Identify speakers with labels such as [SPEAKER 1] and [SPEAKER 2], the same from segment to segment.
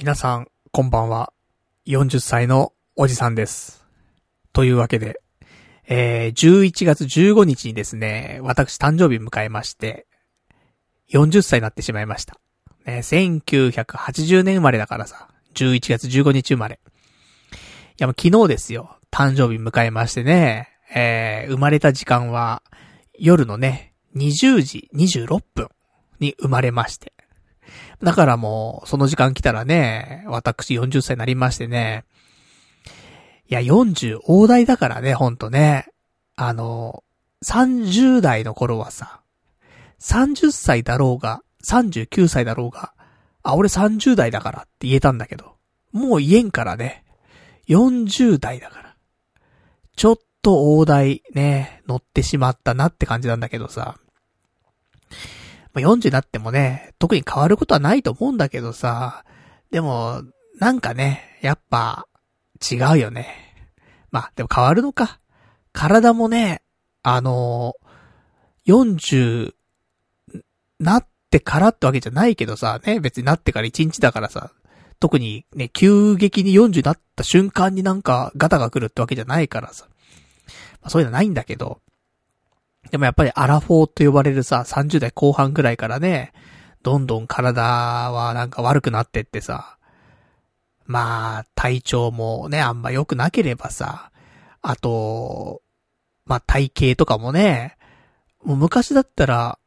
[SPEAKER 1] 皆さん、こんばんは。40歳のおじさんです。というわけで、えー、11月15日にですね、私誕生日迎えまして、40歳になってしまいました。ね、1980年生まれだからさ、11月15日生まれ。いや、もう昨日ですよ。誕生日迎えましてね、えー、生まれた時間は、夜のね、20時26分に生まれまして。だからもう、その時間来たらね、私40歳になりましてね。いや、40大台だからね、ほんとね。あの、30代の頃はさ、30歳だろうが、39歳だろうが、あ、俺30代だからって言えたんだけど、もう言えんからね。40代だから。ちょっと大台ね、乗ってしまったなって感じなんだけどさ。まあ、40になってもね、特に変わることはないと思うんだけどさ、でも、なんかね、やっぱ、違うよね。まあ、でも変わるのか。体もね、あのー、40、なってからってわけじゃないけどさ、ね、別になってから1日だからさ、特にね、急激に40になった瞬間になんかガタが来るってわけじゃないからさ。まあ、そういうのないんだけど、でもやっぱりアラフォーと呼ばれるさ、30代後半ぐらいからね、どんどん体はなんか悪くなってってさ、まあ、体調もね、あんま良くなければさ、あと、まあ体型とかもね、もう昔だったら、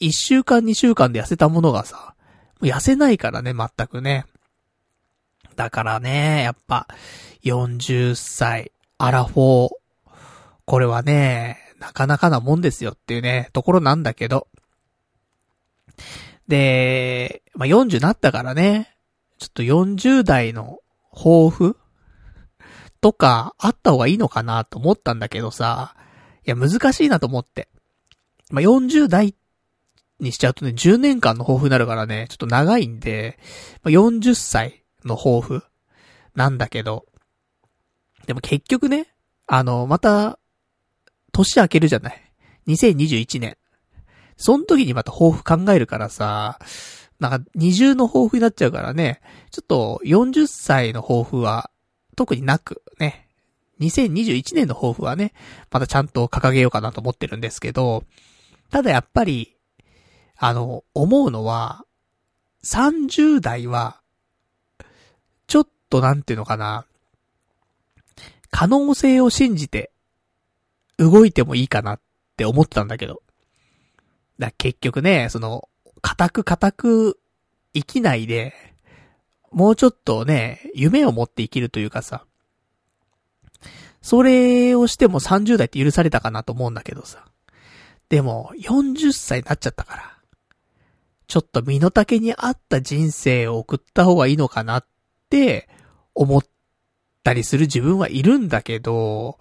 [SPEAKER 1] 1週間2週間で痩せたものがさ、もう痩せないからね、全くね。だからね、やっぱ、40歳、アラフォー、これはね、なかなかなもんですよっていうね、ところなんだけど。で、まあ、40なったからね、ちょっと40代の抱負とかあった方がいいのかなと思ったんだけどさ、いや難しいなと思って。まあ、40代にしちゃうとね、10年間の抱負になるからね、ちょっと長いんで、まあ、40歳の抱負なんだけど、でも結局ね、あの、また、年明けるじゃない。2021年。その時にまた抱負考えるからさ、なんか二重の抱負になっちゃうからね、ちょっと40歳の抱負は特になくね、2021年の抱負はね、またちゃんと掲げようかなと思ってるんですけど、ただやっぱり、あの、思うのは、30代は、ちょっとなんていうのかな、可能性を信じて、動いてもいいかなって思ってたんだけど。だ結局ね、その、固く固く生きないで、もうちょっとね、夢を持って生きるというかさ、それをしても30代って許されたかなと思うんだけどさ。でも、40歳になっちゃったから、ちょっと身の丈に合った人生を送った方がいいのかなって思ったりする自分はいるんだけど、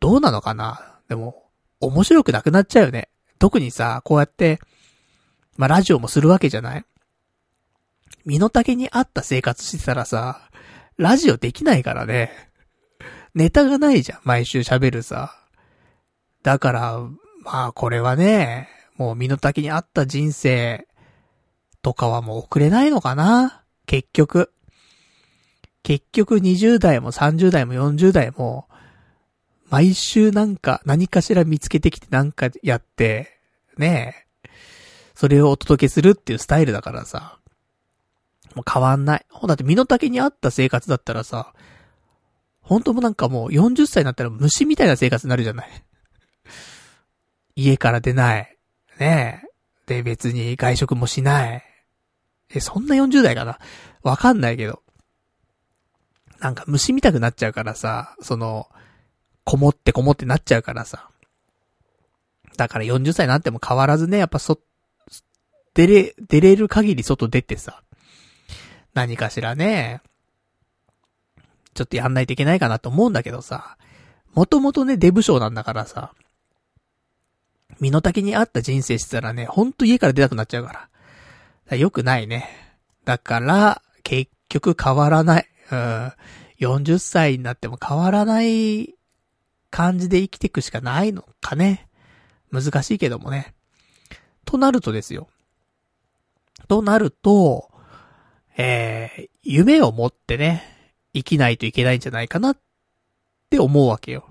[SPEAKER 1] どうなのかな？でも、面白くなくなっちゃうよね。特にさ、こうやって、まあ、ラジオもするわけじゃない？身の丈に合った生活してたらさ、ラジオできないからね。ネタがないじゃん、毎週喋るさ。だから、まあこれはね、もう身の丈に合った人生とかはもう送れないのかな結局。結局20代も30代も40代も、毎週なんか何かしら見つけてきてなんかやって、ねえ。それをお届けするっていうスタイルだからさ。もう変わんない。ほんだって身の丈に合った生活だったらさ、本当もなんかもう40歳になったら虫みたいな生活になるじゃない。家から出ない。ねえ。で、別に外食もしない。え、そんな40代かな？わかんないけど。なんか虫見たくなっちゃうからさ、その、こもってこもってなっちゃうからさ。だから40歳になっても変わらずね、やっぱそ、出れ、出れる限り外出てさ。何かしらね、ちょっとやんないといけないかなと思うんだけどさ。もともとね、デブ症なんだからさ。身の丈に合った人生してたらね、ほんと家から出たくなっちゃうから。からよくないね。だから、結局変わらない。うん。40歳になっても変わらない感じで生きていくしかないのかね。難しいけどもね。となるとですよ。となると、えー、夢を持ってね、生きないといけないんじゃないかなって思うわけよ。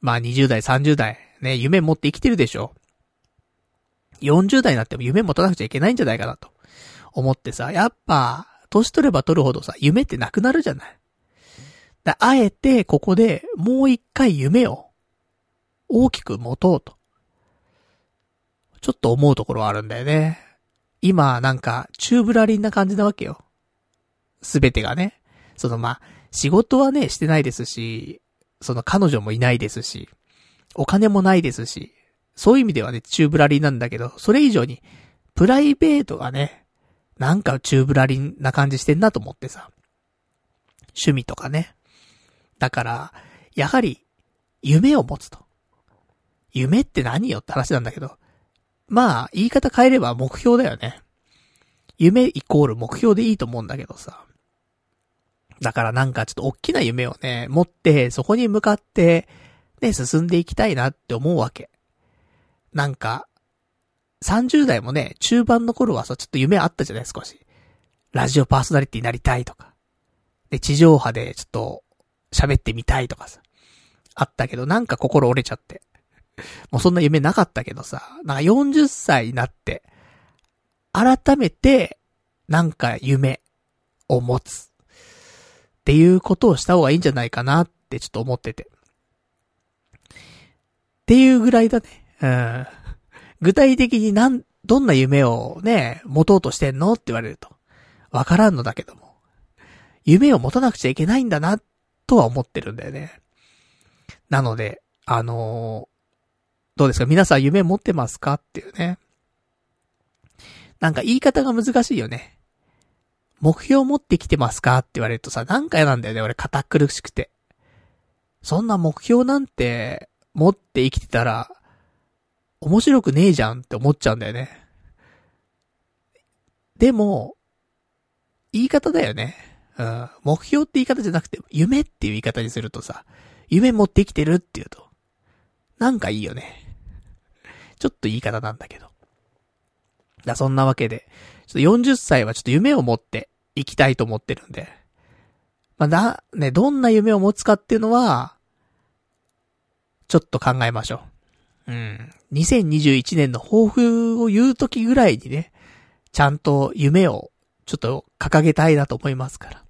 [SPEAKER 1] まあ20代、30代、ね、夢持って生きてるでしょ。40代になっても夢持たなくちゃいけないんじゃないかなと思ってさ、やっぱ、年取れば取るほどさ、夢ってなくなるじゃない。あえて、ここで、もう一回夢を、大きく持とうと。ちょっと思うところはあるんだよね。今、なんか、チューブラリンな感じなわけよ。すべてがね。そのま、仕事はね、してないですし、その彼女もいないですし、お金もないですし、そういう意味ではね、チューブラリンなんだけど、それ以上に、プライベートがね、なんかチューブラリンな感じしてんなと思ってさ。趣味とかね。だから、やはり、夢を持つと。夢って何よって話なんだけど。まあ、言い方変えれば目標だよね。夢イコール目標でいいと思うんだけどさ。だからなんかちょっと大きな夢をね、持って、そこに向かって、ね、進んでいきたいなって思うわけ。なんか、30代もね、中盤の頃はさ、ちょっと夢あったじゃない少し。ラジオパーソナリティになりたいとか。で、地上波でちょっと、喋ってみたいとかさ。あったけど、なんか心折れちゃって。もうそんな夢なかったけどさ、なんか40歳になって、改めて、なんか夢を持つ。っていうことをした方がいいんじゃないかなってちょっと思ってて。っていうぐらいだね。うん。具体的になん、どんな夢をね、持とうとしてんの？って言われると。わからんのだけども。夢を持たなくちゃいけないんだなっ、とは思ってるんだよね。なので、あのー、どうですか？皆さん夢持ってますか？っていうね。なんか言い方が難しいよね。目標持ってきてますか？って言われるとさ、なんか嫌なんだよね、俺堅苦しくて。そんな目標なんて持って生きてたら、面白くねえじゃんって思っちゃうんだよね。でも、言い方だよね。うん。目標って言い方じゃなくて、夢っていう言い方にするとさ、夢持ってきてるって言うと、なんかいいよね。ちょっと言い方なんだけど。だ、そんなわけで、ちょっと40歳はちょっと夢を持って生きたいと思ってるんで。まあ、な、ね、どんな夢を持つかっていうのは、ちょっと考えましょう。うん。2021年の抱負を言う時ぐらいにね、ちゃんと夢をちょっと掲げたいなと思いますから。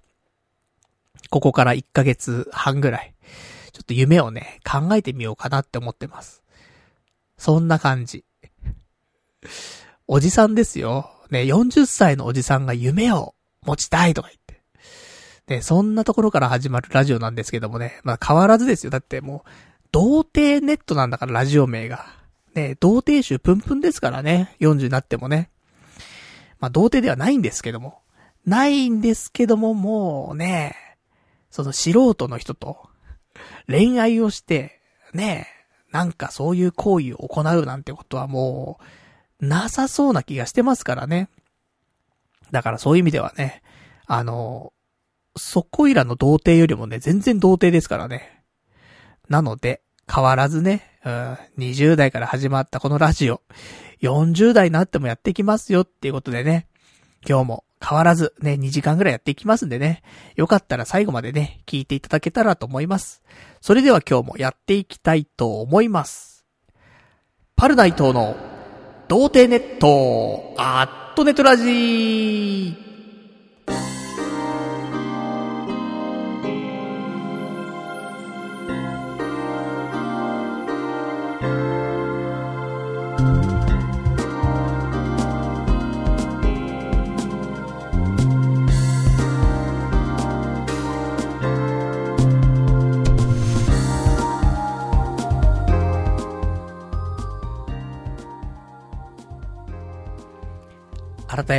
[SPEAKER 1] ここから1ヶ月半ぐらい、ちょっと夢をね、考えてみようかなって思ってます。そんな感じ。おじさんですよ。ね、40歳のおじさんが夢を持ちたいとか言って。ね、そんなところから始まるラジオなんですけどもね、まあ変わらずですよ。だってもう、童貞ネットなんだからラジオ名が。ね、童貞集プンプンですからね。40になってもね。まあ、童貞ではないんですけども。ないんですけども、もうね、その素人の人と恋愛をして、ねえ、なんかそういう行為を行うなんてことはもう、なさそうな気がしてますからね。だからそういう意味ではね、あの、そこいらの童貞よりもね、全然童貞ですからね。なので、変わらずね、うん、20代から始まったこのラジオ、40代になってもやってきますよっていうことでね、今日も変わらずね、2時間ぐらいやっていきますんでね、よかったら最後までね、聞いていただけたらと思います。それでは今日もやっていきたいと思います。パルナイトの童貞ネット、アットネトラジー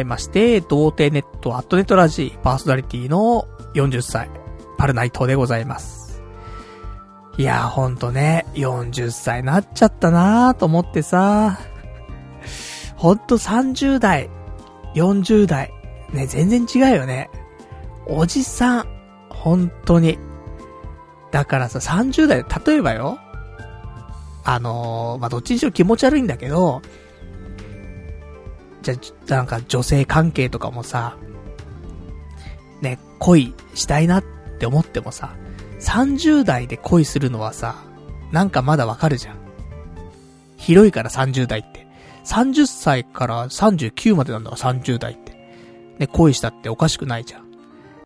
[SPEAKER 1] 改めまして、童貞ネットアットネットラジーパーソナリティの40歳、パルナイトでございます。いやーほんとね、40歳なっちゃったなーと思ってさ、ほんと30代、40代、ね、全然違うよね。おじさん、本当に。だからさ、30代、例えばよ、あのー、まあ、どっちにしろ気持ち悪いんだけど、じゃ、なんか女性関係とかもさ、ね、恋したいなって思ってもさ、30代で恋するのはさ、なんかまだわかるじゃん。広いから30代って。30歳から39までなんだから30代って。ね、恋したっておかしくないじゃん。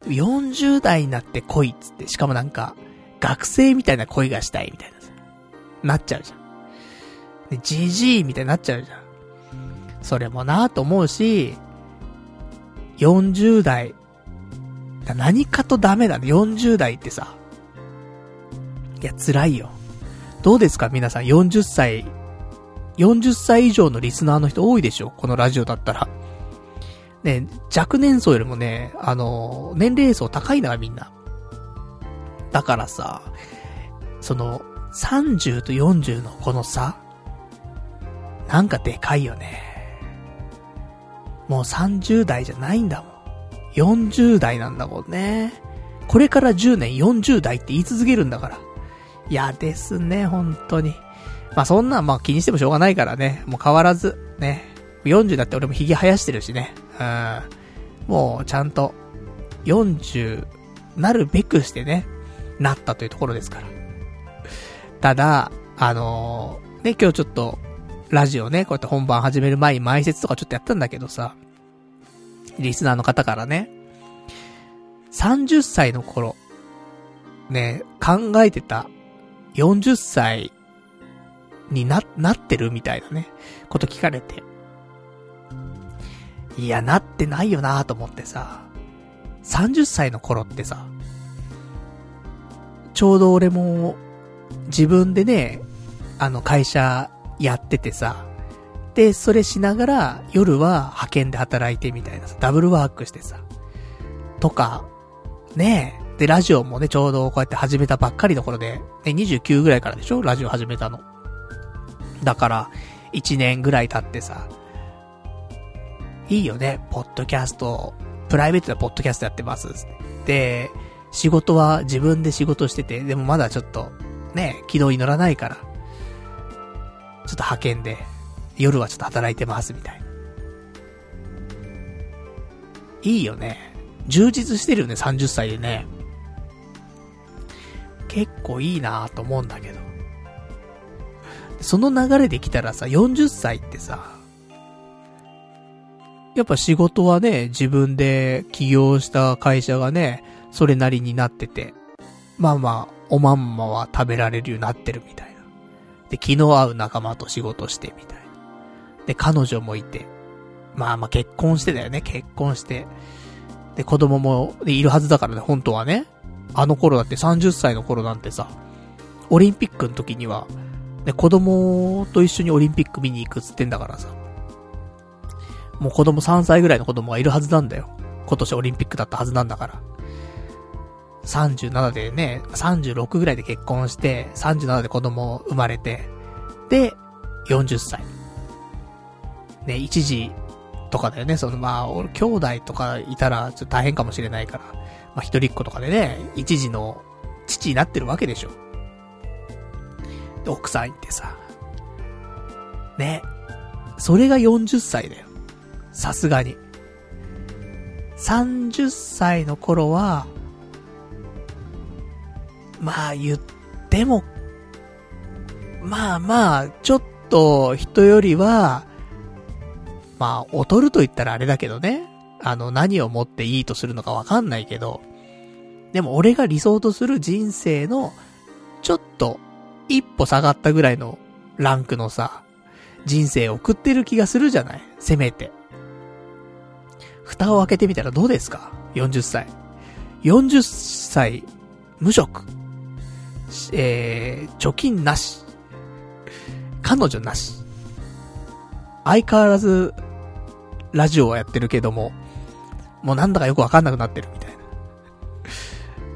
[SPEAKER 1] 40代になって恋っつって、しかもなんか、学生みたいな恋がしたいみたいなさ、なっちゃうじゃん。で、じじいみたいになっちゃうじゃん。それもなぁと思うし、40代、何かとダメだね。40代ってさ。いや、辛いよ。どうですか皆さん、40歳、40歳以上のリスナーの人多いでしょ？このラジオだったら。ね、若年層よりもね、あの、年齢層高いのがみんな。だからさ、その、30と40のこの差なんかでかいよね。もう30代じゃないんだもん。40代なんだもんね。これから10年40代って言い続けるんだから。嫌ですね、本当に。まあそんなんまあ気にしてもしょうがないからね。もう変わらず、ね。40だって俺も髭生やしてるしね。うん。もうちゃんと、40なるべくしてね、なったというところですから。ただ、あのー、ね、今日ちょっと、ラジオね、こうやって本番始める前に前説とかちょっとやったんだけどさ、リスナーの方からね、30歳の頃、ね、考えてた40歳にな、なってるみたいなね、こと聞かれて。いや、なってないよなと思ってさ、30歳の頃ってさ、ちょうど俺も、自分でね、あの会社やっててさ、で、それしながら夜は派遣で働いてみたいなさ、ダブルワークしてさ、とか、ねえ、で、ラジオもね、ちょうどこうやって始めたばっかりの頃で、ね、29ぐらいからでしょ？ラジオ始めたの。だから、1年ぐらい経ってさ、いいよね、ポッドキャスト、プライベートでポッドキャストやってます。で、仕事は自分で仕事してて、でもまだちょっと、ね、軌道に乗らないから、ちょっと派遣で、夜はちょっと働いてます、みたいな。いいよね。充実してるよね、30歳でね。結構いいなと思うんだけど。その流れで来たらさ、40歳ってさ、やっぱ仕事はね、自分で起業した会社がね、それなりになってて、まあまあ、おまんまは食べられるようになってるみたいな。で、気の合う仲間と仕事してみたいな。で、彼女もいて、まあまあ結婚してだよね、結婚して。で、子供もいるはずだからね、本当はね。あの頃だって30歳の頃なんてさ、オリンピックの時には、ね、子供と一緒にオリンピック見に行くっつってんだからさ。もう子供3歳ぐらいの子供がいるはずなんだよ。今年オリンピックだったはずなんだから。37でね、36ぐらいで結婚して、37で子供生まれて、で、40歳。ね、1時とかだよね。そのまあ、俺、兄弟とかいたらちょっと大変かもしれないから。まあ、一人っ子とかでね、一時の父になってるわけでしょ。で、奥さんってさ。ね。それが40歳だよ。さすがに。30歳の頃は、まあ言っても、まあまあ、ちょっと人よりは、まあ、劣ると言ったらあれだけどね。あの、何をもっていいとするのかわかんないけど、でも俺が理想とする人生の、ちょっと、一歩下がったぐらいのランクのさ、人生送ってる気がするじゃない？せめて。蓋を開けてみたらどうですか ?40 歳。40歳、無職。えー、貯金なし。彼女なし。相変わらず、ラジオはやってるけども、もうなんだかよくわかんなくなってるみたい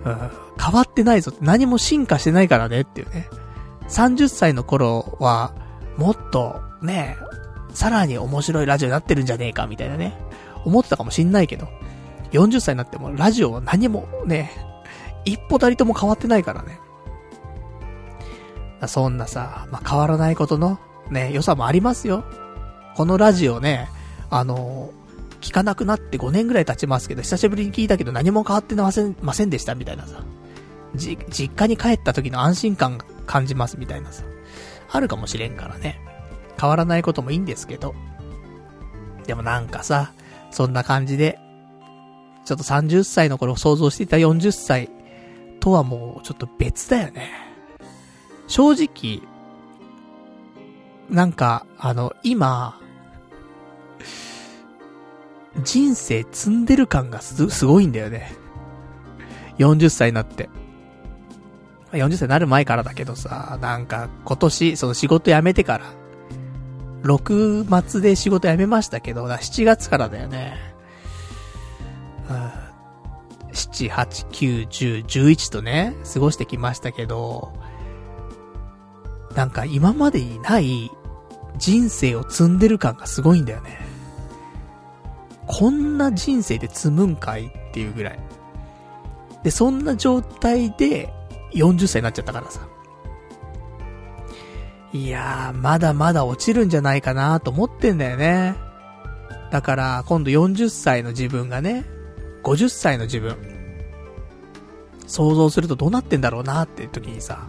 [SPEAKER 1] な。うん、変わってないぞって、何も進化してないからねっていうね。30歳の頃は、もっと、ね、さらに面白いラジオになってるんじゃねえか、みたいなね。思ってたかもしんないけど、40歳になってもラジオは何もね、一歩たりとも変わってないからね。そんなさ、まあ、変わらないことの、ね、良さもありますよ。このラジオね、あの、聞かなくなって5年ぐらい経ちますけど、久しぶりに聞いたけど何も変わってません、ませんでしたみたいなさ。じ、実家に帰った時の安心感感じますみたいなさ。あるかもしれんからね。変わらないこともいいんですけど。でもなんかさ、そんな感じで、ちょっと30歳の頃想像していた40歳とはもうちょっと別だよね。正直、なんか、あの、今、人生積んでる感がす、すごいんだよね。40歳になって。40歳になる前からだけどさ、なんか今年、その仕事辞めてから、6末で仕事辞めましたけど、7月からだよね。7、8、9、10、11とね、過ごしてきましたけど、なんか今までにない人生を積んでる感がすごいんだよね。こんな人生で積むんかいっていうぐらい。で、そんな状態で40歳になっちゃったからさ。いやー、まだまだ落ちるんじゃないかなと思ってんだよね。だから、今度40歳の自分がね、50歳の自分、想像するとどうなってんだろうなっていう時にさ、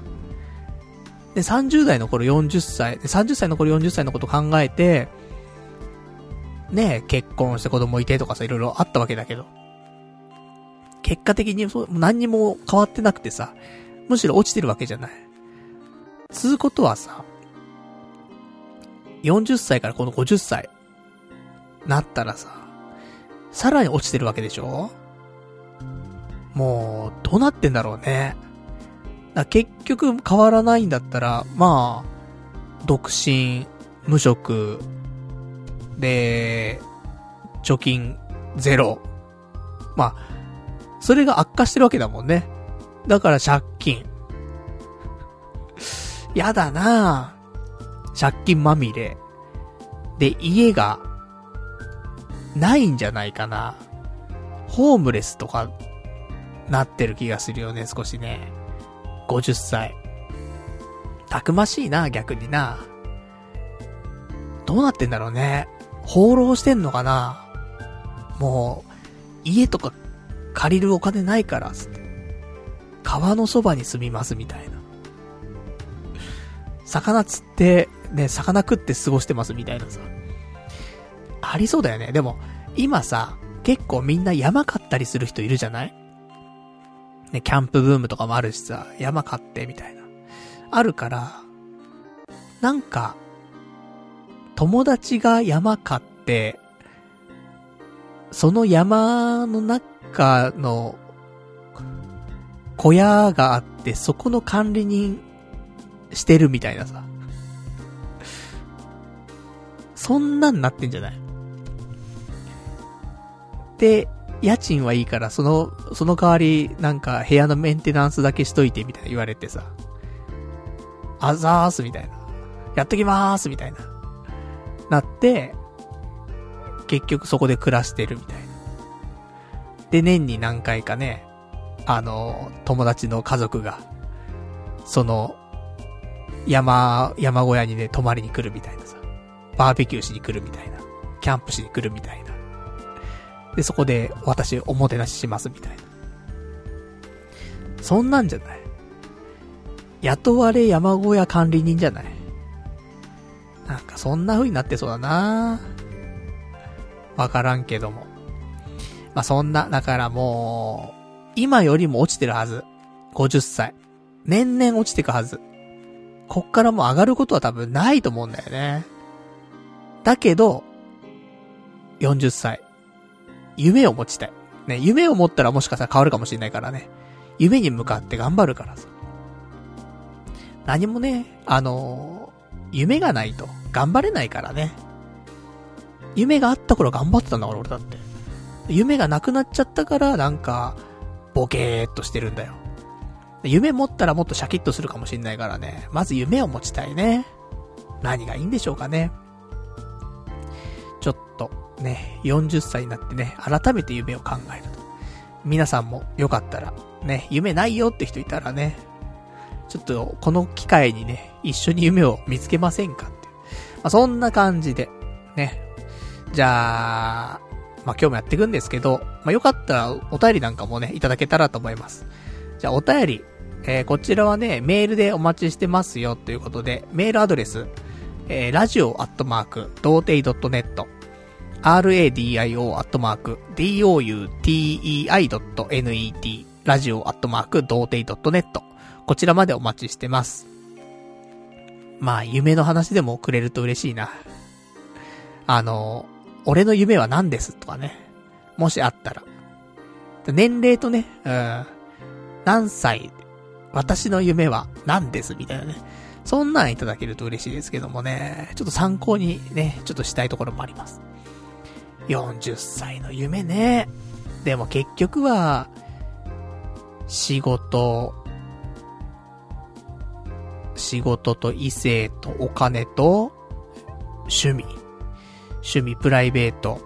[SPEAKER 1] で、30代の頃40歳、30歳の頃40歳のこと考えて、ね結婚して子供いてとかさ、いろいろあったわけだけど、結果的にそう、何にも変わってなくてさ、むしろ落ちてるわけじゃない。つうことはさ、40歳からこの50歳、なったらさ、さらに落ちてるわけでしょ？もう、どうなってんだろうね。だ結局変わらないんだったら、まあ、独身、無職、で、貯金ゼロ。まあ、それが悪化してるわけだもんね。だから借金。やだな借金まみれ。で、家が、ないんじゃないかな。ホームレスとか、なってる気がするよね、少しね。50歳。たくましいな、逆にな。どうなってんだろうね。放浪してんのかなもう、家とか借りるお金ないから、つって。川のそばに住みますみたいな。魚釣って、ね、魚食って過ごしてますみたいなさ。ありそうだよね。でも、今さ、結構みんな山買ったりする人いるじゃない？ね、キャンプブームとかもあるしさ、山買ってみたいな。あるから、なんか、友達が山買って、その山の中の小屋があって、そこの管理人してるみたいなさ。そんなんなってんじゃない？で、家賃はいいから、その、その代わり、なんか部屋のメンテナンスだけしといて、みたいな言われてさ。あざーす、みたいな。やっときまーす、みたいな。なって、結局そこで暮らしてるみたいな。で、年に何回かね、あの、友達の家族が、その、山、山小屋にね、泊まりに来るみたいなさ。バーベキューしに来るみたいな。キャンプしに来るみたいな。で、そこで私おもてなししますみたいな。そんなんじゃない雇われ山小屋管理人じゃないなんかそんな風になってそうだなわからんけども。まあ、そんな、だからもう、今よりも落ちてるはず。50歳。年々落ちてくはず。こっからもう上がることは多分ないと思うんだよね。だけど、40歳。夢を持ちたい。ね、夢を持ったらもしかしたら変わるかもしれないからね。夢に向かって頑張るからさ。何もね、あのー、夢がないと頑張れないからね。夢があった頃頑張ってたんだから俺だって。夢がなくなっちゃったからなんか、ボケーっとしてるんだよ。夢持ったらもっとシャキッとするかもしんないからね。まず夢を持ちたいね。何がいいんでしょうかね。ちょっと、ね、40歳になってね、改めて夢を考えると。皆さんもよかったら、ね、夢ないよって人いたらね、ちょっとこの機会にね、一緒に夢を見つけませんかって。まあ、そんな感じで、ね。じゃあ、まあ、今日もやっていくんですけど、まあ、よかったらお便りなんかもね、いただけたらと思います。じゃあ、お便り、えー、こちらはね、メールでお待ちしてますよということで、メールアドレス、えー、radio アットマーク、童貞 .net、radio アットマーク、doutei.net、ラジオアットマーク、童貞 .net、こちらまでお待ちしてます。まあ、夢の話でもくれると嬉しいな。あの、俺の夢は何ですとかね。もしあったら。年齢とね、うん、何歳、私の夢は何ですみたいなね。そんなんいただけると嬉しいですけどもね、ちょっと参考にね、ちょっとしたいところもあります。40歳の夢ね。でも結局は、仕事、仕事と異性とお金と趣味。趣味、プライベート。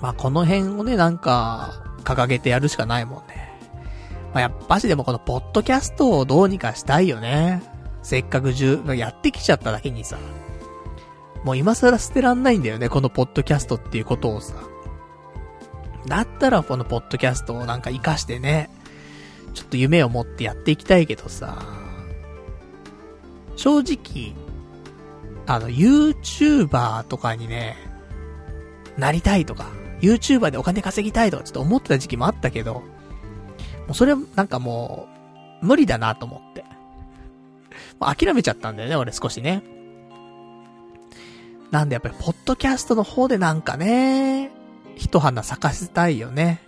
[SPEAKER 1] まあ、この辺をね、なんか、掲げてやるしかないもんね。まあ、やっぱしでもこのポッドキャストをどうにかしたいよね。せっかく十、やってきちゃっただけにさ。もう今更捨てらんないんだよね、このポッドキャストっていうことをさ。だったらこのポッドキャストをなんか活かしてね、ちょっと夢を持ってやっていきたいけどさ、正直、あの、YouTuber とかにね、なりたいとか、YouTuber でお金稼ぎたいとかちょっと思ってた時期もあったけど、もうそれなんかもう、無理だなと思って。諦めちゃったんだよね、俺少しね。なんでやっぱり、ポッドキャストの方でなんかね、一花咲かせたいよね。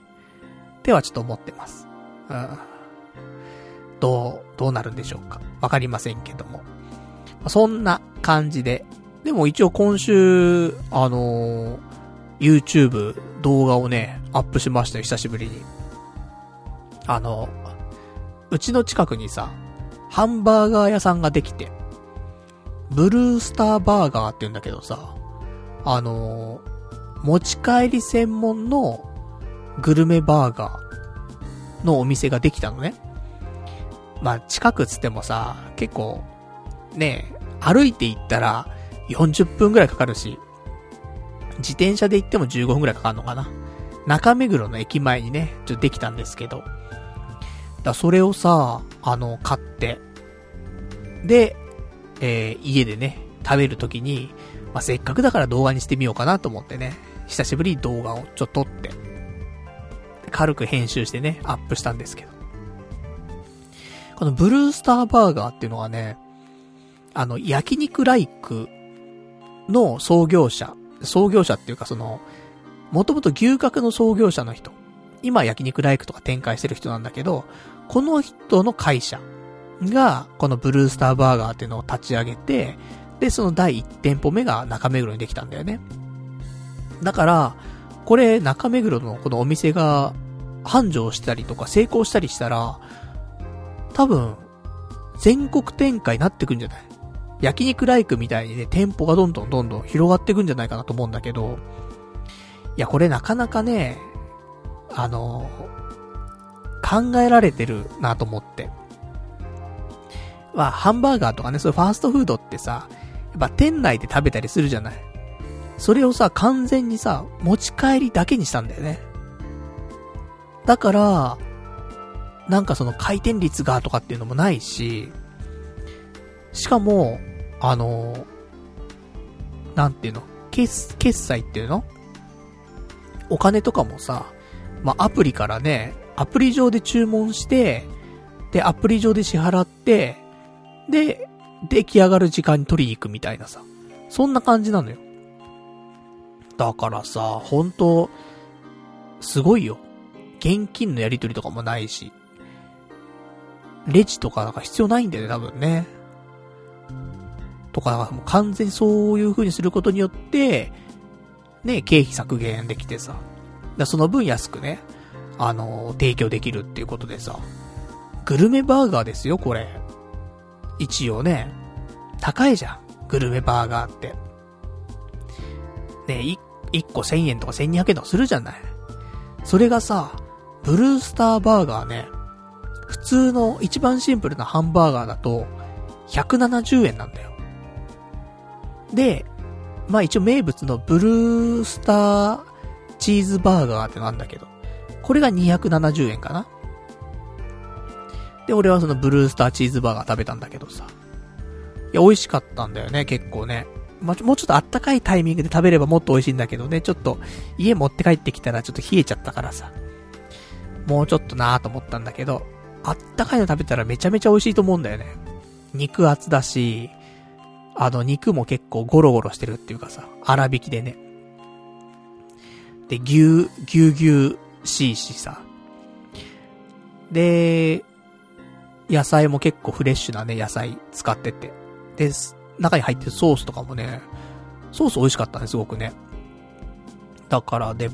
[SPEAKER 1] ってはちょっと思ってます。うん。どう、どうなるんでしょうか。わかりませんけども。そんな感じで。でも一応今週、あのー、YouTube 動画をね、アップしましたよ、久しぶりに。あの、うちの近くにさ、ハンバーガー屋さんができて、ブルースターバーガーって言うんだけどさ、あのー、持ち帰り専門のグルメバーガーのお店ができたのね。まあ、近くつってもさ、結構、ね、歩いて行ったら40分くらいかかるし、自転車で行っても15分くらいかかるのかな。中目黒の駅前にね、ちょっとできたんですけど。だそれをさ、あの、買って、で、えー、家でね、食べるときに、まあ、せっかくだから動画にしてみようかなと思ってね、久しぶりに動画をちょっと撮って、軽く編集してね、アップしたんですけど。このブルースターバーガーっていうのはね、あの、焼肉ライクの創業者、創業者っていうかその、もともと牛角の創業者の人。今焼肉ライクとか展開してる人なんだけど、この人の会社が、このブルースターバーガーっていうのを立ち上げて、で、その第1店舗目が中目黒にできたんだよね。だから、これ中目黒のこのお店が繁盛したりとか成功したりしたら、多分、全国展開になってくんじゃない？焼肉ライクみたいにね、店舗がどんどんどんどん広がってくんじゃないかなと思うんだけど、いや、これなかなかね、あの、考えられてるなと思って。まあ、ハンバーガーとかね、そういうファーストフードってさ、やっぱ店内で食べたりするじゃない。それをさ、完全にさ、持ち帰りだけにしたんだよね。だから、なんかその回転率がとかっていうのもないし、しかも、あのなんていうの決、決済っていうの？お金とかもさ、まあ、アプリからね、アプリ上で注文して、で、アプリ上で支払って、で、出来上がる時間に取りに行くみたいなさ。そんな感じなのよ。だからさ、本当すごいよ。現金のやり取りとかもないし。レジとかなんか必要ないんだよね、多分ね。とか、もう完全にそういう風にすることによって、ね、経費削減できてさ。だその分安くね、あのー、提供できるっていうことでさ。グルメバーガーですよ、これ。一応ね、高いじゃん。グルメバーガーって。ね、1個1000円とか1200円とかするじゃない。それがさ、ブルースターバーガーね、普通の一番シンプルなハンバーガーだと、170円なんだよ。で、まあ一応名物のブルースターチーズバーガーってなんだけど、これが270円かなで、俺はそのブルースターチーズバーガー食べたんだけどさ。いや、美味しかったんだよね、結構ね。まあ、もうちょっとあったかいタイミングで食べればもっと美味しいんだけどね、ちょっと家持って帰ってきたらちょっと冷えちゃったからさ。もうちょっとなーと思ったんだけど、あったかいの食べたらめちゃめちゃ美味しいと思うんだよね。肉厚だし、あの肉も結構ゴロゴロしてるっていうかさ、粗挽きでね。で、牛、牛牛しいしさ。で、野菜も結構フレッシュなね、野菜使ってて。で、中に入ってるソースとかもね、ソース美味しかったね、すごくね。だからで、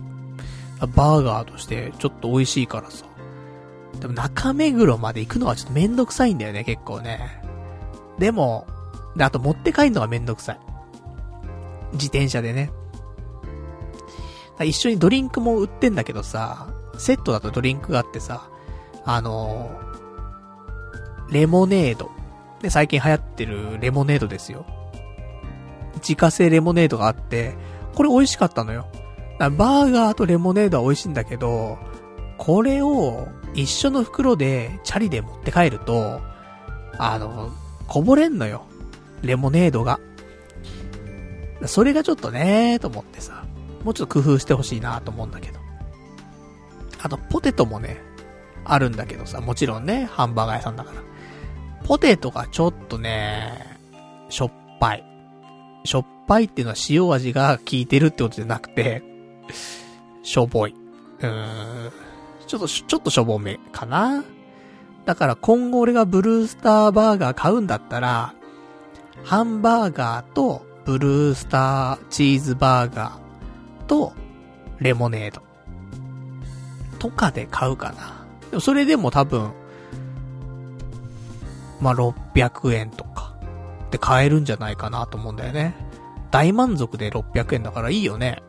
[SPEAKER 1] バーガーとしてちょっと美味しいからさ。でも中目黒まで行くのはちょっとめんどくさいんだよね、結構ね。でも、で、あと持って帰るのがめんどくさい。自転車でね。一緒にドリンクも売ってんだけどさ、セットだとドリンクがあってさ、あのー、レモネード。で、最近流行ってるレモネードですよ。自家製レモネードがあって、これ美味しかったのよ。バーガーとレモネードは美味しいんだけど、これを一緒の袋でチャリで持って帰ると、あの、こぼれんのよ。レモネードが。それがちょっとねと思ってさ、もうちょっと工夫してほしいなと思うんだけど。あと、ポテトもね、あるんだけどさ、もちろんね、ハンバーガー屋さんだから。ポテトがちょっとね、しょっぱい。しょっぱいっていうのは塩味が効いてるってことじゃなくて、しょぼい。うーん。ちょっと、ちょっとしょぼめかな。だから今後俺がブルースターバーガー買うんだったら、ハンバーガーとブルースターチーズバーガーとレモネードとかで買うかな。でもそれでも多分、まあ、600円とかで買えるんじゃないかなと思うんだよね。大満足で600円だからいいよね。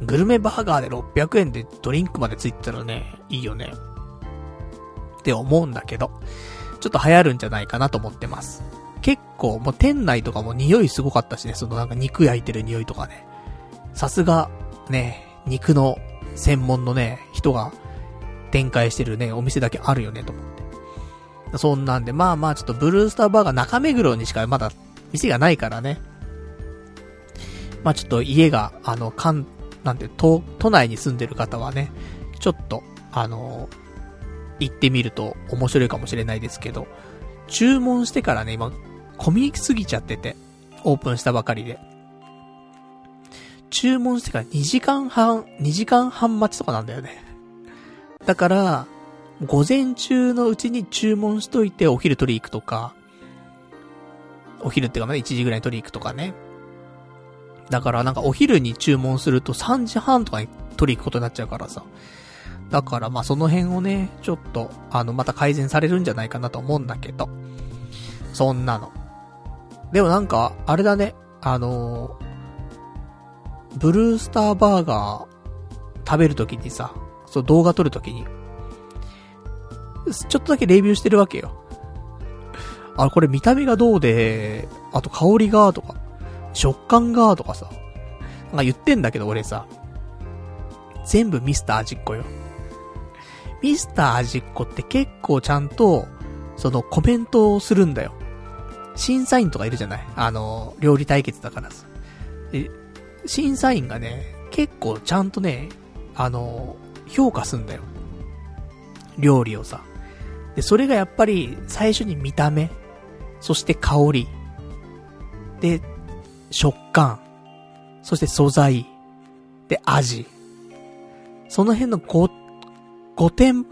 [SPEAKER 1] グルメバーガーで600円でドリンクまでついてたらね、いいよね。って思うんだけど、ちょっと流行るんじゃないかなと思ってます。結構、もう店内とかも匂いすごかったしね、そのなんか肉焼いてる匂いとかね。さすが、ね、肉の専門のね、人が展開してるね、お店だけあるよね、と思って。そんなんで、まあまあちょっとブルースターバーガー中目黒にしかまだ店がないからね。まあちょっと家が、あの、関、なんて、都、都内に住んでる方はね、ちょっと、あの行ってみると面白いかもしれないですけど、注文してからね、今、混みすぎちゃってて、オープンしたばかりで。注文してから2時間半、2時間半待ちとかなんだよね。だから、午前中のうちに注文しといてお昼取り行くとか、お昼ってかね、1時ぐらいに取り行くとかね。だからなんかお昼に注文すると3時半とかに取り行くことになっちゃうからさ。だからまあその辺をね、ちょっと、あの、また改善されるんじゃないかなと思うんだけど。そんなの。でもなんか、あれだね、あの、ブルースターバーガー食べるときにさ、そう動画撮るときに、ちょっとだけレビューしてるわけよ。あ、これ見た目がどうで、あと香りがとか、食感がとかさ、なんか言ってんだけど俺さ、全部ミスター味っ子よ。ミスター味っ子って結構ちゃんと、そのコメントをするんだよ。審査員とかいるじゃない？あの、料理対決だからさ。審査員がね、結構ちゃんとね、あの、評価すんだよ。料理をさ。で、それがやっぱり最初に見た目、そして香り、で、食感、そして素材、で、味。その辺の5、5点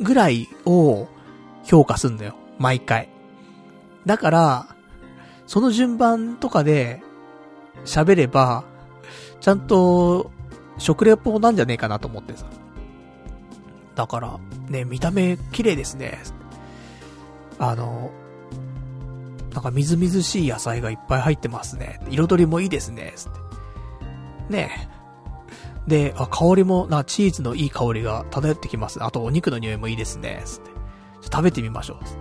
[SPEAKER 1] ぐらいを評価すんだよ。毎回。だから、その順番とかで喋れば、ちゃんと食レポなんじゃねえかなと思ってさ。だから、ね、見た目綺麗ですね。あの、なんかみずみずしい野菜がいっぱい入ってますね。彩りもいいですね。つって。ねで、あ、香りも、な、チーズのいい香りが漂ってきます。あとお肉の匂いもいいですね。つって。食べてみましょう。つって。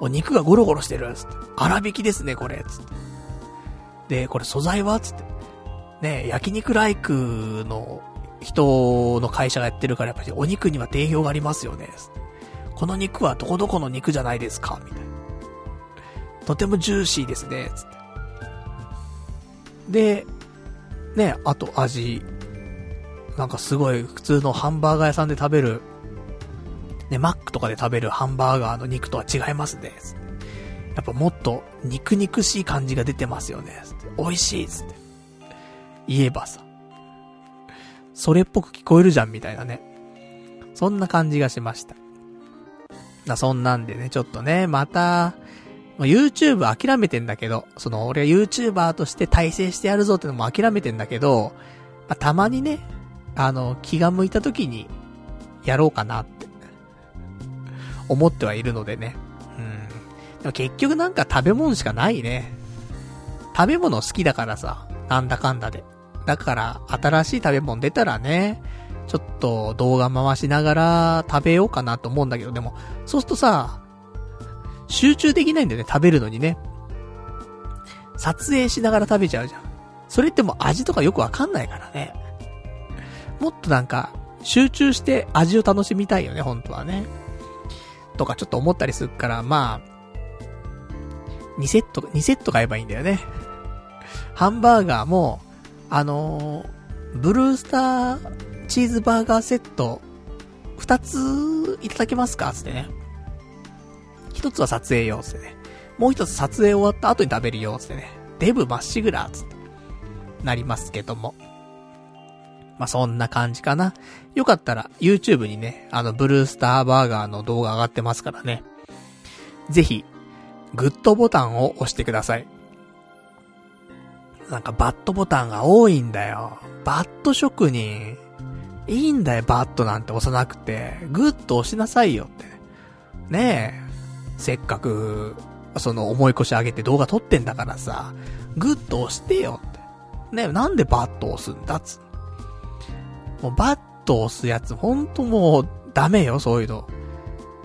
[SPEAKER 1] お肉がゴロゴロしてる。つって。粗挽きですね、これ。つって。で、これ素材は？つって。ね焼肉ライクの人の会社がやってるからやっぱりお肉には定評がありますよね。この肉はどこどこの肉じゃないですかみたいな。とてもジューシーですね。つって。で、ね、あと味。なんかすごい普通のハンバーガー屋さんで食べる、ね、マックとかで食べるハンバーガーの肉とは違いますね。やっぱもっと肉肉しい感じが出てますよね。美味しいっつって。言えばさ。それっぽく聞こえるじゃんみたいなね。そんな感じがしました。な、そんなんでね、ちょっとね、またま、YouTube 諦めてんだけど、その俺は YouTuber として体制してやるぞってのも諦めてんだけど、まあ、たまにね、あの、気が向いた時に、やろうかなって、思ってはいるのでね。うん。でも結局なんか食べ物しかないね。食べ物好きだからさ、なんだかんだで。だから、新しい食べ物出たらね、ちょっと動画回しながら食べようかなと思うんだけど、でも、そうするとさ、集中できないんだよね、食べるのにね。撮影しながら食べちゃうじゃん。それってもう味とかよくわかんないからね。もっとなんか、集中して味を楽しみたいよね、本当はね。とかちょっと思ったりするから、まあ、2セット、2セット買えばいいんだよね。ハンバーガーも、あのー、ブルースターチーズバーガーセット、2ついただけますか？つってね。1つは撮影用つってね。もう1つ撮影終わった後に食べるよつってね。デブまっしぐらつって。なりますけども。まあ、そんな感じかな。よかったら YouTube にね、あのブルースターバーガーの動画上がってますからね。ぜひ、グッドボタンを押してください。なんかバットボタンが多いんだよ。バット職人。いいんだよ、バットなんて押さなくて。グッと押しなさいよって。ねえ。せっかく、その重い腰上げて動画撮ってんだからさ、グッド押してよって。ねえ、なんでバッド押すんだっつ。もうバッド押すやつ、ほんともう、ダメよ、そういうの。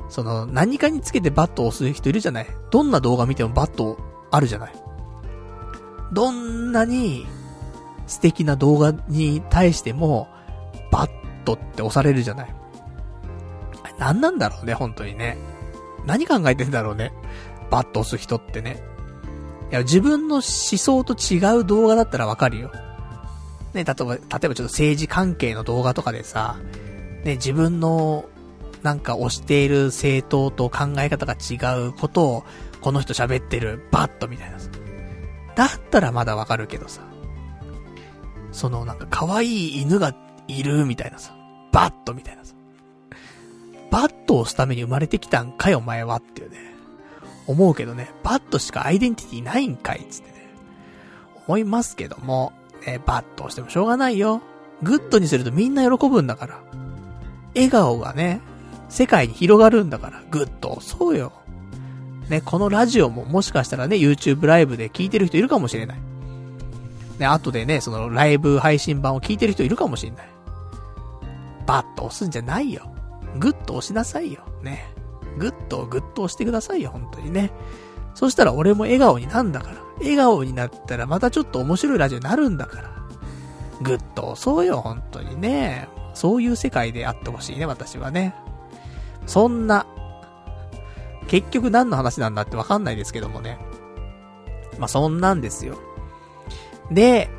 [SPEAKER 1] その、何かにつけてバッド押す人いるじゃないどんな動画見てもバッドあるじゃないどんなに素敵な動画に対しても、バットって押されるじゃない。何なんだろうね、本当にね。何考えてんだろうね。バット押す人ってね。いや、自分の思想と違う動画だったらわかるよ。ね、例えば、例えばちょっと政治関係の動画とかでさ、ね、自分の、なんか推している政党と考え方が違うことを、この人喋ってる、バットみたいなさ。だったらまだわかるけどさ。そのなんか可愛い犬がいるみたいなさ。バッドみたいなさ。バッドを押すために生まれてきたんかよお前はっていうね。思うけどね、バットしかアイデンティティないんかいつってね。思いますけども、ね、バッド押してもしょうがないよ。グッドにするとみんな喜ぶんだから。笑顔がね、世界に広がるんだから、グッド押そうよ。ね、このラジオももしかしたらね、YouTube ライブで聞いてる人いるかもしれない。ね、後でね、そのライブ配信版を聞いてる人いるかもしれない。バッと押すんじゃないよ。グッと押しなさいよ。ね。グッとグッと押してくださいよ、本当にね。そしたら俺も笑顔になんだから。笑顔になったらまたちょっと面白いラジオになるんだから。グッと押そうよ、本当にね。そういう世界であってほしいね、私はね。そんな結局何の話なんだってわかんないですけどもね。まあ、そんなんですよ。で、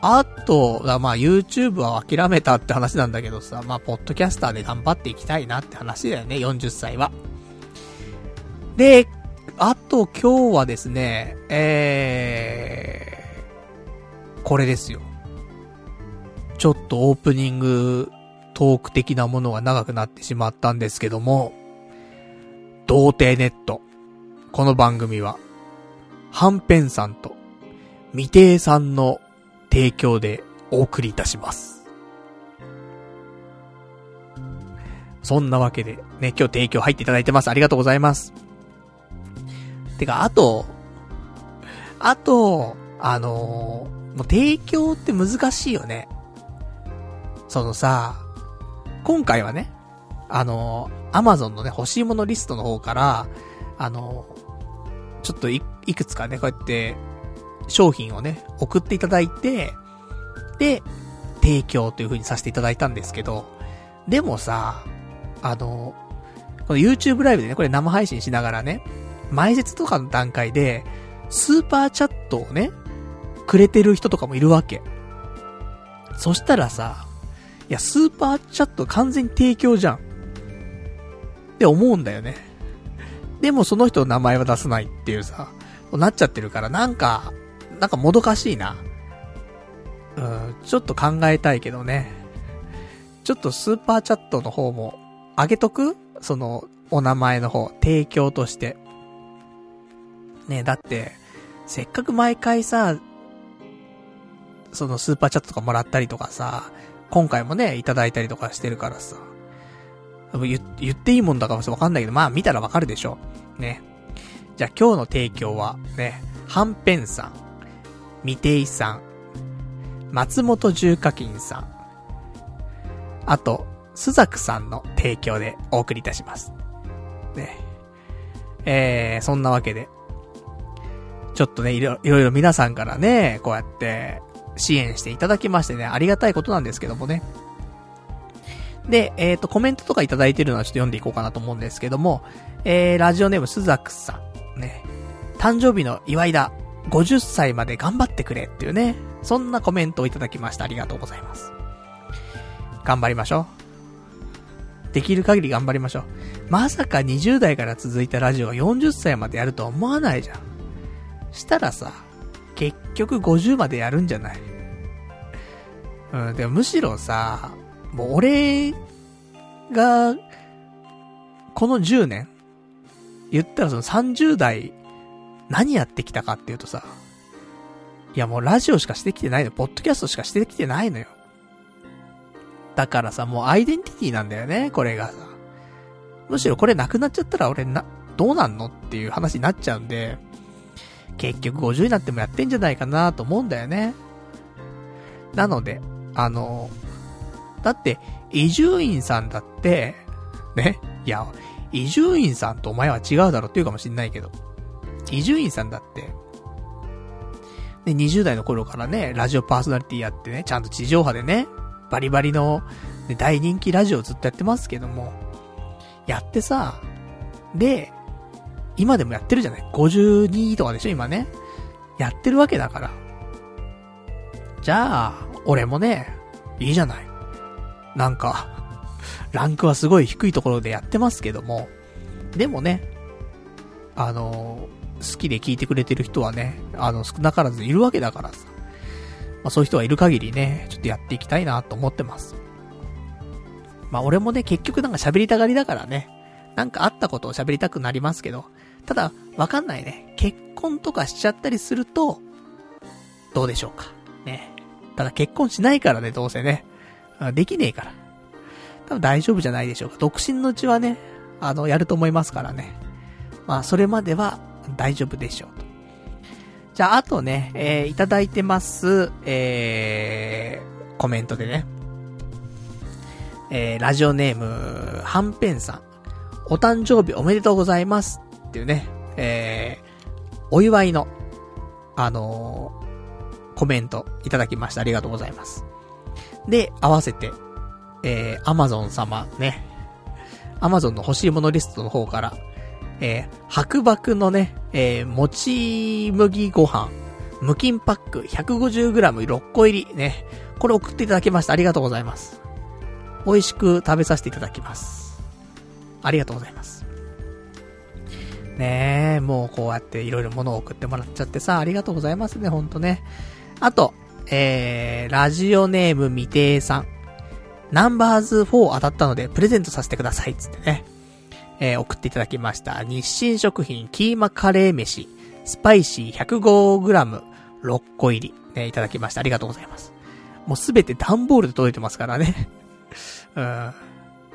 [SPEAKER 1] あと、まあ YouTube は諦めたって話なんだけどさ、まあポッドキャスターで頑張っていきたいなって話だよね、40歳は。で、あと今日はですね、えー、これですよ。ちょっとオープニングトーク的なものが長くなってしまったんですけども、童貞ネット。この番組は、はんぺんさんと、未定さんの提供でお送りいたします。そんなわけで、ね、今日提供入っていただいてます。ありがとうございます。てか、あと、あと、あのー、もう提供って難しいよね。そのさ、今回はね、あの、アマゾンのね、欲しいものリストの方から、あの、ちょっとい、いくつかね、こうやって、商品をね、送っていただいて、で、提供という風にさせていただいたんですけど、でもさ、あの、この YouTube ライブでね、これ生配信しながらね、前説とかの段階で、スーパーチャットをね、くれてる人とかもいるわけ。そしたらさ、いや、スーパーチャット完全に提供じゃん。って思うんだよね。でもその人の名前は出さないっていうさ、なっちゃってるから、なんか、なんかもどかしいな。うん、ちょっと考えたいけどね。ちょっとスーパーチャットの方も、上げとく？その、お名前の方、提供として。ねだって、せっかく毎回さ、そのスーパーチャットとかもらったりとかさ、今回もね、いただいたりとかしてるからさ。言言っていいもんだかもわかんないけど、まあ見たらわかるでしょ。ね。じゃあ今日の提供は、ね、はんぺんさん、みていさん、松本重課金さん、あと、スザクさんの提供でお送りいたします。ね。えー、そんなわけで、ちょっとね、いろいろ皆さんからね、こうやって支援していただきましてね、ありがたいことなんですけどもね。で、えっ、ー、と、コメントとかいただいてるのはちょっと読んでいこうかなと思うんですけども、えー、ラジオネームスザクさん、ね、誕生日の祝いだ、50歳まで頑張ってくれっていうね、そんなコメントをいただきました。ありがとうございます。頑張りましょう。できる限り頑張りましょう。まさか20代から続いたラジオが40歳までやるとは思わないじゃん。したらさ、結局50までやるんじゃないうん、でもむしろさ、もう俺が、この10年言ったらその30代、何やってきたかっていうとさ、いやもうラジオしかしてきてないの。ポッドキャストしかしてきてないのよ。だからさ、もうアイデンティティなんだよね、これがさ。むしろこれなくなっちゃったら俺な、どうなんのっていう話になっちゃうんで、結局50になってもやってんじゃないかなと思うんだよね。なので、あの、だって、伊集院さんだって、ね、いや、伊集院さんとお前は違うだろって言うかもしんないけど、伊集院さんだって、ね、20代の頃からね、ラジオパーソナリティやってね、ちゃんと地上波でね、バリバリの、ね、大人気ラジオずっとやってますけども、やってさ、で、今でもやってるじゃない ?52 とかでしょ今ね。やってるわけだから。じゃあ、俺もね、いいじゃない。なんか、ランクはすごい低いところでやってますけども、でもね、あの、好きで聞いてくれてる人はね、あの、少なからずいるわけだからさ。まあそういう人がいる限りね、ちょっとやっていきたいなと思ってます。まあ俺もね、結局なんか喋りたがりだからね、なんかあったことを喋りたくなりますけど、ただ、わかんないね。結婚とかしちゃったりすると、どうでしょうか。ね。ただ結婚しないからね、どうせね。できねえから。多分大丈夫じゃないでしょうか。独身のうちはね、あの、やると思いますからね。まあ、それまでは大丈夫でしょうと。じゃあ、あとね、えー、いただいてます、えー、コメントでね。えー、ラジオネーム、はんぺんさん。お誕生日おめでとうございます。っていうね、えー、お祝いの、あのー、コメントいただきました。ありがとうございます。で、合わせて、えー、アマゾン様ね、アマゾンの欲しいものリストの方から、えー、白麦のね、えー、もち麦ご飯、無菌パック 150g6 個入りね、これ送っていただきました。ありがとうございます。美味しく食べさせていただきます。ありがとうございます。ねえ、もうこうやっていろいろ物を送ってもらっちゃってさ、ありがとうございますね、ほんとね。あと、えー、ラジオネーム未定さん。ナンバーズ4当たったので、プレゼントさせてください、つってね。えー、送っていただきました。日清食品キーマカレー飯、スパイシー 105g6 個入り、ね、いただきました。ありがとうございます。もうすべて段ボールで届いてますからね。うん。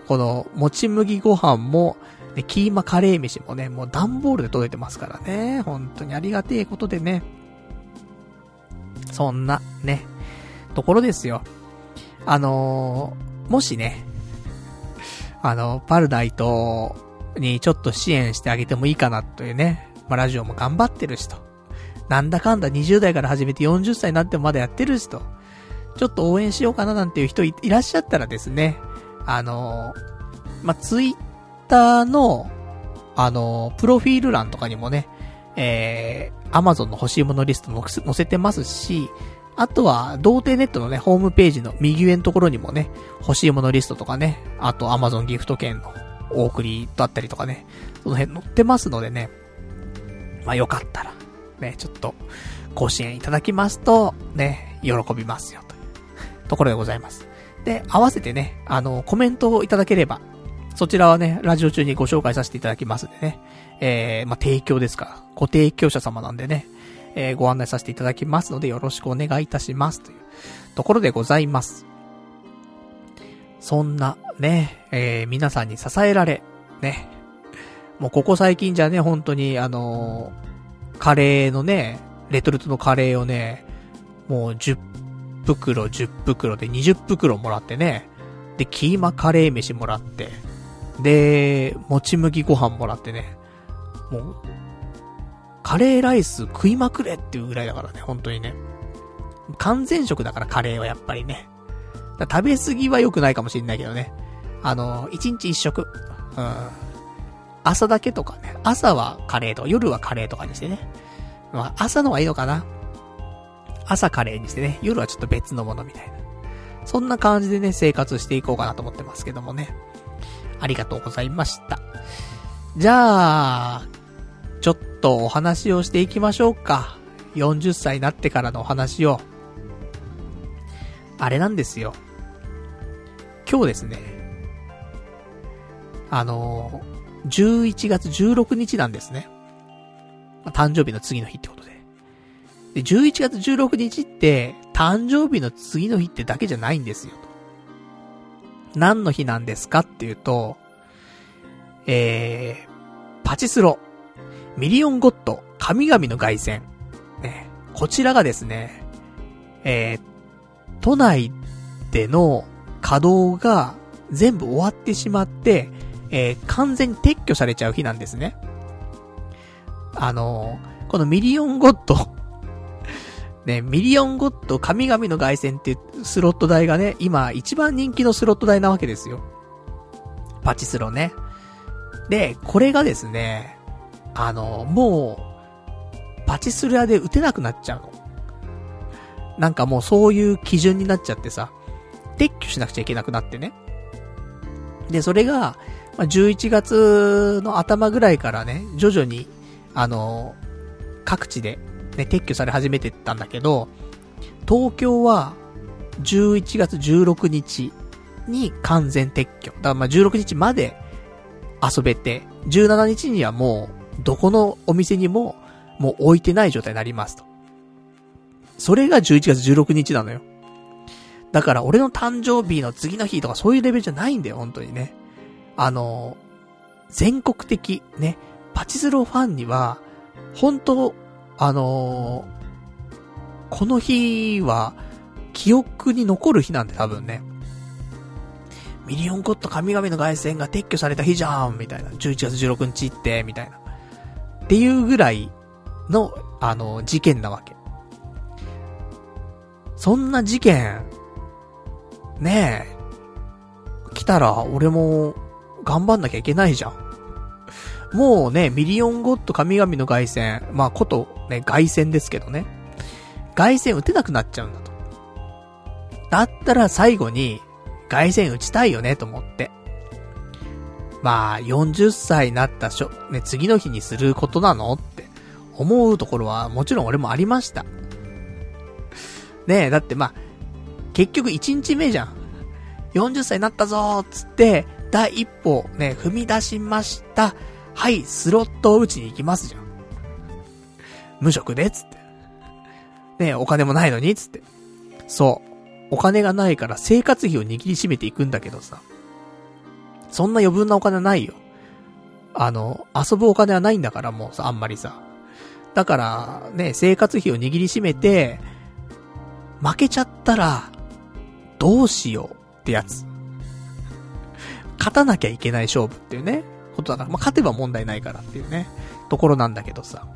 [SPEAKER 1] この、もち麦ご飯も、ね、キーマカレー飯もね、もう段ボールで届いてますからね。本当にありがてえことでね。そんな、ね、ところですよ。あのー、もしね、あの、パルダイトにちょっと支援してあげてもいいかなというね、まあ、ラジオも頑張ってるしと。なんだかんだ20代から始めて40歳になってもまだやってるしと。ちょっと応援しようかななんていう人いらっしゃったらですね、あのまあ、ツイッターの、あのプロフィール欄とかにもね、えー、アマゾンの欲しいものリストも載せてますし、あとは、童貞ネットのね、ホームページの右上のところにもね、欲しいものリストとかね、あとアマゾンギフト券のお送りだったりとかね、その辺載ってますのでね、まあよかったら、ね、ちょっと、ご支援いただきますと、ね、喜びますよ、というところでございます。で、合わせてね、あの、コメントをいただければ、そちらはね、ラジオ中にご紹介させていただきますんでね、えー、まあ、提供ですか。ご提供者様なんでね、えー、ご案内させていただきますのでよろしくお願いいたしますというところでございます。そんな、ね、えー、皆さんに支えられ、ね、もうここ最近じゃね、本当にあのー、カレーのね、レトルトのカレーをね、もう10袋、10袋で20袋もらってね、で、キーマカレー飯もらって、で、もち麦ご飯もらってね、もう、カレーライス食いまくれっていうぐらいだからね、本当にね。完全食だからカレーはやっぱりね。食べ過ぎは良くないかもしれないけどね。あの、一日一食。うん。朝だけとかね。朝はカレーとか、夜はカレーとかにしてね。まあ、朝の方がいいのかな。朝カレーにしてね。夜はちょっと別のものみたいな。そんな感じでね、生活していこうかなと思ってますけどもね。ありがとうございました。じゃあ、ちょっとお話をしていきましょうか。40歳になってからのお話を。あれなんですよ。今日ですね。あの11月16日なんですね。誕生日の次の日ってことで。で、11月16日って、誕生日の次の日ってだけじゃないんですよ。何の日なんですかっていうと、えー、パチスロ、ミリオンゴッド、神々の凱旋。ね、こちらがですね、えー、都内での稼働が全部終わってしまって、えー、完全に撤去されちゃう日なんですね。あのー、このミリオンゴッド ね、ミリオンゴッド神々の凱旋ってスロット台がね、今一番人気のスロット台なわけですよ。パチスロね。で、これがですね、あの、もう、パチスロ屋で打てなくなっちゃうの。なんかもうそういう基準になっちゃってさ、撤去しなくちゃいけなくなってね。で、それが、ま、11月の頭ぐらいからね、徐々に、あの、各地で、ね、撤去され始めてったんだけど、東京は、11月16日に完全撤去。だからまあ16日まで遊べて、17日にはもう、どこのお店にも、もう置いてない状態になりますと。それが11月16日なのよ。だから俺の誕生日の次の日とかそういうレベルじゃないんだよ、本当にね。あの、全国的、ね、パチスロファンには、本当あのこの日は、記憶に残る日なんで多分ね。ミリオンコット神々の凱旋が撤去された日じゃんみたいな。11月16日って、みたいな。っていうぐらいの、あの、事件なわけ。そんな事件、ねえ、来たら俺も頑張んなきゃいけないじゃん。もうね、ミリオンゴッド神々の凱旋、まあことね、凱旋ですけどね。凱旋打てなくなっちゃうんだと。だったら最後に、凱旋打ちたいよね、と思って。まあ、40歳になったしょ、ね、次の日にすることなの？って思うところはもちろん俺もありました。ねえ、だってまあ、結局1日目じゃん。40歳になったぞーつって、第一歩ね、踏み出しました。はい、スロットを打ちに行きますじゃん。無職でつって。ねえ、お金もないのにつって。そう。お金がないから生活費を握りしめていくんだけどさ。そんな余分なお金はないよ。あの、遊ぶお金はないんだからもうさ、あんまりさ。だから、ね、生活費を握りしめて、負けちゃったら、どうしようってやつ。勝たなきゃいけない勝負っていうね、ことだから、まあ、勝てば問題ないからっていうね、ところなんだけどさ。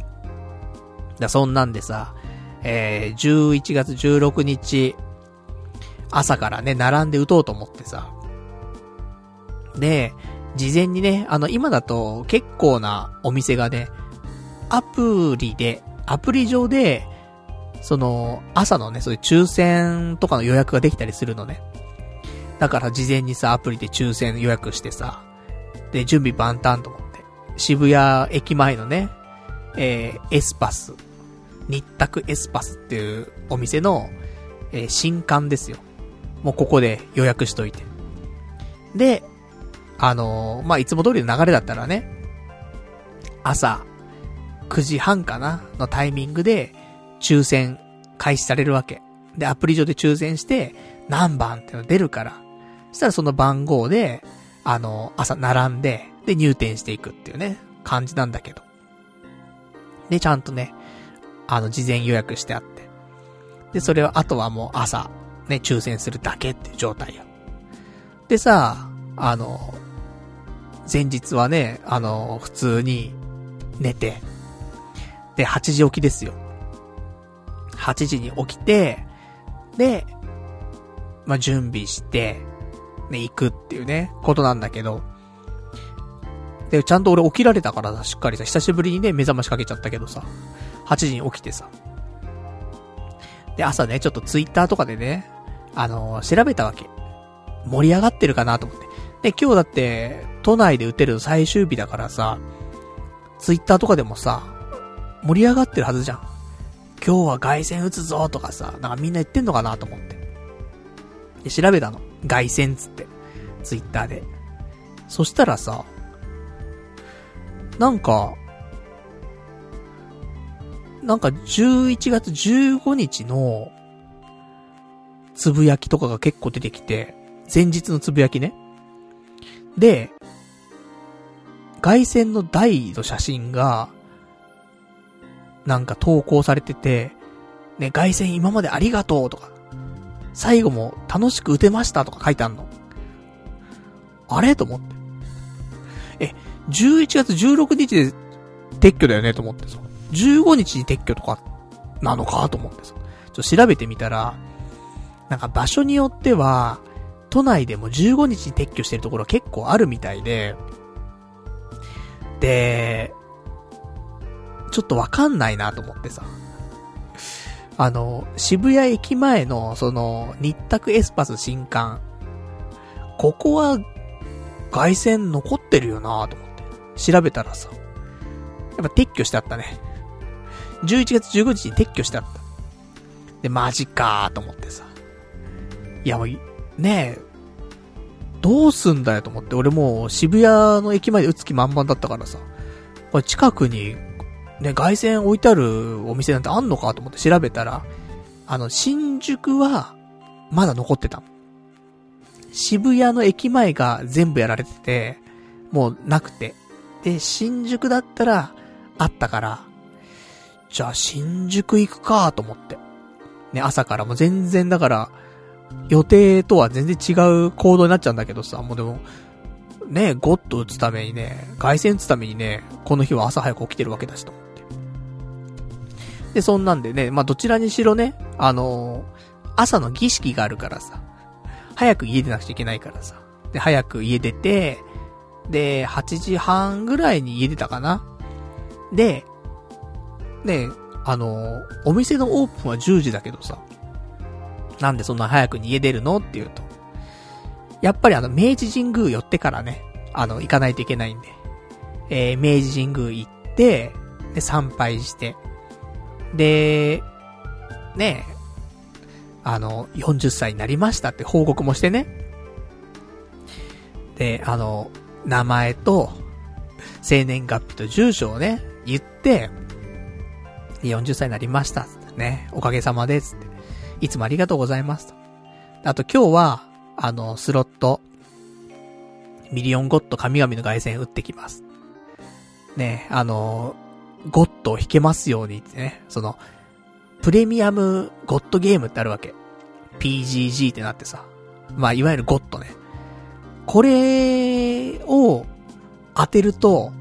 [SPEAKER 1] だそんなんでさ、えー、11月16日、朝からね、並んで打とうと思ってさ。で、事前にね、あの、今だと結構なお店がね、アプリで、アプリ上で、その、朝のね、そういう抽選とかの予約ができたりするのね。だから事前にさ、アプリで抽選予約してさ、で、準備万端と思って、渋谷駅前のね、えー、エスパス、日卓エスパスっていうお店の、えー、新刊ですよ。もうここで予約しといて。で、あのー、まあ、いつも通りの流れだったらね、朝、9時半かなのタイミングで、抽選開始されるわけ。で、アプリ上で抽選して、何番っての出るから。そしたらその番号で、あの、朝並んで、で、入店していくっていうね、感じなんだけど。で、ちゃんとね、あの、事前予約してあって。で、それを、あとはもう朝、ね、抽選するだけっていう状態よ。でさ、あの、前日はね、あの、普通に寝て、で、8時起きですよ。8時に起きて、で、まあ、準備して、ね、行くっていうね、ことなんだけど、で、ちゃんと俺起きられたからさ、しっかりさ、久しぶりにね、目覚ましかけちゃったけどさ、8時に起きてさ。で、朝ね、ちょっとツイッターとかでね、あのー、調べたわけ。盛り上がってるかなと思って。で、今日だって、都内で打てる最終日だからさ、ツイッターとかでもさ、盛り上がってるはずじゃん。今日は外線打つぞとかさ、なんかみんな言ってんのかなと思って。で、調べたの。外線つって。ツイッターで。そしたらさ、なんか、なんか11月15日の、つぶやきとかが結構出てきて、前日のつぶやきね。で、外線の台の写真が、なんか投稿されてて、ね、外線今までありがとうとか、最後も楽しく打てましたとか書いてあんの。あれ？と思って。え、11月16日で撤去だよね？と思ってさ。15日に撤去とかなのか？と思ってさ。ちょっと調べてみたら、なんか場所によっては、都内でも15日に撤去してるところ結構あるみたいで、で、ちょっとわかんないなと思ってさ。あの、渋谷駅前の、その、日卓エスパス新館。ここは、外線残ってるよなと思って。調べたらさ。やっぱ撤去してあったね。11月15日に撤去してあった。で、マジかーと思ってさ。いや、もう、ねえ、どうすんだよと思って、俺もう渋谷の駅前で打つ気満々だったからさ。これ近くに、ね、外線置いてあるお店なんてあんのかと思って調べたら、あの、新宿は、まだ残ってた。渋谷の駅前が全部やられてて、もうなくて。で、新宿だったら、あったから、じゃあ新宿行くかと思って。ね、朝からも全然だから、予定とは全然違う行動になっちゃうんだけどさ、もうでも、ね、ゴッド打つためにね、外線打つためにね、この日は朝早く起きてるわけだしと思って。で、そんなんでね、まあ、どちらにしろね、あのー、朝の儀式があるからさ、早く家出なくちゃいけないからさ。で、早く家出て、で、8時半ぐらいに家出たかな。で、ね、あのー、お店のオープンは10時だけどさ、なんでそんな早くに家出るの？って言うと。やっぱりあの、明治神宮寄ってからね、あの、行かないといけないんで。えー、明治神宮行って、で、参拝して、で、ねえあの、40歳になりましたって報告もしてね。で、あの、名前と、生年月日と住所をね、言って、40歳になりました。ね、おかげさまです。いつもありがとうございますと。あと今日は、あの、スロット、ミリオンゴッド神々の凱旋打ってきます。ね、あの、ゴッドを弾けますようにってね、その、プレミアムゴッドゲームってあるわけ。PGG ってなってさ。まあ、いわゆるゴッドね。これを当てると、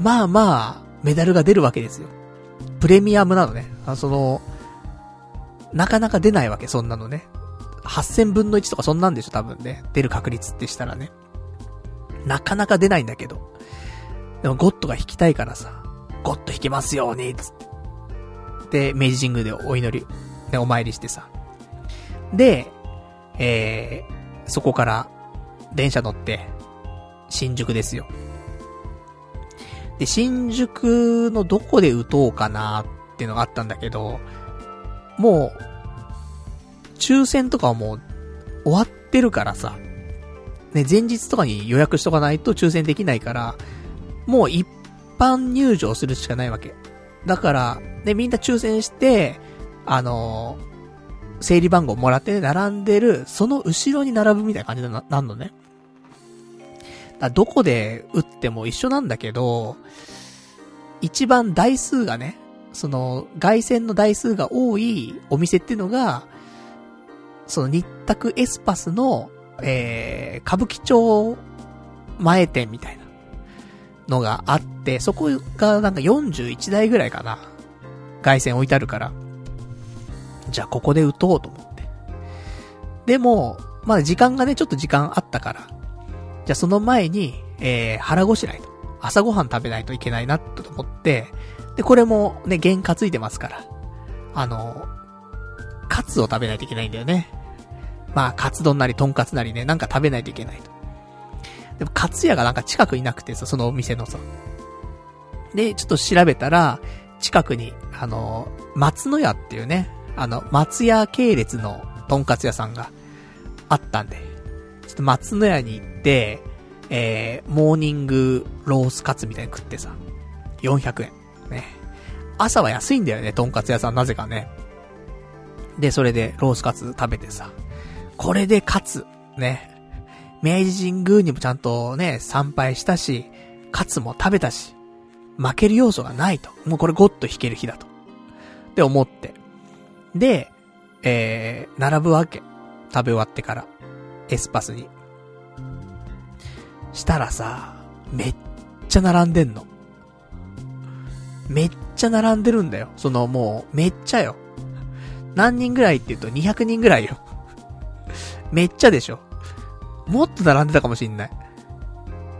[SPEAKER 1] まあまあ、メダルが出るわけですよ。プレミアムなのね。あその、なかなか出ないわけ、そんなのね。8000分の1とかそんなんでしょ、多分ね。出る確率ってしたらね。なかなか出ないんだけど。でもゴッドが引きたいからさ、ゴッド引きますように、つって。で、明治神宮でお祈り、ね、お参りしてさ。で、えー、そこから電車乗って、新宿ですよ。で、新宿のどこで打とうかなっていうのがあったんだけど、もう、抽選とかはもう終わってるからさ、ね、前日とかに予約しとかないと抽選できないから、もう一般入場するしかないわけ。だから、ね、みんな抽選して、あのー、整理番号もらって並んでる、その後ろに並ぶみたいな感じにな、なんのね。だどこで打っても一緒なんだけど、一番台数がね、その、外線の台数が多いお店っていうのが、その日卓エスパスの、えー、歌舞伎町前店みたいなのがあって、そこがなんか41台ぐらいかな。外線置いてあるから。じゃあここで打とうと思って。でも、まだ時間がね、ちょっと時間あったから。じゃあその前に、えー、腹ごしらえと。朝ごはん食べないといけないな、と思って、で、これもね、原価ついてますから。あの、カツを食べないといけないんだよね。まあ、カツ丼なり、トンカツなりね、なんか食べないといけないと。でも、カツ屋がなんか近くいなくてさ、そのお店のさ。で、ちょっと調べたら、近くに、あの、松の屋っていうね、あの、松屋系列のトンカツ屋さんがあったんで、ちょっと松の屋に行って、えー、モーニングロースカツみたいに食ってさ、400円。朝は安いんだよね、トンカツ屋さん、なぜかね。で、それでロースカツ食べてさ、これでカツ、ね。明治神宮にもちゃんとね、参拝したし、カツも食べたし、負ける要素がないと。もうこれゴッと弾ける日だと。って思って。で、えー、並ぶわけ。食べ終わってから。エスパスに。したらさ、めっちゃ並んでんの。めっちゃ並んでるんだよ。そのもう、めっちゃよ。何人ぐらいって言うと200人ぐらいよ。めっちゃでしょ。もっと並んでたかもしんない。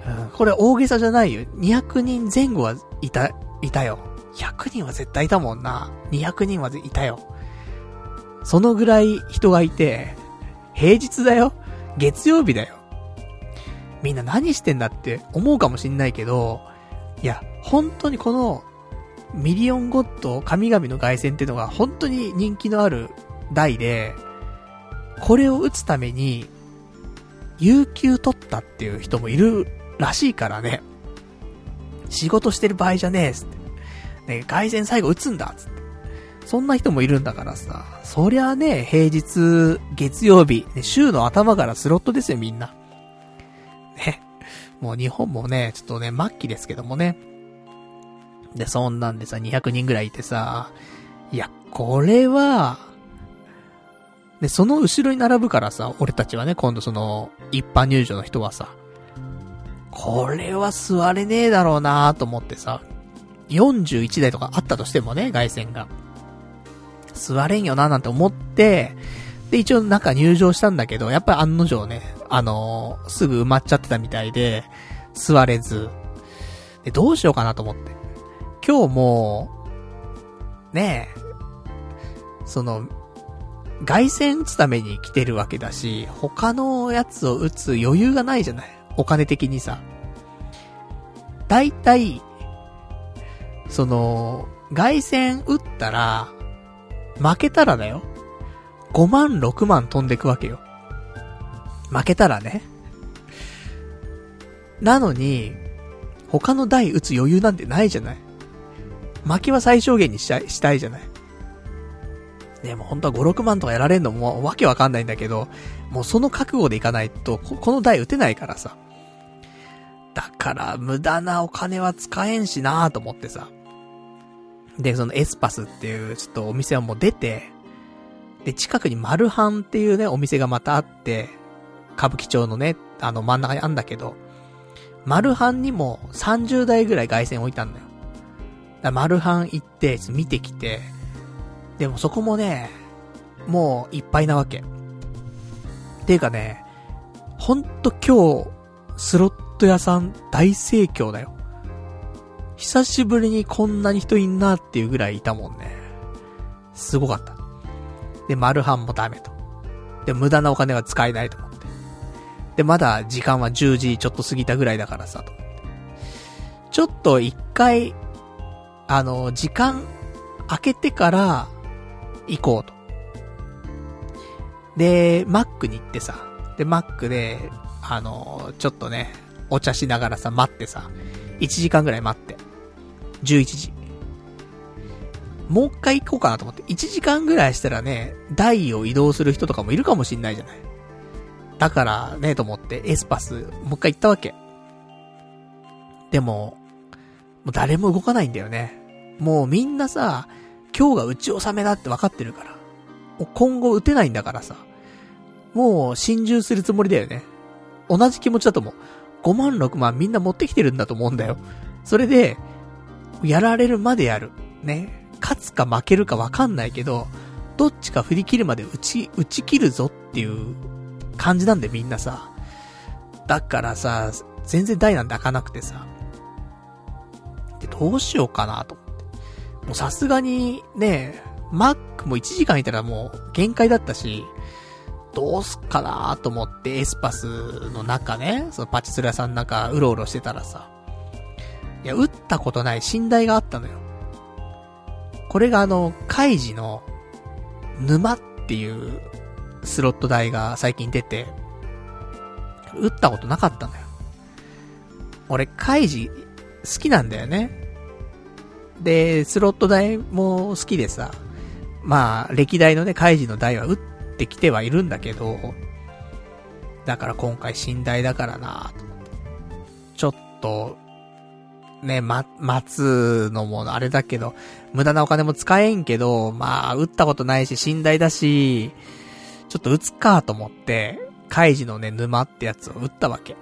[SPEAKER 1] うん、これ大げさじゃないよ。200人前後はいた、いたよ。100人は絶対いたもんな。200人はいたよ。そのぐらい人がいて、平日だよ。月曜日だよ。みんな何してんだって思うかもしんないけど、いや、本当にこの、ミリオンゴッド神々の凱旋っていうのが本当に人気のある台で、これを打つために、有給取ったっていう人もいるらしいからね。仕事してる場合じゃねえっ、つって。ね、外線最後打つんだっ、つって。そんな人もいるんだからさ。そりゃね、平日、月曜日、ね、週の頭からスロットですよ、みんな。ね。もう日本もね、ちょっとね、末期ですけどもね。で、そんなんでさ、200人ぐらいいてさ、いや、これは、で、その後ろに並ぶからさ、俺たちはね、今度その、一般入場の人はさ、これは座れねえだろうなと思ってさ、41台とかあったとしてもね、外線が。座れんよななんて思って、で、一応中入場したんだけど、やっぱり案の定ね、あのー、すぐ埋まっちゃってたみたいで、座れず、で、どうしようかなと思って。今日も、ねえ、その、外線打つために来てるわけだし、他のやつを打つ余裕がないじゃない？お金的にさ。大体、その、外線打ったら、負けたらだよ。5万、6万飛んでくわけよ。負けたらね。なのに、他の台打つ余裕なんてないじゃない？負けは最小限にしたい、したいじゃない。でもう本当は5、6万とかやられんのもわけわかんないんだけど、もうその覚悟でいかないと、ここの台打てないからさ。だから、無駄なお金は使えんしなーと思ってさ。で、そのエスパスっていう、ちょっとお店はもう出て、で、近くにマルハンっていうね、お店がまたあって、歌舞伎町のね、あの真ん中にあんだけど、マルハンにも30台ぐらい外線置いたんだよ。だマルハン行って、見てきて、でもそこもね、もういっぱいなわけ。ていうかね、ほんと今日、スロット屋さん大盛況だよ。久しぶりにこんなに人いんなっていうぐらいいたもんね。すごかった。で、マルハンもダメと。で、無駄なお金は使えないと思って。で、まだ時間は10時ちょっと過ぎたぐらいだからさ、と思って。ちょっと一回、あの、時間開けてから行こうと。で、マックに行ってさ、で、マックで、あの、ちょっとね、お茶しながらさ、待ってさ、1時間ぐらい待って。11時。もう一回行こうかなと思って。1時間ぐらいしたらね、台を移動する人とかもいるかもしんないじゃない。だからね、と思って、エスパス、もう一回行ったわけ。でも、もう誰も動かないんだよね。もうみんなさ、今日が打ち納めだって分かってるから。今後打てないんだからさ。もう心中するつもりだよね。同じ気持ちだと思う。5万6万みんな持ってきてるんだと思うんだよ。それで、やられるまでやる。ね。勝つか負けるか分かんないけど、どっちか振り切るまで打ち、打ち切るぞっていう感じなんでみんなさ。だからさ、全然台なんて開かなくてさ。で、どうしようかなと思って。もうさすがにね、マックも1時間いたらもう限界だったし、どうすっかなと思ってエスパスの中ね、そのパチスラさんの中うろうろしてたらさ、いや、打ったことない寝台があったのよ。これがあの、カイジの沼っていうスロット台が最近出て、打ったことなかったのよ。俺、カイジ好きなんだよね。で、スロット台も好きでさ、まあ、歴代のね、カイジの台は打ってきてはいるんだけど、だから今回寝台だからなと。ちょっと、ね、ま、待つのもあれだけど、無駄なお金も使えんけど、まあ、打ったことないし、寝台だし、ちょっと打つかと思って、カイジのね、沼ってやつを打ったわけ。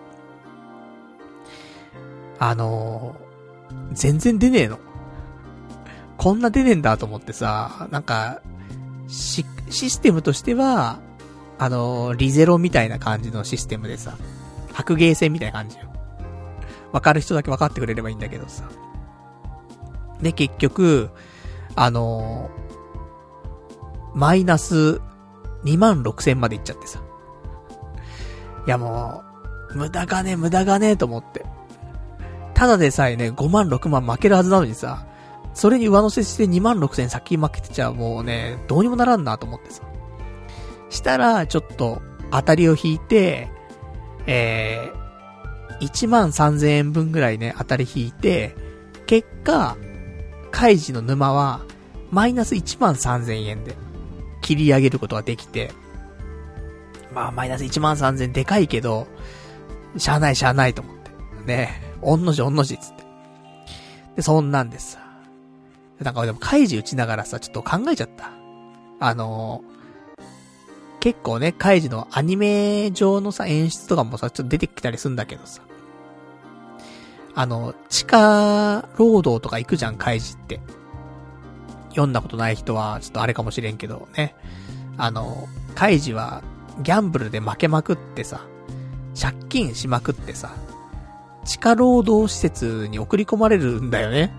[SPEAKER 1] あのー、全然出ねえの。こんな出ねえんだと思ってさ、なんか、シ、システムとしては、あのー、リゼロみたいな感じのシステムでさ、白芸戦みたいな感じよ。わかる人だけわかってくれればいいんだけどさ。で、結局、あのー、マイナス2万6千までいっちゃってさ。いやもう、無駄がね、無駄がね、と思って。ただでさえね、5万6万負けるはずなのにさ、それに上乗せして2万6千先負けてちゃもうね、どうにもならんなと思ってさ。したら、ちょっと、当たりを引いて、えー、1万3千円分ぐらいね、当たり引いて、結果、カイジの沼は、マイナス1万3千円で、切り上げることができて、まあ、マイナス1万3千でかいけど、しゃあないしゃあないと思って。ね、おんのじおんのじつって。で、そんなんでさ。なんかでも、カイジ打ちながらさ、ちょっと考えちゃった。あのー、結構ね、カイジのアニメ上のさ、演出とかもさ、ちょっと出てきたりすんだけどさ。あの、地下労働とか行くじゃん、カイジって。読んだことない人は、ちょっとあれかもしれんけどね。あの、カイジは、ギャンブルで負けまくってさ、借金しまくってさ、地下労働施設に送り込まれるんだよね。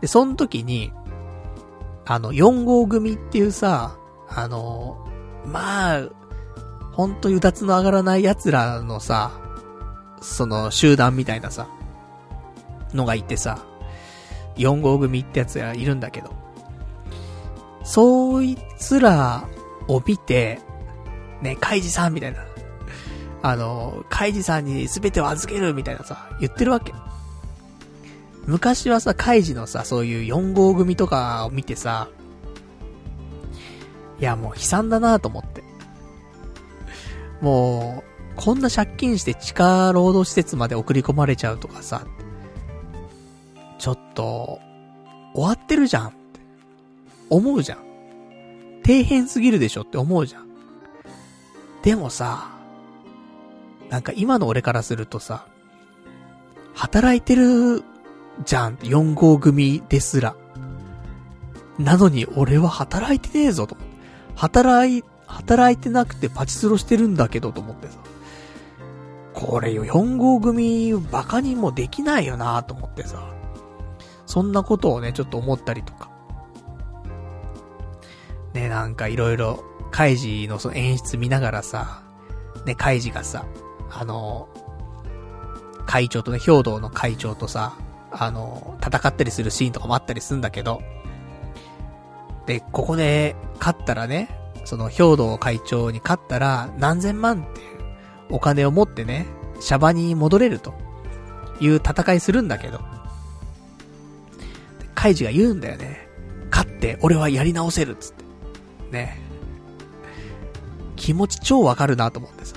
[SPEAKER 1] で、その時に、あの、4号組っていうさ、あの、まあ、ほんとうだつの上がらない奴らのさ、その集団みたいなさ、のがいてさ、4号組ってやつがいるんだけど、そいつらを見て、ね、カイジさんみたいな。あの、カイジさんに全てを預けるみたいなさ、言ってるわけ。昔はさ、カイジのさ、そういう4号組とかを見てさ、いやもう悲惨だなと思って。もう、こんな借金して地下労働施設まで送り込まれちゃうとかさ、ちょっと、終わってるじゃんって、思うじゃん。底辺すぎるでしょって思うじゃん。でもさ、なんか今の俺からするとさ、働いてるじゃん、4号組ですら。なのに俺は働いてねえぞと。働い、働いてなくてパチスロしてるんだけどと思ってさ。これよ、4号組、バカにもできないよなと思ってさ。そんなことをね、ちょっと思ったりとか。ね、なんかいろいろ、カイジのその演出見ながらさ、ね、カイジがさ、あの、会長とね、兵道の会長とさ、あの、戦ったりするシーンとかもあったりするんだけど、で、ここで勝ったらね、その兵道会長に勝ったら何千万っていうお金を持ってね、シャバに戻れるという戦いするんだけど、カイジが言うんだよね。勝って俺はやり直せるっつって。ね。気持ち超わかるなと思ってさ。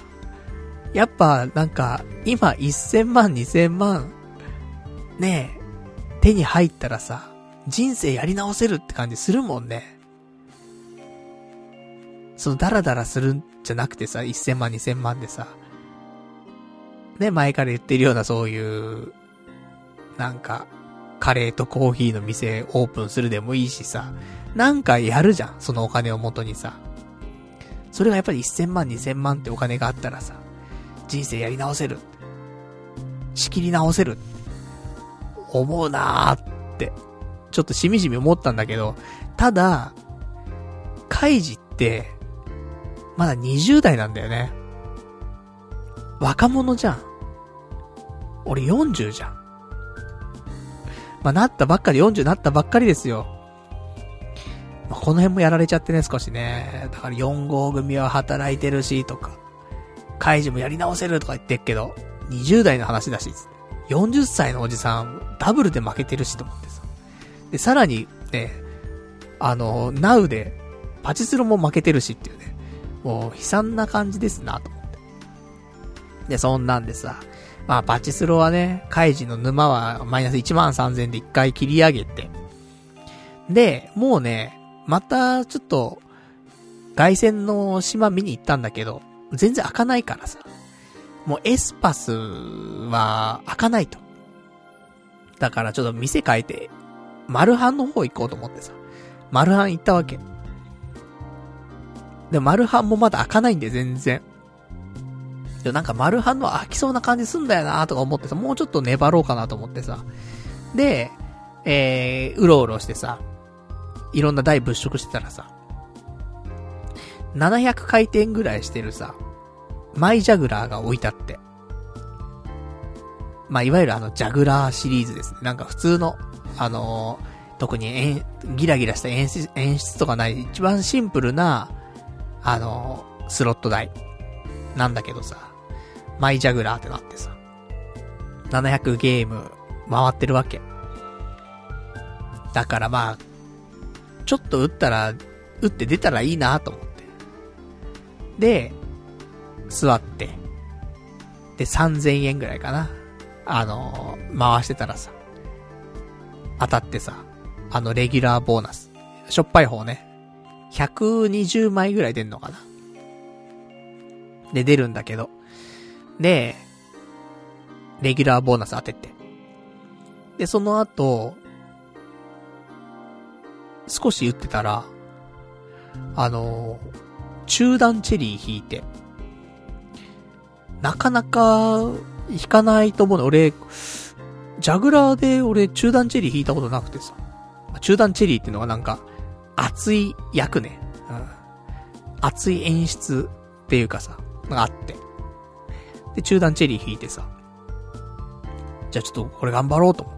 [SPEAKER 1] やっぱ、なんか、今1000万、2000万、ねえ、手に入ったらさ、人生やり直せるって感じするもんね。そのダラダラするんじゃなくてさ、1000万2000万でさ、ね、前から言ってるようなそういう、なんか、カレーとコーヒーの店オープンするでもいいしさ、なんかやるじゃん、そのお金を元にさ。それがやっぱり1000万2000万ってお金があったらさ、人生やり直せる。仕切り直せる。思うなーって、ちょっとしみじみ思ったんだけど、ただ、カイジって、まだ20代なんだよね。若者じゃん。俺40じゃん。まあ、なったばっかり、40なったばっかりですよ。まあ、この辺もやられちゃってね、少しね。だから4号組は働いてるし、とか。カイジもやり直せるとか言ってっけど、20代の話だし、40歳のおじさん、ダブルで負けてるしと思ってさ。で、さらに、ね、あの、ナウで、パチスロも負けてるしっていうね。もう、悲惨な感じですな、と思って。で、そんなんでさ、まあ、パチスロはね、カイジの沼はマイナス1万3000で一回切り上げて、で、もうね、また、ちょっと、外線の島見に行ったんだけど、全然開かないからさ。もうエスパスは開かないと。だからちょっと店変えて、マルハンの方行こうと思ってさ。マルハン行ったわけ。で、マルハンもまだ開かないんで全然。でなんかマルハンの開きそうな感じすんだよなとか思ってさ、もうちょっと粘ろうかなと思ってさ。で、えー、うろうろしてさ、いろんな台物色してたらさ、700回転ぐらいしてるさ、マイジャグラーが置いてあって。まあ、いわゆるあの、ジャグラーシリーズですね。なんか普通の、あのー、特にえギラギラした演出、演出とかない、一番シンプルな、あのー、スロット台。なんだけどさ、マイジャグラーってなってさ、700ゲーム回ってるわけ。だからまあ、ちょっと打ったら、打って出たらいいなと思って。で、座って、で、3000円ぐらいかな。あのー、回してたらさ、当たってさ、あの、レギュラーボーナス。しょっぱい方ね。120枚ぐらい出んのかな。で、出るんだけど。で、レギュラーボーナス当てて。で、その後、少し言ってたら、あのー、中段チェリー引いて、なかなか、引かないと思うの。俺、ジャグラーで俺中段チェリー引いたことなくてさ。中段チェリーっていうのがなんか、熱い役ね。うん。熱い演出っていうかさ、があって。で、中段チェリー引いてさ。じゃあちょっとこれ頑張ろうと思っ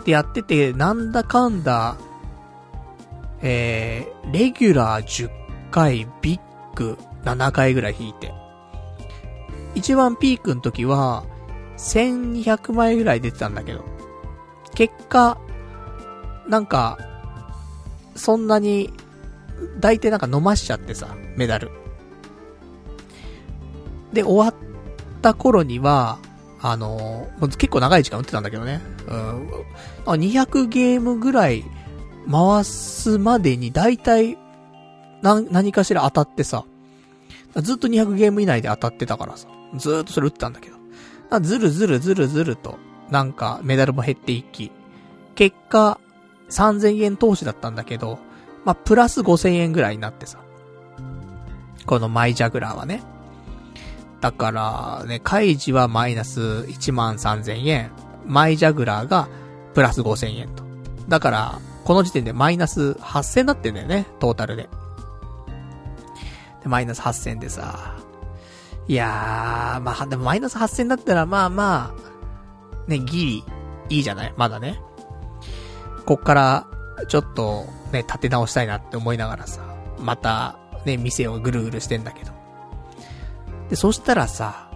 [SPEAKER 1] て。で、やってて、なんだかんだ、えー、レギュラー10回、ビッグ7回ぐらい引いて。一番ピークの時は、1200枚ぐらい出てたんだけど、結果、なんか、そんなに、大体なんか飲ましちゃってさ、メダル。で、終わった頃には、あのー、結構長い時間打ってたんだけどね。うん。200ゲームぐらい回すまでに大体、な、何かしら当たってさ、ずっと200ゲーム以内で当たってたからさ。ずーっとそれ打ってたんだけど。ずるずるずるずると、なんかメダルも減っていき、結果、3000円投資だったんだけど、まあ、プラス5000円ぐらいになってさ。このマイジャグラーはね。だから、ね、カイジはマイナス1万3000円。マイジャグラーがプラス5000円と。だから、この時点でマイナス8000になってんだよね、トータルで。で、マイナス8000でさ。いやー、まあ、でもマイナス8000だったら、まあまあ、ね、ギリ、いいじゃない？まだね。こっから、ちょっと、ね、立て直したいなって思いながらさ、また、ね、店をぐるぐるしてんだけど。で、そしたらさ、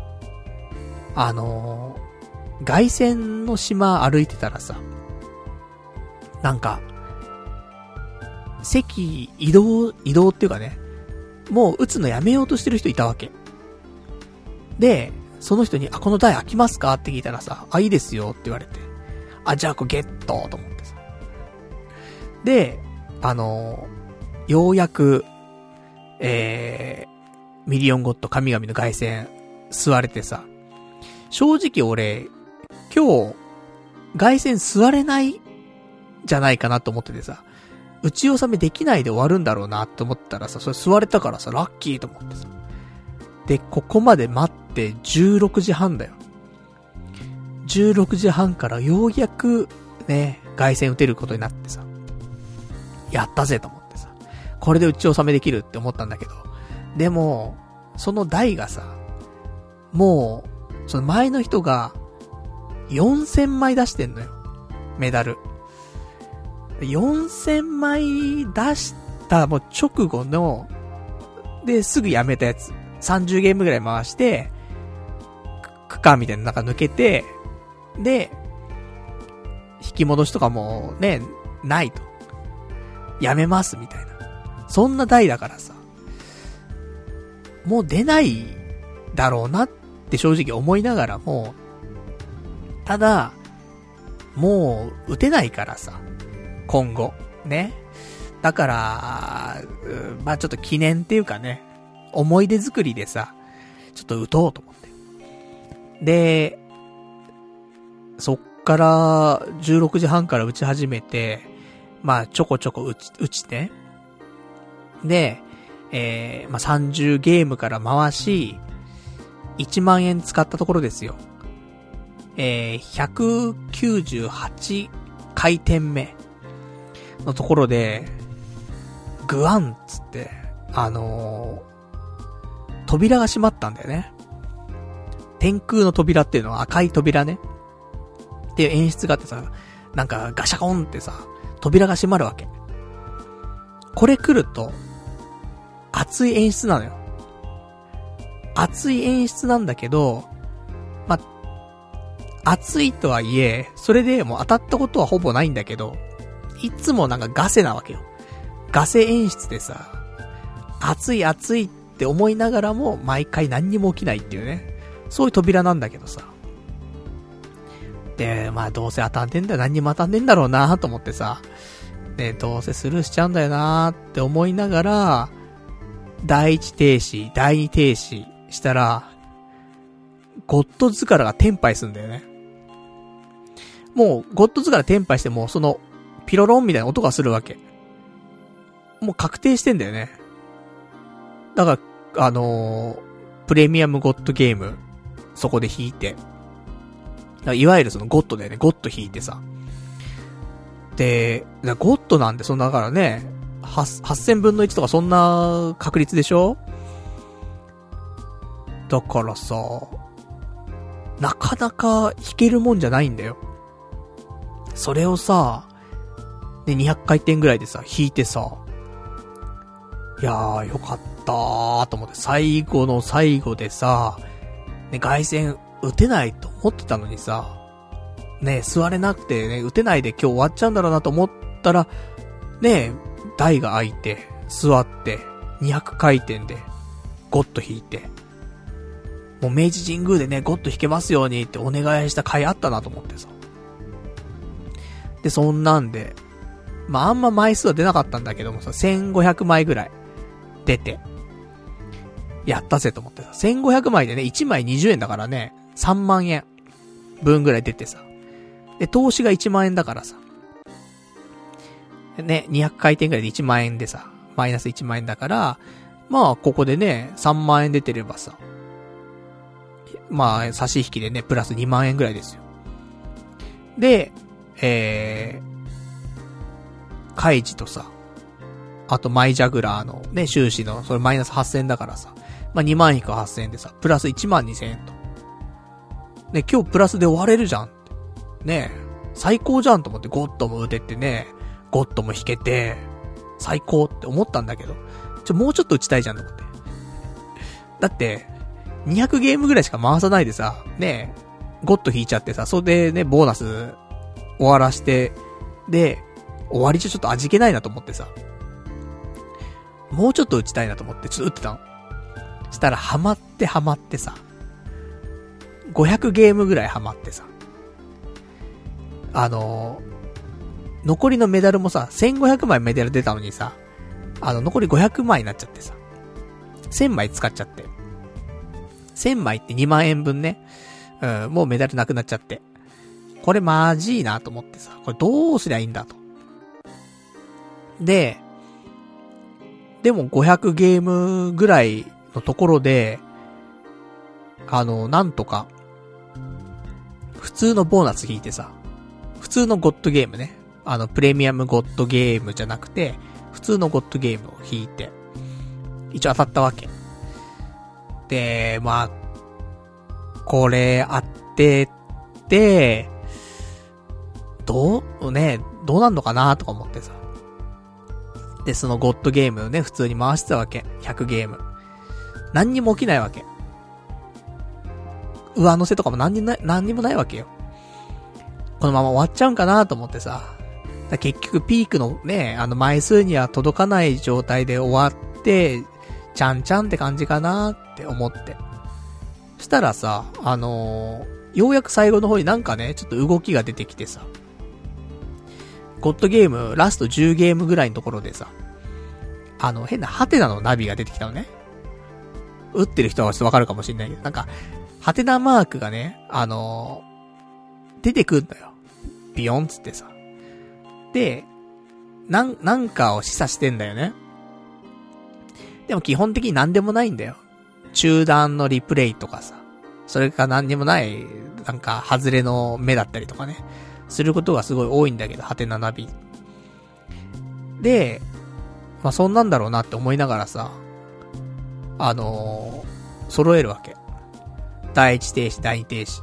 [SPEAKER 1] あのー、外線の島歩いてたらさ、なんか、席移動、移動っていうかね、もう打つのやめようとしてる人いたわけ。で、その人に、あ、この台空きますか？って聞いたらさ、あ、いいですよって言われて。あ、じゃあこれゲットと思ってさ。で、あのー、ようやく、えー、ミリオンゴッド神々の凱旋、座れてさ、正直俺、今日、凱旋座れない、じゃないかなと思っててさ、打ち納めできないで終わるんだろうなって思ったらさ、それ座れたからさ、ラッキーと思ってさ。で、ここまで待って16時半だよ。16時半からようやく、ね、外線打てることになってさ、やったぜと思ってさ、これで打ち納めできるって思ったんだけど、でも、その台がさ、もう、その前の人が、4000枚出してんのよ。メダル。4000枚出したもう直後の、で、すぐやめたやつ。30ゲームぐらい回して、区間みたいな中抜けて、で、引き戻しとかもね、ないと。やめます、みたいな。そんな台だからさ。もう出ないだろうなって正直思いながらも、ただ、もう打てないからさ。今後。ね。だから、まあちょっと記念っていうかね、思い出作りでさ、ちょっと打とうと思って。で、そっから16時半から打ち始めて、まあちょこちょこ打ち、打ちて。で、えー、まあ30ゲームから回し、1万円使ったところですよ。えー、198回転目のところで、グワンっつって、あのー、扉が閉まったんだよね。天空の扉っていうのは赤い扉ね。っていう演出があってさ、なんかガシャコンってさ、扉が閉まるわけ。これ来ると、熱い演出なのよ。熱い演出なんだけど、ま、熱いとはいえ、それでもう当たったことはほぼないんだけど、いつもなんかガセなわけよ。ガセ演出でさ、熱い熱いって思いながらも毎回何にも起きないっていうね。そういう扉なんだけどさ。で、まあどうせ当たんねんだよ、何にも当たんねんだろうなと思ってさ。で、どうせスルーしちゃうんだよなって思いながら、第一停止、第二停止したら、ゴッドズカラがテンパイすんだよね。もう、ゴッドズカラテンパイしても、その、ピロロンみたいな音がするわけ。もう確定してんだよね。だから、あのー、プレミアムゴッドゲーム、そこで弾いて。いわゆるそのゴッドだよね。ゴッド弾いてさ。で、ゴッドなんで、そんな、だからね、8000分の1とかそんな確率でしょ？だからさ、なかなか弾けるもんじゃないんだよ。それをさ、で、200回転ぐらいでさ、弾いてさ、いやー、よかったーと思って、最後の最後でさ、ね、外線打てないと思ってたのにさ、ね、座れなくてね、打てないで今日終わっちゃうんだろうなと思ったら、ね、台が開いて、座って、200回転で、ゴッド弾いて、もう明治神宮でね、ゴッド弾けますようにってお願いした回あったなと思ってさ。で、そんなんで、まあ、あんま枚数は出なかったんだけどもさ、1500枚ぐらい出て、やったぜと思ってさ、1500枚でね、1枚20円だからね、3万円分ぐらい出てさ。で、投資が1万円だからさ。ね、200回転ぐらいで1万円でさ、マイナス1万円だから、まあ、ここでね、3万円出てればさ、まあ、差し引きでね、プラス2万円ぐらいですよ。で、えー、カイジとさ、あとマイジャグラーのね、収支の、それマイナス8000だからさ、まあ2万引く8000円でさ、プラス1万2000円と。ね、今日プラスで終われるじゃん。ね最高じゃんと思ってゴッドも打ててね、ゴッドも弾けて、最高って思ったんだけど、ちょ、もうちょっと打ちたいじゃんと思って。だって、200ゲームぐらいしか回さないでさ、ねゴッド引いちゃってさ、それでね、ボーナス終わらして、で、終わりじゃちょっと味気ないなと思ってさ、もうちょっと打ちたいなと思って、ちょっと打ってたの。したら、ハマってハマってさ、500ゲームぐらいハマってさ、あのー、残りのメダルもさ、1500枚メダル出たのにさ、あの、残り500枚になっちゃってさ、1000枚使っちゃって。1000枚って2万円分ね、うん、もうメダルなくなっちゃって。これマジいなと思ってさ、これどうすりゃいいんだと。で、でも500ゲームぐらいのところで、あの、なんとか、普通のボーナス引いてさ、普通のゴッドゲームね。あの、プレミアムゴッドゲームじゃなくて、普通のゴッドゲームを引いて、一応当たったわけ。で、まあ、これあってって、どう、ね、どうなんのかなとか思ってさ。で、そのゴッドゲームをね、普通に回してたわけ。100ゲーム。何にも起きないわけ。上乗せとかも何にない、何にもないわけよ。このまま終わっちゃうんかなと思ってさ。結局ピークのね、あの枚数には届かない状態で終わって、ちゃんちゃんって感じかなって思って。したらさ、あのー、ようやく最後の方になんかね、ちょっと動きが出てきてさ。ゴッドゲーム、ラスト10ゲームぐらいのところでさ、あの、変なハテナのナビが出てきたのね。打ってる人はちょっとわかるかもしんないけど、なんか、ハテナマークがね、あのー、出てくんのよ。ビヨンつってさ。で、なん、なんかを示唆してんだよね。でも基本的に何でもないんだよ。中断のリプレイとかさ。それか何にもない、なんか、外れの目だったりとかね。することがすごい多いんだけど、ハテナナビ。で、まあ、そんなんだろうなって思いながらさ、あのー、揃えるわけ。第一停止、第二停止。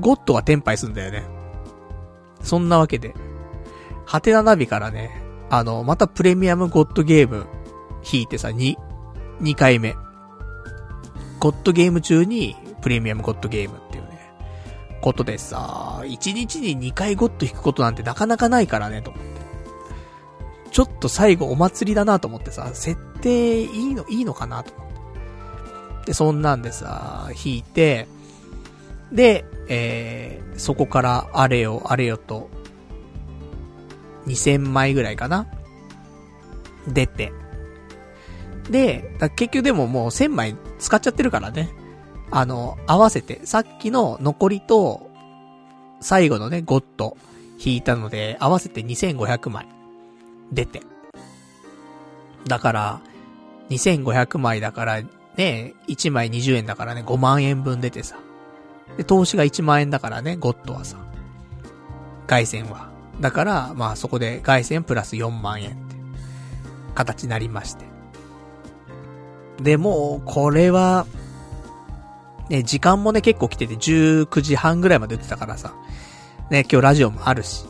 [SPEAKER 1] ゴッドはテンパイすんだよね。そんなわけで。ハテナナビからね、あの、またプレミアムゴッドゲーム引いてさ、2、2回目。ゴッドゲーム中にプレミアムゴッドゲーム、ことでさ、1日に2回ゴッド引くことなんてなかなかないからね、と思って。ちょっと最後お祭りだなと思ってさ、設定いいの、いいのかなと思って。で、そんなんでさ、引いて、で、えー、そこからあれよあれよと、2000枚ぐらいかな出て。で、結局でももう1000枚使っちゃってるからね。あの、合わせて、さっきの残りと、最後のね、ゴッド引いたので、合わせて2500枚出て。だから、2500枚だから、ね、1枚20円だからね、5万円分出てさ。で、投資が1万円だからね、ゴッドはさ。外線は。だから、まあそこで外線プラス4万円って形になりまして。で、もう、これは、ね、時間もね、結構来てて、19時半ぐらいまで打ってたからさ。ね、今日ラジオもあるし。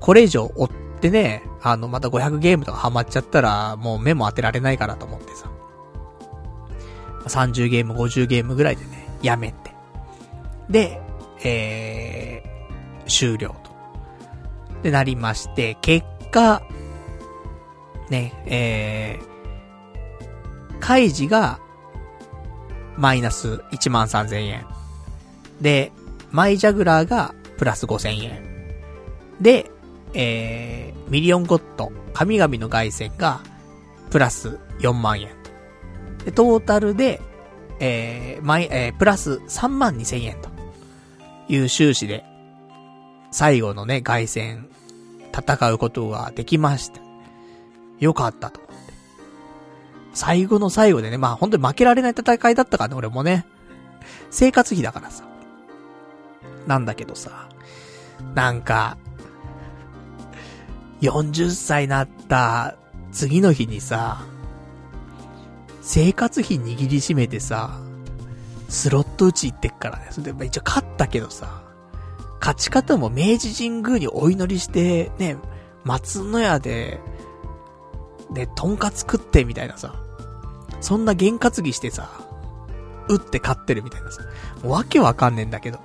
[SPEAKER 1] これ以上追ってね、あの、また500ゲームとかハマっちゃったら、もう目も当てられないからと思ってさ。30ゲーム、50ゲームぐらいでね、やめて。で、えー、終了と。で、なりまして、結果、ね、えー、開示が、マイナス1万3000円。で、マイジャグラーがプラス5000円。で、えー、ミリオンゴッド、神々の凱旋が、プラス4万円。で、トータルで、えー、マイ、えー、プラス3万2000円と。いう収支で、最後のね、凱旋、戦うことができました。よかったと。最後の最後でね、まあ本当に負けられない戦いだったからね、俺もね。生活費だからさ。なんだけどさ、なんか、40歳になった次の日にさ、生活費握りしめてさ、スロット打ち行ってっからね。それで、一応勝ったけどさ、勝ち方も明治神宮にお祈りして、ね、松の屋で、ね、とんかつ食ってみたいなさ、そんな験担ぎしてさ、打って勝ってるみたいなさ、もうわけわかんねえんだけど。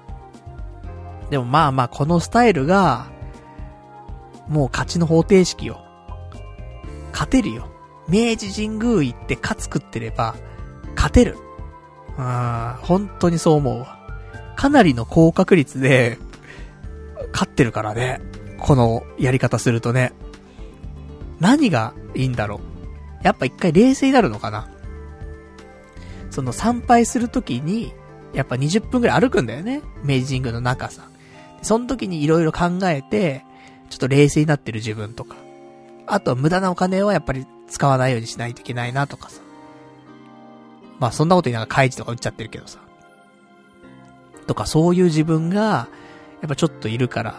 [SPEAKER 1] でもまあまあ、このスタイルが、もう勝ちの方程式よ。勝てるよ。明治神宮行って勝つ食ってれば、勝てる。うん、本当にそう思うわ。かなりの高確率で、勝ってるからね。このやり方するとね。何がいいんだろう？やっぱ一回冷静になるのかな？その参拝するときに、やっぱ20分くらい歩くんだよね？明治神宮の中さ。その時に色々考えて、ちょっと冷静になってる自分とか。あとは無駄なお金はやっぱり使わないようにしないといけないなとかさ。まあそんなこと言いながら開示とか打っちゃってるけどさ。とかそういう自分が、やっぱちょっといるから、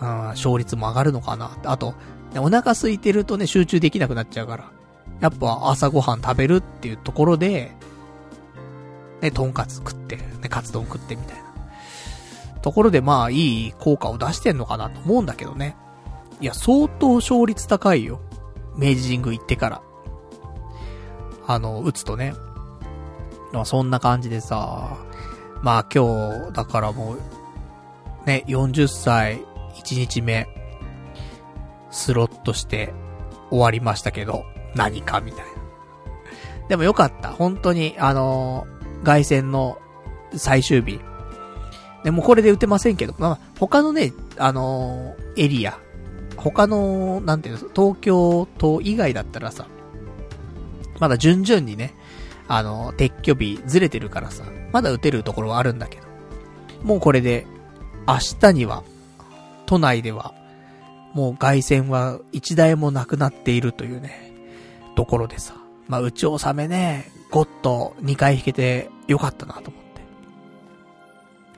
[SPEAKER 1] うん、勝率も上がるのかな。あと、お腹空いてるとね、集中できなくなっちゃうから。やっぱ朝ごはん食べるっていうところで、ね、とんかつ食って、ね、カツ丼食ってみたいな。ところでまあいい効果を出してんのかなと思うんだけどね。いや、相当勝率高いよ。明治神宮行ってから。あの、打つとね。まあそんな感じでさ、まあ今日、だからもう、ね、40歳1日目、スロットして終わりましたけど、何かみたいな。でもよかった。本当に、あのー、外線の最終日。でもこれで打てませんけど、まあ、他のね、あのー、エリア、他の、なんていうの、東京都以外だったらさ、まだ順々にね、あの、撤去日ずれてるからさ、まだ打てるところはあるんだけど、もうこれで、明日には、都内では、もう外線は一台もなくなっているというね、ところでさ、まあ、打ち納めね、ゴッと2回引けてよかったなと思って。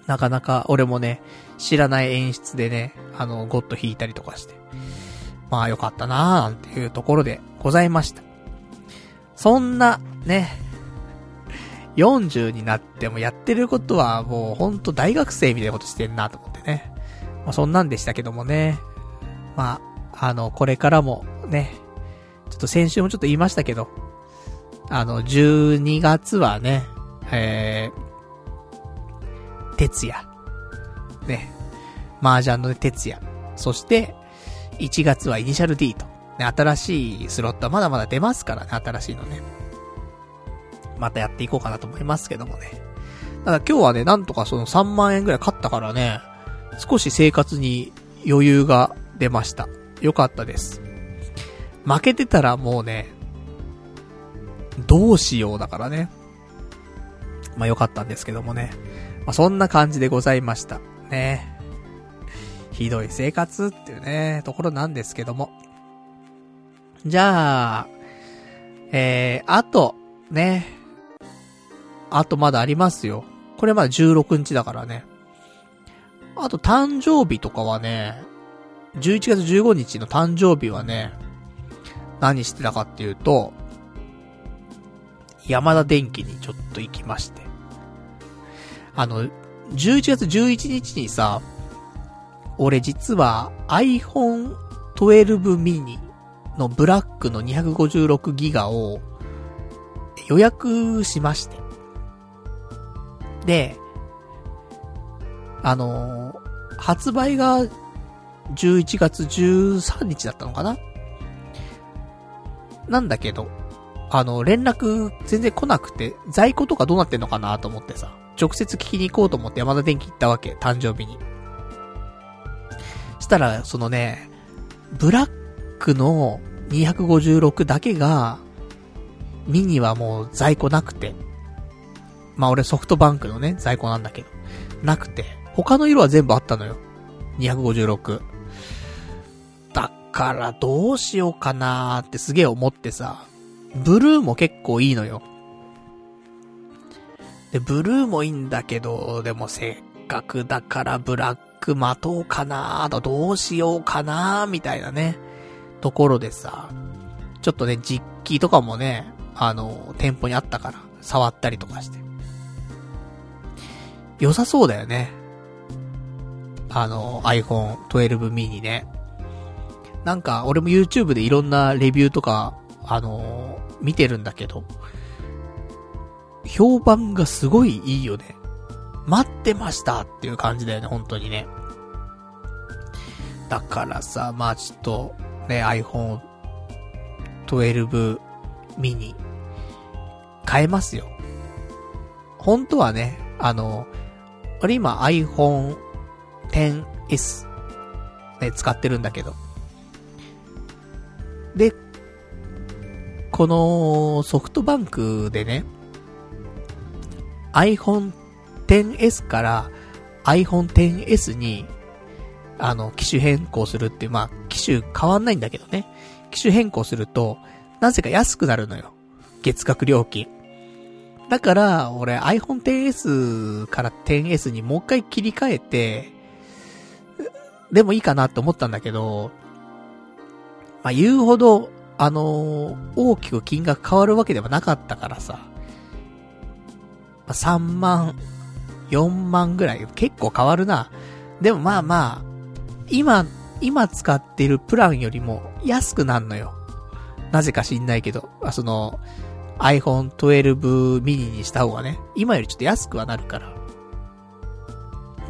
[SPEAKER 1] なかなか俺もね、知らない演出でね、あの、ゴッド弾いたりとかして。まあよかったなーなんていうところでございました。そんな、ね、40になってもやってることはもうほんと大学生みたいなことしてんなと思ってね。まあそんなんでしたけどもね。まあ、あの、これからもね、ちょっと先週もちょっと言いましたけど、あの、12月はね、えー、徹夜。ね。麻雀の徹夜。そして、1月はイニシャル D と。ね、新しいスロットはまだまだ出ますからね、新しいのね。またやっていこうかなと思いますけどもね。ただ今日はね、なんとかその3万円ぐらい買ったからね、少し生活に余裕が出ました。よかったです。負けてたらもうね、どうしようだからね。まあよかったんですけどもね。まあそんな感じでございました。ね。ひどい生活っていうね、ところなんですけども。じゃあ、えー、あと、ね。あとまだありますよ。これまだ16日だからね。あと誕生日とかはね、11月15日の誕生日はね、何してたかっていうと、山田電機にちょっと行きまして。あの、11月11日にさ、俺実は iPhone 12 mini のブラックの256ギガを予約しまして。で、あの、発売が11月13日だったのかな？なんだけど、あの、連絡全然来なくて、在庫とかどうなってんのかなと思ってさ、直接聞きに行こうと思って山田電機行ったわけ、誕生日に。したら、そのね、ブラックの256だけが、ミニはもう在庫なくて。まあ俺ソフトバンクのね、在庫なんだけど。なくて。他の色は全部あったのよ。256。だからどうしようかなーってすげえ思ってさ。ブルーも結構いいのよ。で、ブルーもいいんだけど、でもせっかくだからブラック待とうかなーと、どうしようかなーみたいなね、ところでさ、ちょっとね、実機とかもね、あの、店舗にあったから、触ったりとかして。良さそうだよね。あの、iPhone 12 mini ね。なんか、俺も YouTube でいろんなレビューとか、あのー、見てるんだけど、評判がすごいいいよね。待ってましたっていう感じだよね、本当にね。だからさ、まあちょっと、ね、iPhone 12 mini、買えますよ。本当はね、あの、俺今 iPhone XS、ね、使ってるんだけど。で、このソフトバンクでね、iPhone XS から iPhone XS に、あの、機種変更するっていう、まあ、機種変わんないんだけどね。機種変更すると、なぜか安くなるのよ。月額料金。だから、俺 iPhone XS から 10S にもう一回切り替えて、でもいいかなって思ったんだけど、まあ、言うほど、あのー、大きく金額変わるわけではなかったからさ、まあ、3万、4万ぐらい、結構変わるな。でもまあまあ、今、今使ってるプランよりも安くなんのよ。なぜか知んないけど、あその、iPhone 12 mini にした方がね、今よりちょっと安くはなるから。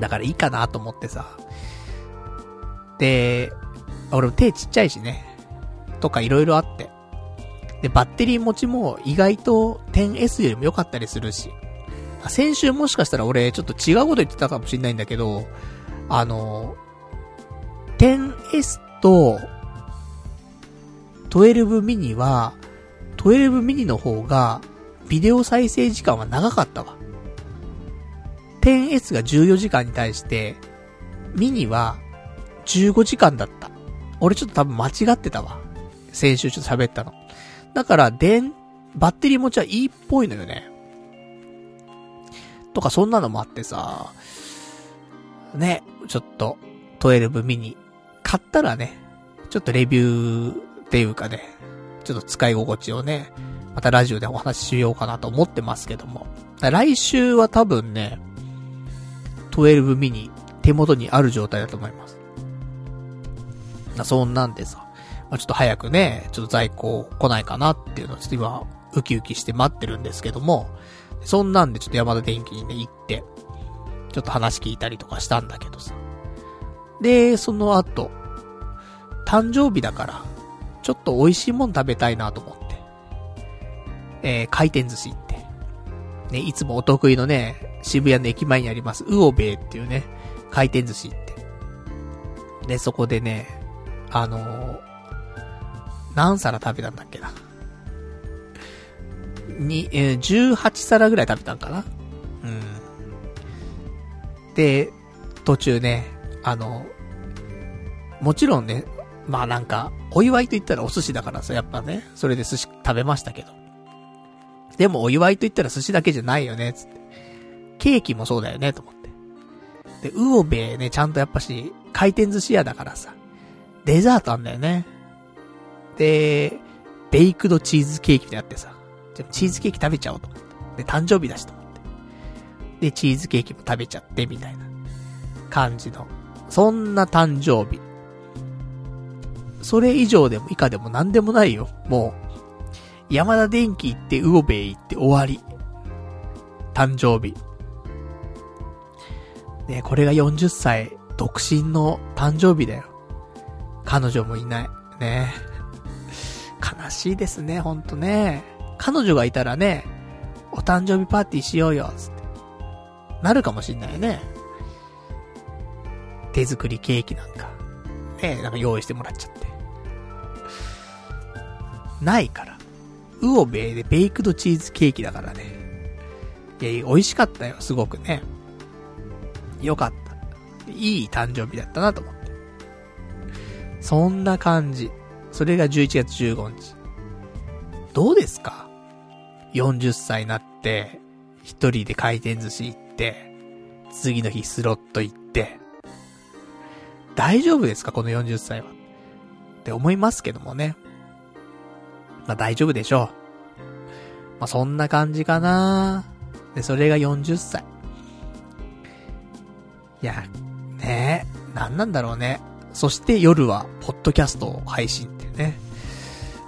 [SPEAKER 1] だからいいかなと思ってさ。で、俺も手ちっちゃいしね。とか色々あって。で、バッテリー持ちも意外と 10S よりも良かったりするし。先週もしかしたら俺ちょっと違うこと言ってたかもしんないんだけど、あの、10S と12 mini は、12ミニの方が、ビデオ再生時間は長かったわ。10S が14時間に対して、ミニは15時間だった。俺ちょっと多分間違ってたわ。先週ちょっと喋ったの。だから、電、バッテリー持ちはいいっぽいのよね。とかそんなのもあってさ、ね、ちょっと、12ミニ、買ったらね、ちょっとレビューっていうかね、ちょっと使い心地をね、またラジオでお話ししようかなと思ってますけども。来週は多分ね、12ミニ手元にある状態だと思います。そんなんでさ、まあ、ちょっと早くね、ちょっと在庫来ないかなっていうのをちょっと今、ウキウキして待ってるんですけども、そんなんでちょっと山田電機にね、行って、ちょっと話聞いたりとかしたんだけどさ。で、その後、誕生日だから、ちょっと美味しいもん食べたいなと思って。えー、回転寿司行って。ね、いつもお得意のね、渋谷の駅前にあります、ウオベイっていうね、回転寿司行って。で、そこでね、あのー、何皿食べたんだっけな？に、えー、18皿ぐらい食べたんかな？うん。で、途中ね、あの、もちろんね、まあなんか、お祝いと言ったらお寿司だからさ、やっぱね、それで寿司食べましたけど。でもお祝いと言ったら寿司だけじゃないよね、つって。ケーキもそうだよね、と思って。で、ウオベね、ちゃんとやっぱし、回転寿司屋だからさ、デザートあんだよね。で、ベイクドチーズケーキってあってさ、じゃチーズケーキ食べちゃおうと思って。で、誕生日だしと思って。で、チーズケーキも食べちゃって、みたいな感じの。そんな誕生日。それ以上でも以下でも何でもないよ。もう、山田電機行って、ウオベイ行って終わり。誕生日。ねこれが40歳、独身の誕生日だよ。彼女もいない。ね悲しいですね、ほんとね。彼女がいたらね、お誕生日パーティーしようよ、つって。なるかもしんないよね。手作りケーキなんか、ねなんか用意してもらっちゃって。ないから。ウオベイでベイクドチーズケーキだからね。いや、美味しかったよ、すごくね。よかった。いい誕生日だったなと思って。そんな感じ。それが11月15日。どうですか ?40 歳になって、一人で回転寿司行って、次の日スロット行って、大丈夫ですか？この40歳は。って思いますけどもね。まあ大丈夫でしょう。まあそんな感じかなで、それが40歳。いや、ねえ、なんなんだろうね。そして夜は、ポッドキャストを配信ね。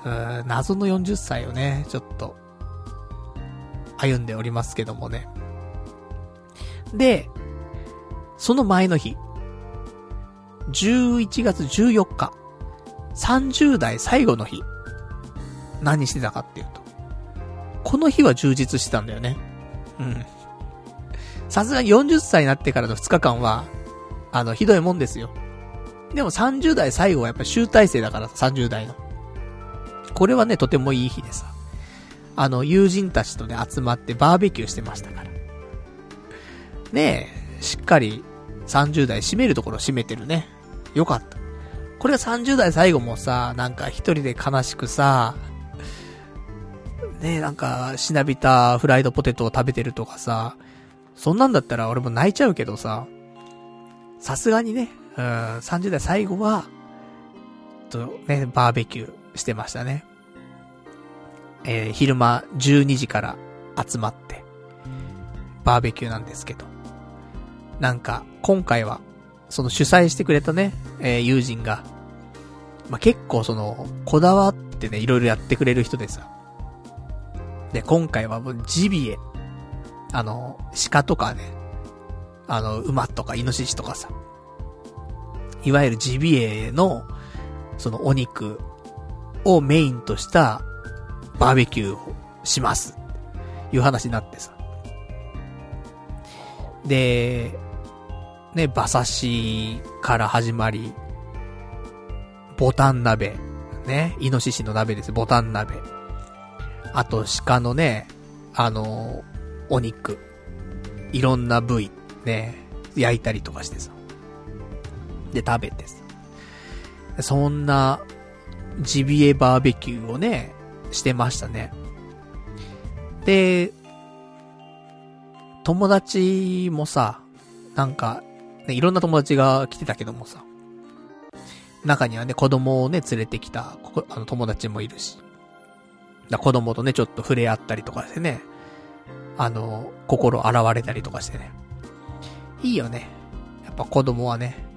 [SPEAKER 1] うーん、謎の40歳をね、ちょっと、歩んでおりますけどもね。で、その前の日、11月14日、30代最後の日、何してたかっていうと、この日は充実してたんだよね。うん。さすがに40歳になってからの2日間は、あの、ひどいもんですよ。でも30代最後はやっぱ集大成だから、30代の。これはね、とてもいい日でさ。あの、友人たちとね、集まってバーベキューしてましたから。ねえ、しっかり30代締めるところ締めてるね。よかった。これが30代最後もさ、なんか一人で悲しくさ、ねえ、なんか、しなびたフライドポテトを食べてるとかさ、そんなんだったら俺も泣いちゃうけどさ、さすがにね、うん、30代最後は、とね、バーベキューしてましたね。えー、昼間12時から集まって、バーベキューなんですけど。なんか、今回は、その主催してくれたね、えー、友人が、まあ、結構その、こだわってね、いろいろやってくれる人でさ。で、今回はもうジビエ、あの、鹿とかね、あの、馬とかイノシシとかさ、いわゆるジビエの、そのお肉をメインとしたバーベキューをします。いう話になってさ。で、ね、馬刺しから始まり、ボタン鍋、ね、イノシシの鍋です、ボタン鍋。あと、鹿のね、あの、お肉。いろんな部位、ね、焼いたりとかしてさ。で、食べてさ。そんな、ジビエバーベキューをね、してましたね。で、友達もさ、なんか、ね、いろんな友達が来てたけどもさ、中にはね、子供をね、連れてきた、ここ、あの、友達もいるし、だ子供とね、ちょっと触れ合ったりとかしてね、あの、心洗われたりとかしてね。いいよね。やっぱ子供はね。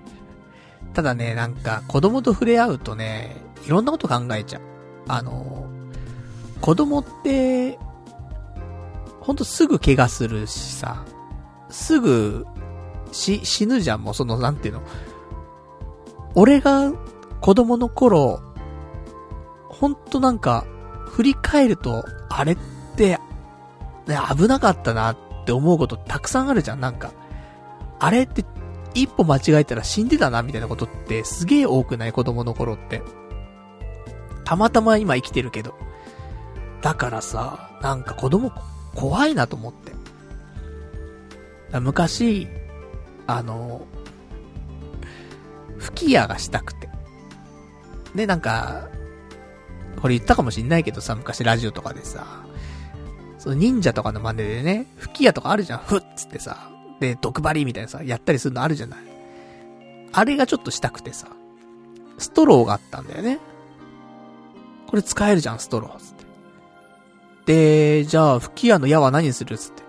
[SPEAKER 1] ただね、なんか、子供と触れ合うとね、いろんなこと考えちゃう。あの、子供って、ほんとすぐ怪我するしさ、すぐ、し、死ぬじゃん、もうその、なんていうの。俺が子供の頃、ほんとなんか、振り返ると、あれって、ね、危なかったなって思うことたくさんあるじゃん、なんか。あれって、一歩間違えたら死んでたな、みたいなことってすげえ多くない？子供の頃って。たまたま今生きてるけど。だからさ、なんか子供怖いなと思って。昔、あの、吹き矢がしたくて。で、なんか、これ言ったかもしんないけどさ、昔ラジオとかでさ、その忍者とかの真似でね、吹き矢とかあるじゃん、ふっつってさ、で、毒針みたいなさ、やったりするのあるじゃない。あれがちょっとしたくてさ、ストローがあったんだよね。これ使えるじゃん、ストロー、つって。で、じゃあ、吹き矢の矢は何するつって。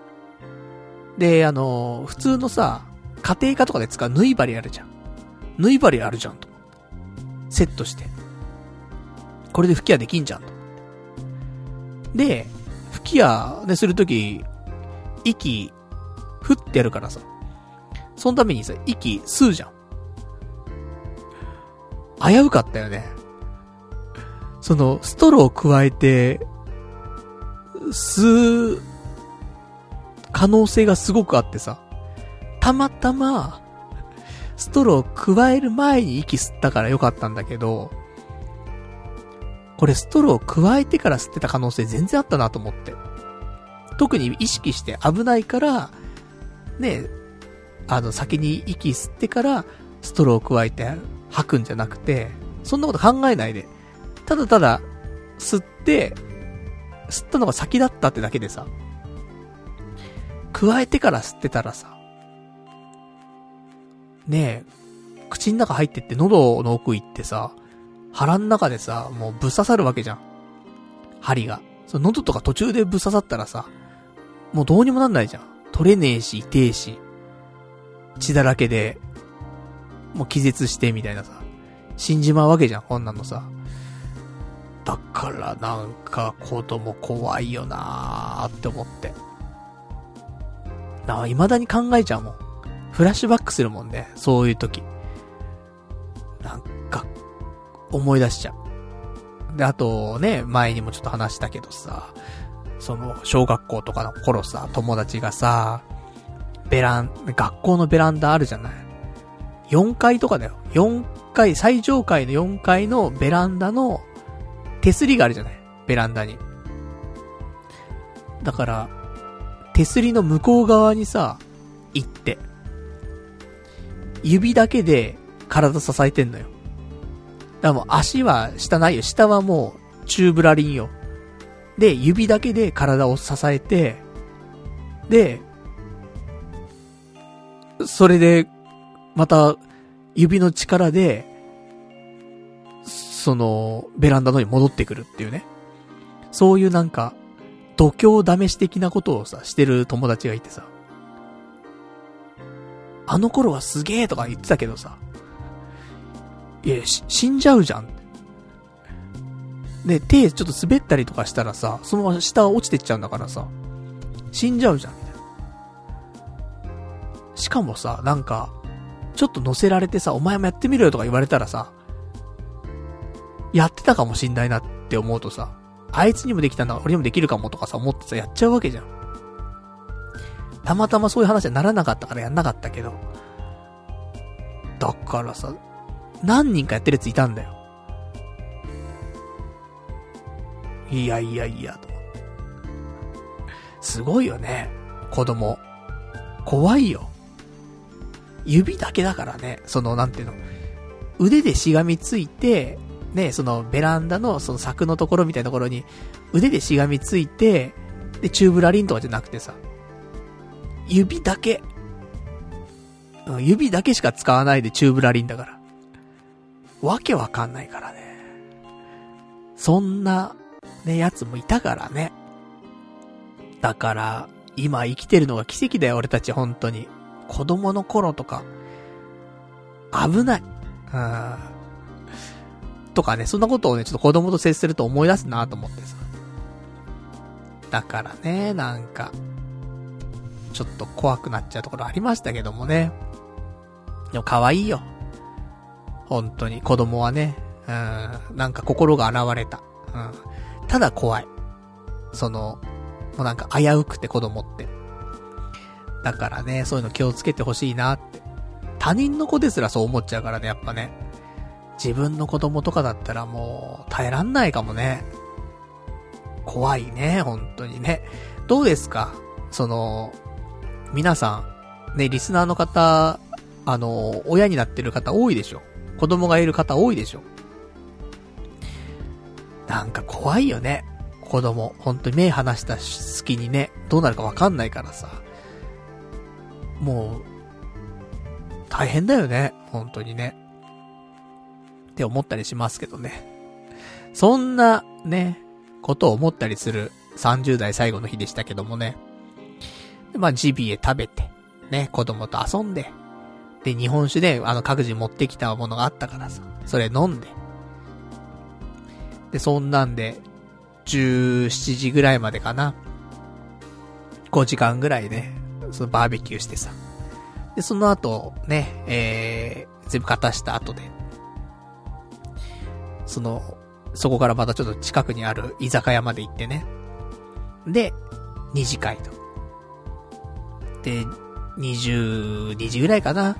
[SPEAKER 1] で、あの、普通のさ、家庭科とかで使う縫い針あるじゃん。縫い針あるじゃんと。セットして。これで吹き矢できんじゃんと。で、吹き矢ね、するとき、息、ふってやるからさ。そのためにさ、息吸うじゃん。危うかったよね。その、ストローを加えて、吸う、可能性がすごくあってさ。たまたま、ストローを加える前に息吸ったからよかったんだけど、これストローを加えてから吸ってた可能性全然あったなと思って。特に意識して危ないから、ね、あの、先に息吸ってから、ストローを加えて吐くんじゃなくて、そんなこと考えないで、ただただ、吸って、吸ったのが先だったってだけでさ、加えてから吸ってたらさ、ねえ、口の中入ってって喉の奥行ってさ、腹の中でさ、もうぶっ刺さるわけじゃん。針が。その喉とか途中でぶっ刺さったらさ、もうどうにもなんないじゃん。取れねえし、痛えし、血だらけで、もう気絶してみたいなさ、死んじまうわけじゃん、こんなのさ。だからなんか子供怖いよなーって思って。なあ、未だに考えちゃうもん。フラッシュバックするもんね、そういう時。なんか、思い出しちゃう。で、あとね、前にもちょっと話したけどさ、その、小学校とかの頃さ、友達がさ、ベラン、学校のベランダあるじゃない？4階とかだよ。4階、最上階の4階のベランダの手すりがあるじゃない？ベランダに。だから、手すりの向こう側にさ、行って、指だけで体支えてんのよ。だからもう足は下ないよ。下はもうチューブラリンよ。で、指だけで体を支えて、で、それで、また、指の力で、その、ベランダのに戻ってくるっていうね。そういうなんか、度胸試し的なことをさ、してる友達がいてさ。あの頃はすげえとか言ってたけどさ。いや、死んじゃうじゃん。で、手ちょっと滑ったりとかしたらさ、そのまま下落ちてっちゃうんだからさ、死んじゃうじゃん、みたいな。しかもさ、なんか、ちょっと乗せられてさ、お前もやってみろよとか言われたらさ、やってたかもしんないなって思うとさ、あいつにもできたんだから俺にもできるかもとかさ、思ってさ、やっちゃうわけじゃん。たまたまそういう話はならなかったからやんなかったけど。だからさ、何人かやってるやついたんだよ。いやいやいや、と。すごいよね。子供。怖いよ。指だけだからね。その、なんていうの。腕でしがみついて、ね、そのベランダのその柵のところみたいなところに腕でしがみついて、で、チューブラリンとかじゃなくてさ、指だけ、うん、指だけしか使わないでチューブラリンだから。わけわかんないからね。そんなね、やつもいたからね。だから、今生きてるのが奇跡だよ、俺たち、本当に。子供の頃とか、危ない。うん。とかね、そんなことをね、ちょっと子供と接すると思い出すなと思ってさ。だからね、なんか、ちょっと怖くなっちゃうところありましたけどもね。でも可愛いよ。本当に、子供はね。うん、なんか心が現れた。うん。ただ怖い。その、もうなんか危うくて子供って。だからね、そういうの気をつけてほしいなって。他人の子ですらそう思っちゃうからね、やっぱね。自分の子供とかだったらもう耐えらんないかもね。怖いね、本当にね。どうですか？その、皆さん、ね、リスナーの方、あの、親になってる方多いでしょ？子供がいる方多いでしょ？なんか怖いよね。子供。本当に目離した隙にね、どうなるかわかんないからさ。もう、大変だよね。本当にね。って思ったりしますけどね。そんな、ね、ことを思ったりする30代最後の日でしたけどもね。まあ、ジビエ食べて、ね、子供と遊んで、で、日本酒で、あの、各自持ってきたものがあったからさ、それ飲んで、で、そんなんで、17時ぐらいまでかな。5時間ぐらいね、そのバーベキューしてさ。で、その後、ね、えー、全部片した後で、その、そこからまたちょっと近くにある居酒屋まで行ってね。で、二次会と。で、22時ぐらいかな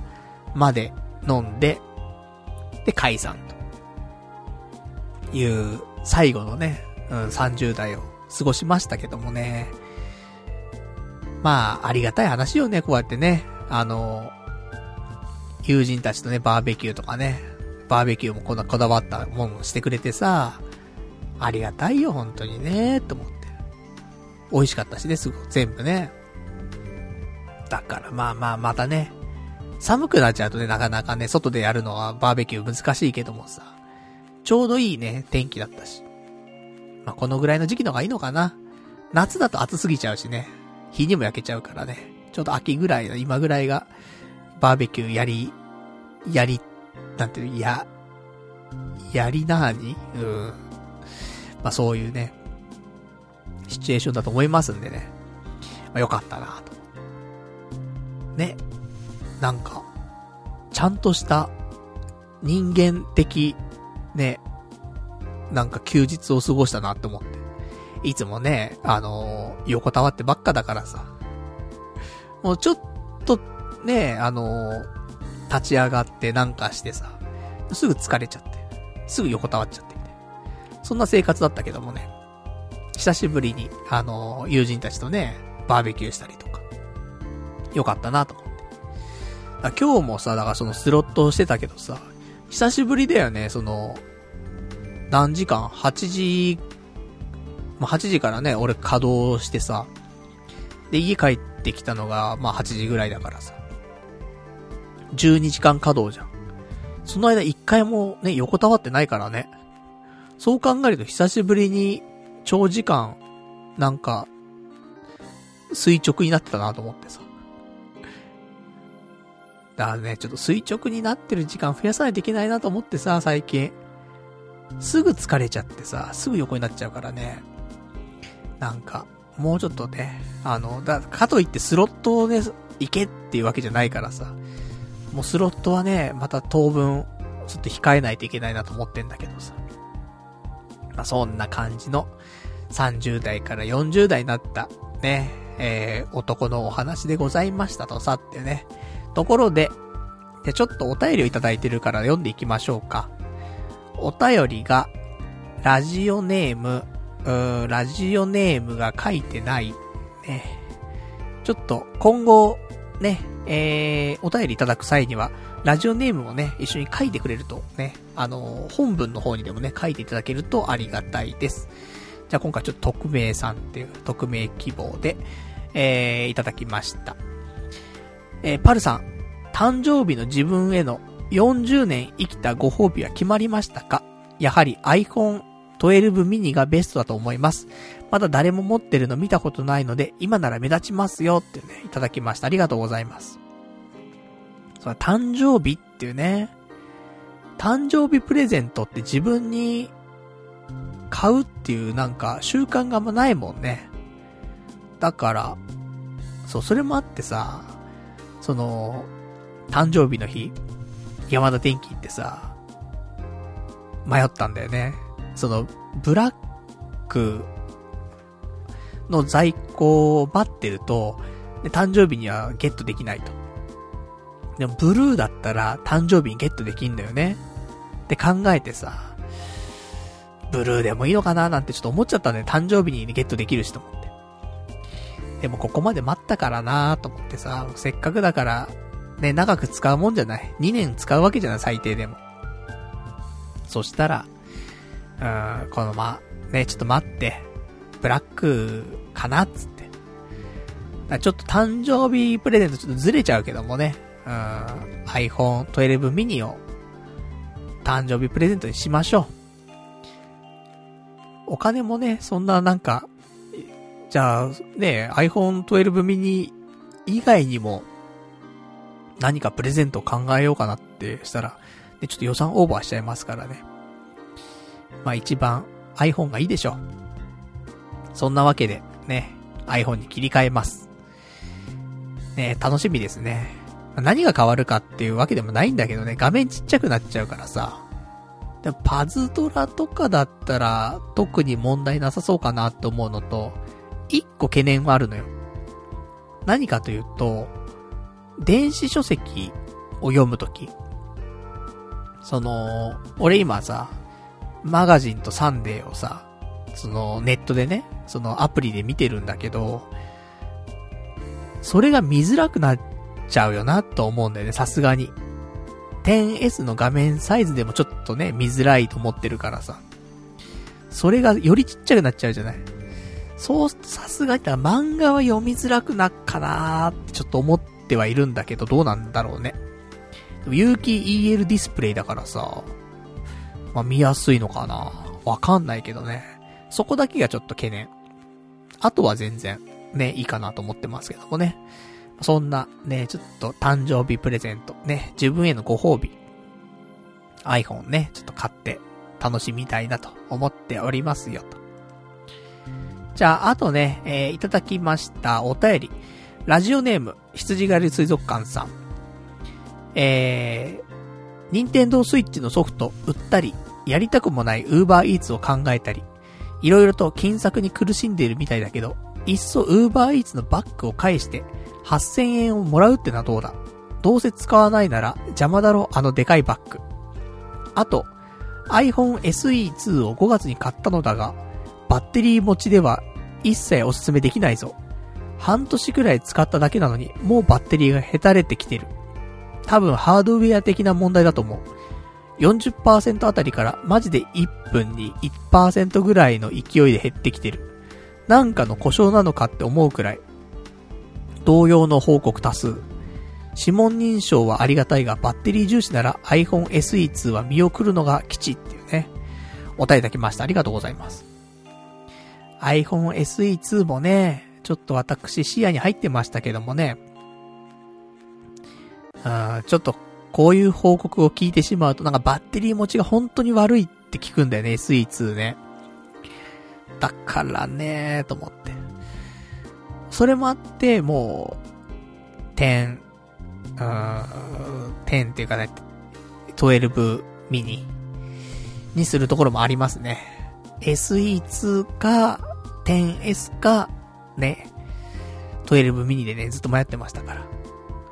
[SPEAKER 1] まで飲んで、で、解散と。いう最後のね、うん、30代を過ごしましたけどもね。まあ、ありがたい話よね、こうやってね。あの、友人たちとね、バーベキューとかね、バーベキューもこんなこだわったもんしてくれてさ、ありがたいよ、本当にね、と思って。美味しかったしね、すぐ、全部ね。だからまあまあ、またね、寒くなっちゃうとね、なかなかね、外でやるのはバーベキュー難しいけどもさ、ちょうどいいね、天気だったし。まあこのぐらいの時期の方がいいのかな。夏だと暑すぎちゃうしね、日にも焼けちゃうからね、ちょうど秋ぐらいの、今ぐらいが、バーベキューやり、やり、なんていう、や、やりなーに？うん。まあそういうね、シチュエーションだと思いますんでね。まあよかったなと。ね。なんか、ちゃんとした人間的、ね、なんか休日を過ごしたなって思って。いつもね、あのー、横たわってばっかだからさ。もうちょっと、ね、あのー、立ち上がってなんかしてさ、すぐ疲れちゃって、すぐ横たわっちゃってみたいな。そんな生活だったけどもね。久しぶりに、あのー、友人たちとね、バーベキューしたりとか。よかったなと思って。今日もさ、だからそのスロットをしてたけどさ、久しぶりだよね、その、何時間 ?8 時、まあ、8時からね、俺稼働してさ、で、家帰ってきたのが、まあ、8時ぐらいだからさ、12時間稼働じゃん。その間一回もね、横たわってないからね。そう考えると久しぶりに長時間、なんか、垂直になってたなと思ってさ。だね、ちょっと垂直になってる時間増やさないといけないなと思ってさ、最近。すぐ疲れちゃってさ、すぐ横になっちゃうからね。なんか、もうちょっとね、あの、だ、かといってスロットをね、行けっていうわけじゃないからさ。もうスロットはね、また当分、ちょっと控えないといけないなと思ってんだけどさ。まあ、そんな感じの、30代から40代になった、ね、えー、男のお話でございましたとさってね。ところで、で、ちょっとお便りをいただいてるから読んでいきましょうか。お便りが、ラジオネーム、うーラジオネームが書いてない。ね。ちょっと、今後、ね、えー、お便りいただく際には、ラジオネームもね、一緒に書いてくれるとね、あのー、本文の方にでもね、書いていただけるとありがたいです。じゃあ今回ちょっと匿名さんっていう、匿名希望で、えー、いただきました。えー、パルさん、誕生日の自分への40年生きたご褒美は決まりましたか？やはり iPhone 12 mini がベストだと思います。まだ誰も持ってるの見たことないので、今なら目立ちますよってね、いただきました。ありがとうございます。その誕生日っていうね、誕生日プレゼントって自分に買うっていうなんか習慣があんまないもんね。だから、そう、それもあってさ、その、誕生日の日、山田電機ってさ、迷ったんだよね。その、ブラックの在庫を待ってると、誕生日にはゲットできないと。でも、ブルーだったら誕生日にゲットできんだよね。って考えてさ、ブルーでもいいのかななんてちょっと思っちゃったんだよ。誕生日にゲットできるしと思って。でもここまで待ったからなーと思ってさ、せっかくだから、ね、長く使うもんじゃない。2年使うわけじゃない、最低でも。そしたら、うーん、このま、ね、ちょっと待って、ブラックかなっつって。ちょっと誕生日プレゼントちょっとずれちゃうけどもね、うん、iPhone 12 mini を誕生日プレゼントにしましょう。お金もね、そんななんか、じゃあ、ね、iPhone 12 mini 以外にも、何かプレゼントを考えようかなってしたら、ね、ちょっと予算オーバーしちゃいますからね。まあ一番 iPhone がいいでしょう。そんなわけで、ね、iPhone に切り替えます。ね、楽しみですね。何が変わるかっていうわけでもないんだけどね、画面ちっちゃくなっちゃうからさ。でパズドラとかだったら、特に問題なさそうかなって思うのと、一個懸念はあるのよ。何かというと、電子書籍を読むとき、その、俺今さ、マガジンとサンデーをさ、そのネットでね、そのアプリで見てるんだけど、それが見づらくなっちゃうよなと思うんだよね、さすがに。10S の画面サイズでもちょっとね、見づらいと思ってるからさ。それがよりちっちゃくなっちゃうじゃない。そう、さすがに漫画は読みづらくなっかなーってちょっと思ってはいるんだけど、どうなんだろうね。有機 EL ディスプレイだからさ、まあ見やすいのかなわかんないけどね。そこだけがちょっと懸念。あとは全然、ね、いいかなと思ってますけどもね。そんな、ね、ちょっと誕生日プレゼント、ね、自分へのご褒美。iPhone ね、ちょっと買って楽しみたいなと思っておりますよと。じゃあ、あとね、えー、いただきましたお便り。ラジオネーム、羊狩り水族館さん。えー、任天堂スイッチのソフト売ったり、やりたくもない Uber Eats を考えたり、いろいろと金策に苦しんでいるみたいだけど、いっそ Uber Eats のバッグを返して8000円をもらうってのはどうだ？どうせ使わないなら邪魔だろあのでかいバッグ。あと、iPhone SE2 を5月に買ったのだが、バッテリー持ちでは一切おすすめできないぞ。半年くらい使っただけなのに、もうバッテリーがへたれてきてる。多分ハードウェア的な問題だと思う。40%あたりからマジで1分に1%ぐらいの勢いで減ってきてる。なんかの故障なのかって思うくらい。同様の報告多数。指紋認証はありがたいが、バッテリー重視なら iPhone SE2 は見送るのが基地っていうね。お答えいただきました。ありがとうございます。iPhone SE2 もね、ちょっと私視野に入ってましたけどもね。あちょっとこういう報告を聞いてしまうとなんかバッテリー持ちが本当に悪いって聞くんだよね、SE2 ね。だからねと思って。それもあって、もう、10、うん、10っていうかね、12ミニにするところもありますね。SE2 か、10S か、ね、12ミニでね、ずっと迷ってましたから。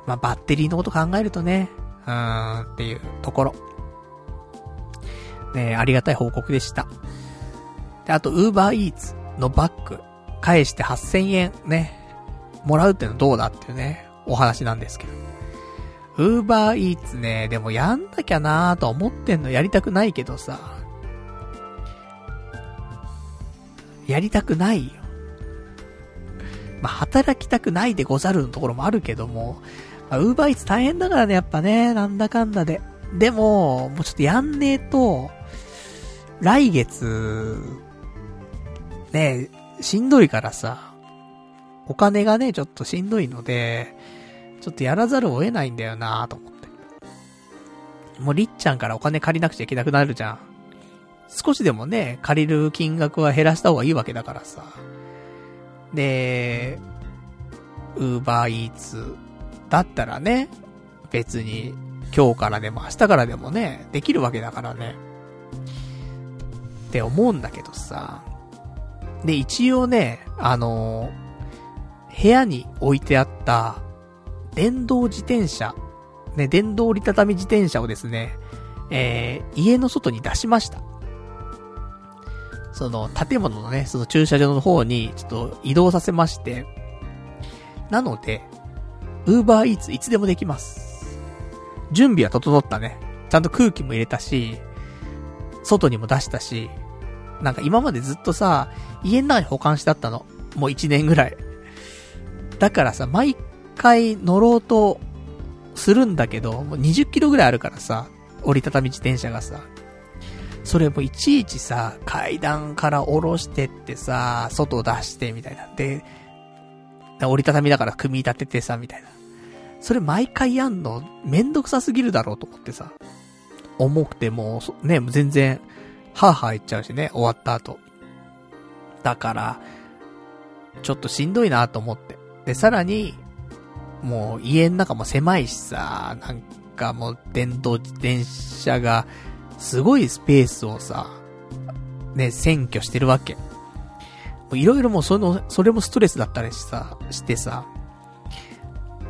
[SPEAKER 1] まあ、バッテリーのこと考えるとね、うーん、っていうところ。ねありがたい報告でした。で、あと、ウーバーイーツのバッグ、返して8000円ね、もらうってのどうだっていうね、お話なんですけど。ウーバーイーツね、でもやんなきゃなーと思ってんのやりたくないけどさ。やりたくないよ。まあ、働きたくないでござるのところもあるけども、ウーバーイーツ大変だからね、やっぱね、なんだかんだで。でも、もうちょっとやんねえと、来月、ねえ、しんどいからさ、お金がね、ちょっとしんどいので、ちょっとやらざるを得ないんだよなと思って。もうりっちゃんからお金借りなくちゃいけなくなるじゃん。少しでもね、借りる金額は減らした方がいいわけだからさ。で、ウーバーイーツだったらね、別に今日からでも明日からでもね、できるわけだからね。って思うんだけどさ。で、一応ね、あの、部屋に置いてあった、電動自転車、ね、電動折りたたみ自転車をですね、えー、家の外に出しました。その、建物のね、その駐車場の方に、ちょっと移動させまして、なので、ウーバーイーツいつでもできます。準備は整ったね。ちゃんと空気も入れたし、外にも出したし、なんか今までずっとさ、家の中に保管してあったの。もう1年ぐらい。だからさ、毎回乗ろうとするんだけど、もう20キロぐらいあるからさ、折りたたみ自転車がさ。それもいちいちさ、階段から下ろしてってさ、外出してみたいな。で、折りたたみだから組み立ててさ、みたいな。それ毎回やんの、めんどくさすぎるだろうと思ってさ。重くてもう、ね、全然、はぁはぁ言っちゃうしね、終わった後。だから、ちょっとしんどいなと思って。で、さらに、もう家の中も狭いしさ、なんかもう電動自転車が、すごいスペースをさ、ね、占拠してるわけ。いろいろもうその、それもストレスだったりしさ、してさ、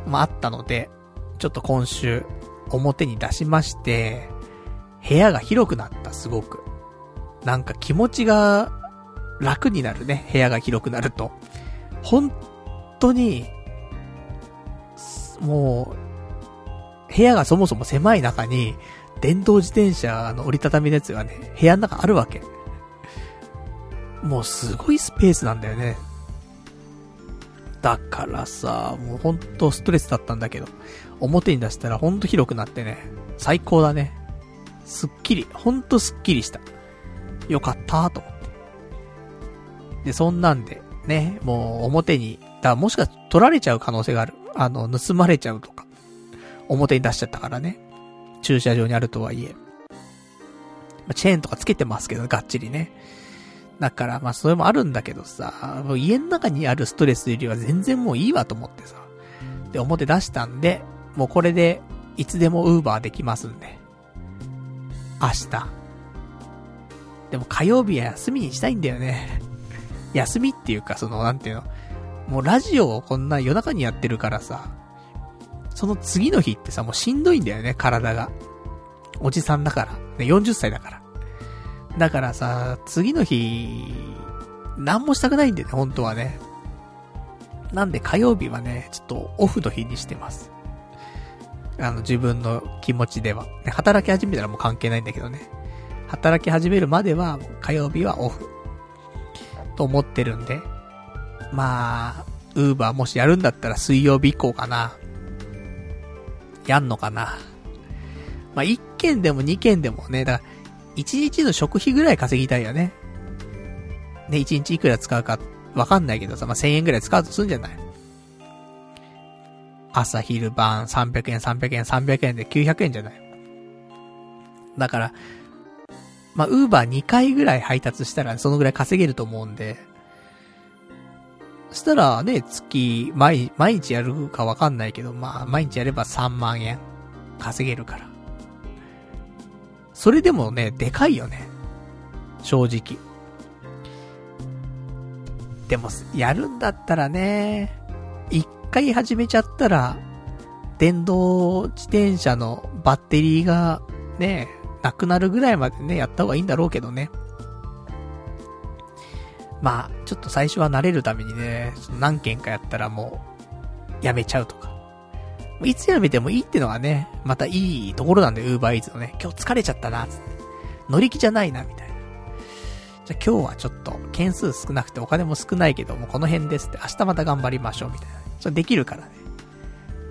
[SPEAKER 1] まああったので、ちょっと今週、表に出しまして、部屋が広くなった、すごく。なんか気持ちが楽になるね、部屋が広くなると。本当に、もう、部屋がそもそも狭い中に、電動自転車の折りたたみのやつがね、部屋の中あるわけ。もうすごいスペースなんだよね。だからさ、もうほんとストレスだったんだけど、表に出したらほんと広くなってね、最高だね。すっきり、ほんとすっきりした。よかったと思って。で、そんなんで、ね、もう表に、だからもしか取られちゃう可能性がある。あの、盗まれちゃうとか。表に出しちゃったからね。駐車場にあるとはいえ。チェーンとかつけてますけど、がっちりね。だから、まあ、それもあるんだけどさ、もう家の中にあるストレスよりは全然もういいわと思ってさ。で、表出したんで、もうこれで、いつでもウーバーできますんで。明日。でも火曜日は休みにしたいんだよね。休みっていうか、その、なんていうの。もうラジオをこんな夜中にやってるからさ、その次の日ってさ、もうしんどいんだよね、体が。おじさんだから。ね、40歳だから。だからさ、次の日、何もしたくないんだよね、本当はね。なんで火曜日はね、ちょっとオフの日にしてます。あの、自分の気持ちでは。ね、働き始めたらもう関係ないんだけどね。働き始めるまでは、火曜日はオフ。と思ってるんで。まあ、ウーバーもしやるんだったら水曜日以降かな。やんのかな。まあ、1件でも2件でもね、だから、1日の食費ぐらい稼ぎたいよね。ね、1日いくら使うかわかんないけどさ、まあ、1000円ぐらい使うとすんじゃない？朝昼晩300円300円300円で900円じゃない？だから、まあ、ウーバー2回ぐらい配達したらそのぐらい稼げると思うんで、そしたらね、月、毎、毎日やるかわかんないけど、まあ、毎日やれば3万円稼げるから。それでもね、でかいよね。正直。でも、やるんだったらね、一回始めちゃったら、電動自転車のバッテリーがね、なくなるぐらいまでね、やった方がいいんだろうけどね。まあ、ちょっと最初は慣れるためにね、何件かやったらもう、やめちゃうとか。いつやめてもいいってのがね、またいいところなんで、ウーバーイーツのね、今日疲れちゃったな、つって。乗り気じゃないな、みたいな。じゃあ今日はちょっと、件数少なくてお金も少ないけどもう、この辺ですって、明日また頑張りましょう、みたいな。それできるからね。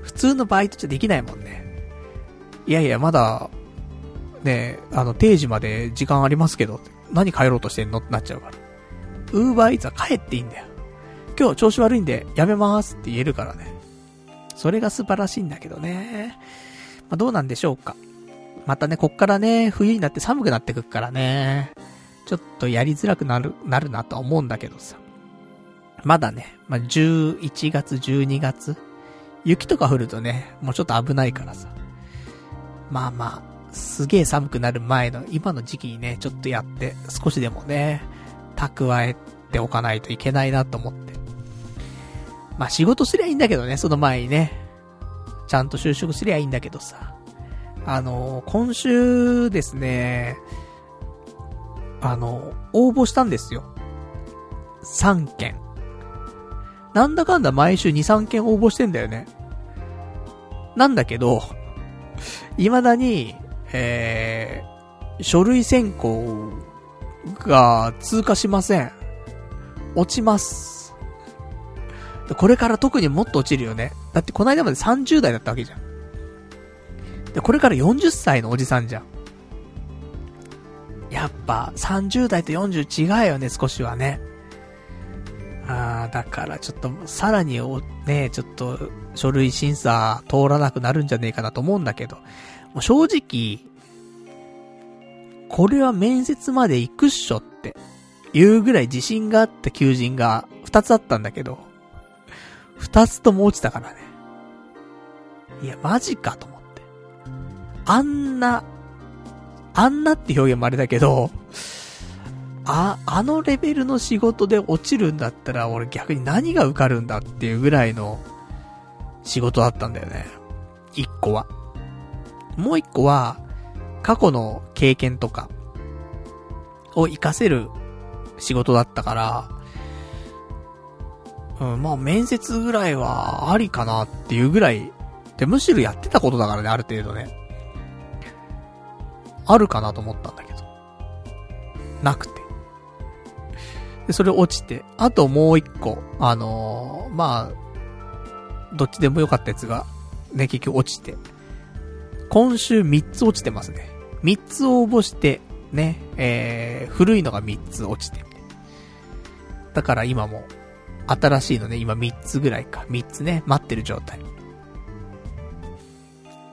[SPEAKER 1] 普通のバイトじゃできないもんね。いやいや、まだ、ねあの、定時まで時間ありますけど、何帰ろうとしてんの？ってなっちゃうから。ウーバーイーツは帰っていいんだよ。今日調子悪いんでやめますって言えるからね。それが素晴らしいんだけどね。まあ、どうなんでしょうか。またね、こっからね、冬になって寒くなってくっからね。ちょっとやりづらくなる、なるなとは思うんだけどさ。まだね、まあ、11月、12月。雪とか降るとね、もうちょっと危ないからさ。まあまあ、すげえ寒くなる前の今の時期にね、ちょっとやって、少しでもね、蓄えておかないといけないなと思って。まあ仕事すりゃいいんだけどね、その前にね。ちゃんと就職すりゃいいんだけどさ。あの、今週ですね、あの、応募したんですよ。3件。なんだかんだ毎週2、3件応募してんだよね。なんだけど、未だに、えー、書類選考が通過しません。落ちます。これから特にもっと落ちるよね。だってこの間まで30代だったわけじゃん。で、これから40歳のおじさんじゃん。やっぱ30代と40違うよね、少しはね。あー、だからちょっと、さらにお、ね、ちょっと、書類審査通らなくなるんじゃねえかなと思うんだけど、もう正直、これは面接まで行くっしょっていうぐらい自信があった求人が2つあったんだけど、2つとも落ちたからね。いや、マジかと思って。あんな、あんなって表現もあれだけど、あ、あのレベルの仕事で落ちるんだったら俺逆に何が受かるんだっていうぐらいの仕事だったんだよね。一個は。もう一個は、過去の経験とかを活かせる仕事だったから、うん、まあ面接ぐらいはありかなっていうぐらい、で、むしろやってたことだからね、ある程度ね。あるかなと思ったんだけど。なくて。で、それ落ちて、あともう一個、あのー、まあ、どっちでもよかったやつが、ね、結局落ちて。今週三つ落ちてますね。三つ応募して、ね、えー、古いのが三つ落ちて。だから今も、新しいのね、今3つぐらいか。3つね、待ってる状態。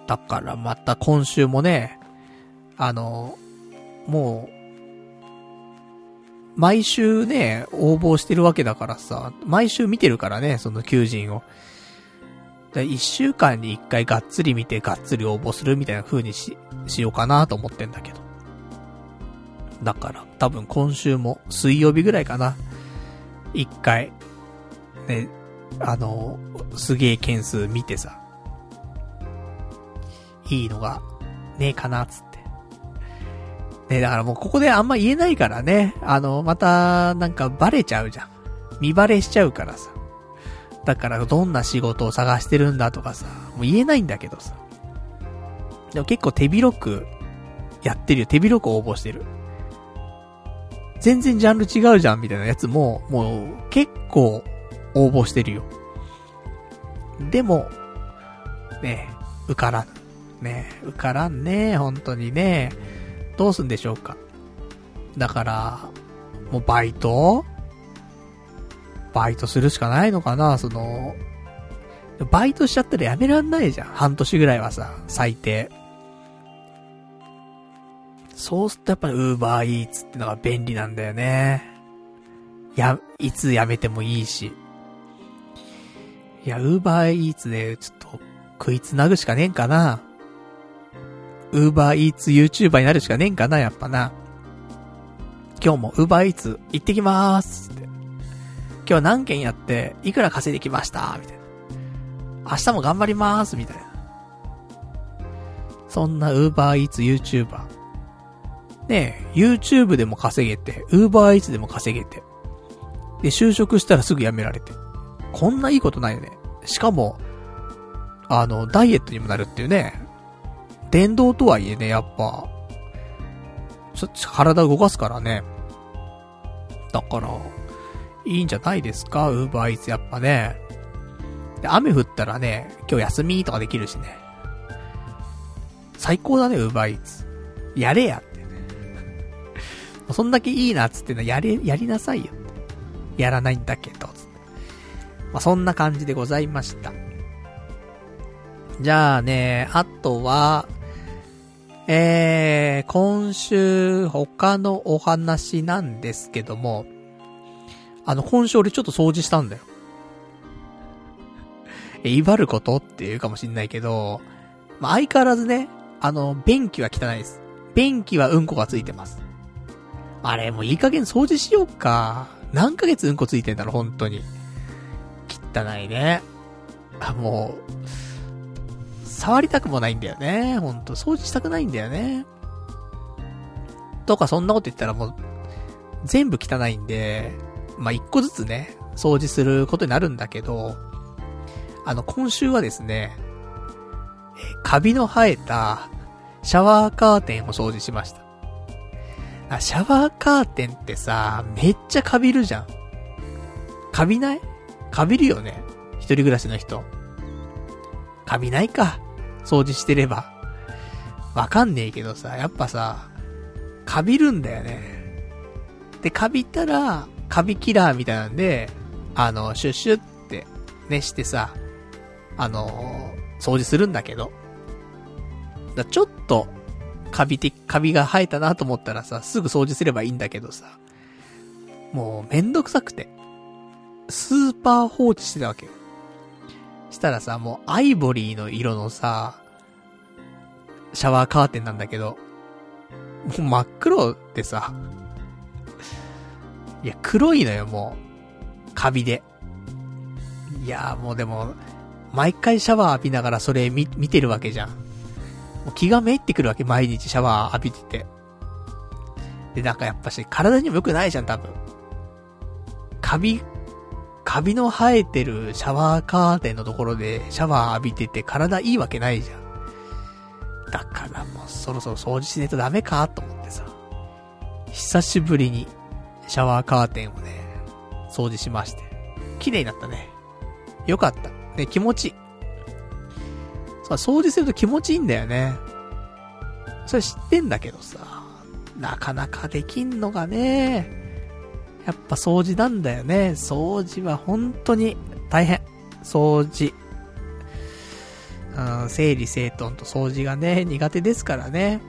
[SPEAKER 1] だからまた今週もね、あの、もう、毎週ね、応募してるわけだからさ、毎週見てるからね、その求人を。一週間に一回がっつり見てがっつり応募するみたいな風にし、しようかなと思ってんだけど。だから、多分今週も水曜日ぐらいかな。一回、ね、あの、すげえ件数見てさ、いいのが、ねえかな、つって。ねだからもうここであんま言えないからね、あの、また、なんかバレちゃうじゃん。見バレしちゃうからさ。だからどんな仕事を探してるんだとかさ、もう言えないんだけどさ。でも結構手広くやってるよ。手広く応募してる。全然ジャンル違うじゃんみたいなやつも、もう結構応募してるよ。でも、ね受からん。ね受からんね本当にね。どうすんでしょうか。だから、もうバイト？バイトするしかないのかなその、バイトしちゃったらやめらんないじゃん。半年ぐらいはさ、最低。そうするとやっぱりウーバーイーツってのが便利なんだよね。や、いつ辞めてもいいし。いや、ウーバーイーツで、ちょっと、食いつなぐしかねえんかな。ウーバーイーツ YouTuber になるしかねえんかな、やっぱな。今日もウーバーイーツ行ってきまーす。今日何件やって、いくら稼いできました？みたいな。明日も頑張りまーす？みたいな。そんなウーバーイーツ YouTuber。ねえ、YouTube でも稼げて、ウーバーイーツでも稼げて。で、就職したらすぐ辞められて。こんないいことないよね。しかも、あの、ダイエットにもなるっていうね。電動とはいえね、やっぱ、ちょっと体動かすからね。だから、いいんじゃないですか、ウーバーイーツやっぱね。雨降ったらね、今日休みとかできるしね。最高だね、ウーバーイーツ。やれやってね。そんだけいいなっつってのやれ、やりなさいよ。やらないんだけど、まあ、そんな感じでございました。じゃあね、あとは、えー、今週他のお話なんですけども、あの、今週俺ちょっと掃除したんだよ。え、威張ることって言うかもしんないけど、まあ、相変わらずね、あの、便器は汚いです。便器はうんこがついてます。あれ、もういい加減掃除しようか。何ヶ月うんこついてんだろ、本当に。汚いね。あ、もう、触りたくもないんだよね。ほんと、掃除したくないんだよね。とかそんなこと言ったらもう、全部汚いんで、まあ、一個ずつね、掃除することになるんだけど、あの、今週はですね、カビの生えた、シャワーカーテンを掃除しました。あ、シャワーカーテンってさ、めっちゃカビるじゃん。カビない？カビるよね。一人暮らしの人。カビないか。掃除してれば。わかんねえけどさ、やっぱさ、カビるんだよね。で、カビたら、カビキラーみたいなんで、あの、シュッシュってねしてさ、あの掃除するんだけど。だちょっと、カビて、カビが生えたなと思ったらさ、すぐ掃除すればいいんだけどさ、もうめんどくさくて。スーパー放置してたわけよ。したらさ、もうアイボリーの色のさ、シャワーカーテンなんだけど、もう真っ黒ってさ、いや、黒いのよ、もう。カビで。いや、もうでも、毎回シャワー浴びながらそれ見、見てるわけじゃん。もう気がめいってくるわけ、毎日シャワー浴びてて。で、なんかやっぱし、体にも良くないじゃん、多分。カビカビの生えてるシャワーカーテンのところでシャワー浴びてて体いいわけないじゃん。だからもうそろそろ掃除しねえとダメかと思ってさ。久しぶりにシャワーカーテンをね、掃除しまして。綺麗になったね。よかった。ね、気持ちいい。そう、掃除すると気持ちいいんだよね。それ知ってんだけどさ、なかなかできんのがね、やっぱ掃除なんだよね。掃除は本当に大変。掃除。うん、整理整頓と掃除がね、苦手ですからね。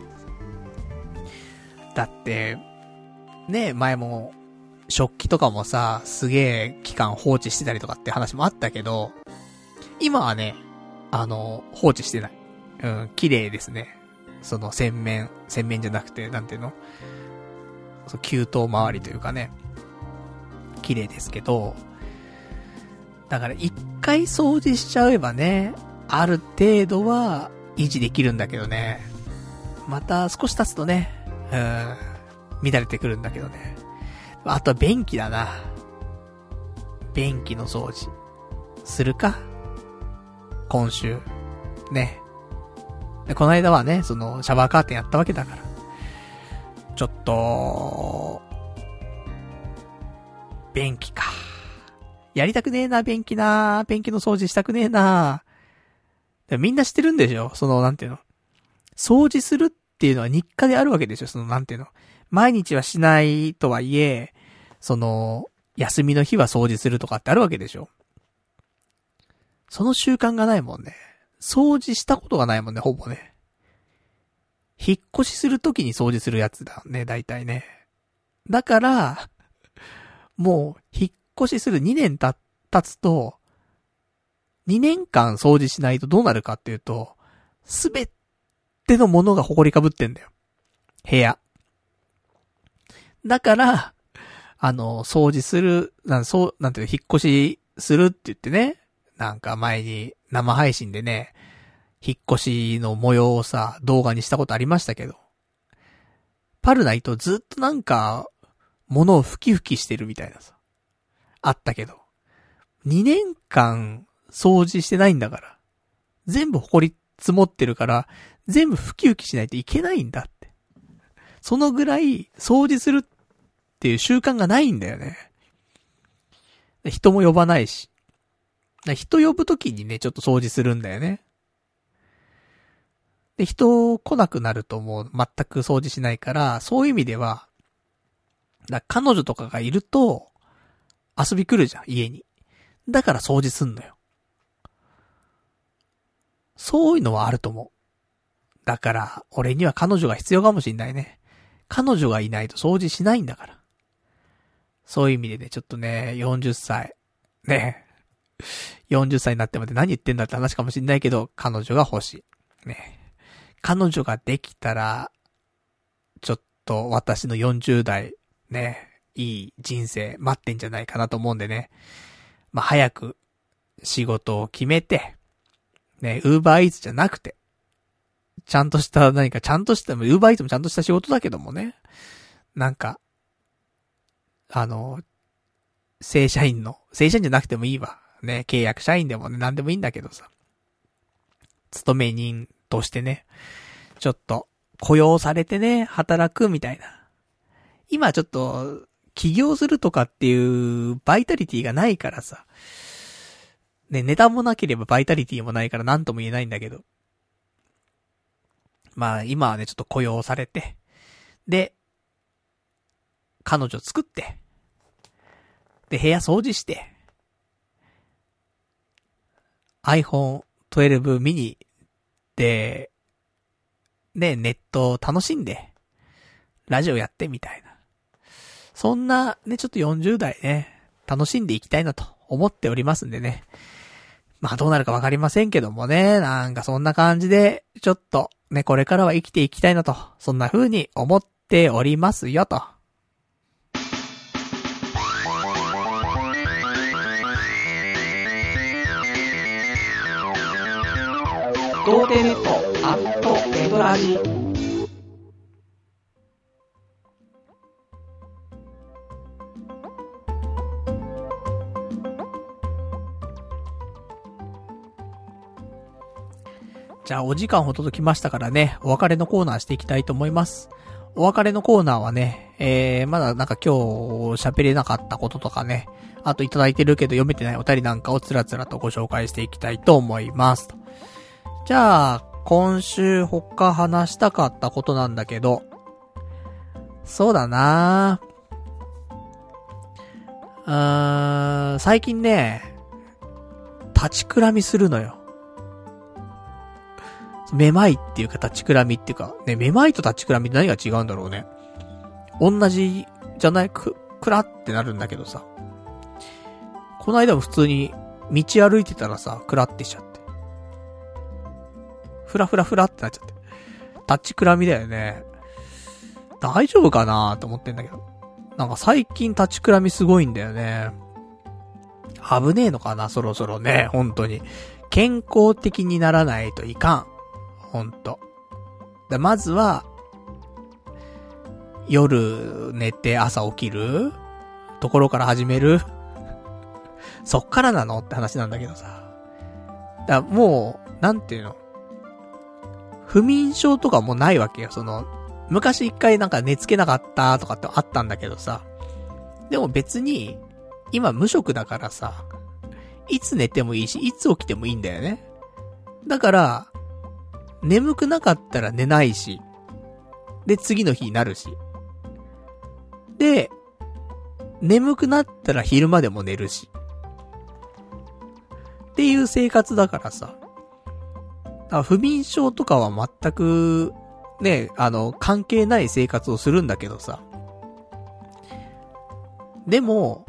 [SPEAKER 1] だって、ね、前も、食器とかもさ、すげえ期間放置してたりとかって話もあったけど、今はね、あの、放置してない。うん、綺麗ですね。その洗面、洗面じゃなくて、なんていうの？そう、給湯周りというかね、綺麗ですけど、だから一回掃除しちゃえばね、ある程度は維持できるんだけどね、また少し経つとね、うん、乱れてくるんだけどね。あとは便器だな。便器の掃除。するか？今週。ね。で、この間はね、その、シャワーカーテンやったわけだから。ちょっと、便器か。やりたくねえな、便器な。便器の掃除したくねえな。みんな知ってるんでしょ？その、なんていうの？掃除するっていうのは日課であるわけでしょ？その、なんていうの？毎日はしないとはいえ、その、休みの日は掃除するとかってあるわけでしょその習慣がないもんね。掃除したことがないもんね、ほぼね。引っ越しするときに掃除するやつだね、大体ね。だから、もう、引っ越しする2年た、経つと、2年間掃除しないとどうなるかっていうと、すべてのものが埃かぶってんだよ。部屋。だから、あの、掃除する、なん、そう、なんていうの、引っ越しするって言ってね、なんか前に生配信でね、引っ越しの模様をさ、動画にしたことありましたけど、パルナイトずっとなんか、物を吹き吹きしてるみたいなさ、あったけど、2年間掃除してないんだから、全部埃積もってるから、全部吹き吹きしないといけないんだって。そのぐらい掃除するっっていう習慣がないんだよね。人も呼ばないし。人呼ぶときにね、ちょっと掃除するんだよね。で、人来なくなるともう全く掃除しないから、そういう意味では、だ彼女とかがいると、遊び来るじゃん、家に。だから掃除すんのよ。そういうのはあると思う。だから、俺には彼女が必要かもしんないね。彼女がいないと掃除しないんだから。そういう意味でね、ちょっとね、40歳。ね。40歳になってまで何言ってんだって話かもしんないけど、彼女が欲しい。ね。彼女ができたら、ちょっと私の40代、ね、いい人生待ってんじゃないかなと思うんでね。まあ、早く仕事を決めて、ね、ウーバーイーツじゃなくて、ちゃんとした何かちゃんとした、ウーバーイーツもちゃんとした仕事だけどもね。なんか、あの、正社員の、正社員じゃなくてもいいわ。ね、契約社員でもね、なんでもいいんだけどさ。勤め人としてね、ちょっと、雇用されてね、働くみたいな。今ちょっと、起業するとかっていうバイタリティがないからさ。ね、ネタもなければバイタリティもないから何とも言えないんだけど。まあ今はね、ちょっと雇用されて。で、彼女作って。で、部屋掃除して。iPhone 12 mini で、ね、ネットを楽しんで、ラジオやってみたいな。そんな、ね、ちょっと40代ね、楽しんでいきたいなと思っておりますんでね。まあどうなるかわかりませんけどもね、なんかそんな感じで、ちょっとね、これからは生きていきたいなと、そんな風に思っておりますよと。童貞ネットアットネトラジじゃあお時間ほどときましたからね、お別れのコーナーしていきたいと思います。お別れのコーナーはね、えー、まだなんか今日喋れなかったこととかね、あといただいてるけど読めてないお便りなんかをつらつらとご紹介していきたいと思います。じゃあ、今週他話したかったことなんだけど、そうだなうーん、最近ね、立ちくらみするのよ。めまいっていうか立ちくらみっていうか、ね、めまいと立ちくらみって何が違うんだろうね。同じじゃない？く、くらってなるんだけどさ。この間も普通に道歩いてたらさ、くらってしちゃって。ふらふらふらってなっちゃって。立ちくらみだよね。大丈夫かなと思ってんだけど。なんか最近立ちくらみすごいんだよね。危ねえのかなそろそろね、本当に。健康的にならないといかん。ほんと。で、まずは、夜寝て朝起きるところから始めるそっからなの？って話なんだけどさ。だもう、なんていうの？不眠症とかもないわけよ。その、昔一回なんか寝つけなかったとかってあったんだけどさ。でも別に、今無職だからさ、いつ寝てもいいし、いつ起きてもいいんだよね。だから、眠くなかったら寝ないし、で、次の日になるし。で、眠くなったら昼間でも寝るし。っていう生活だからさ。あ不眠症とかは全く、ね、あの、関係ない生活をするんだけどさ。でも、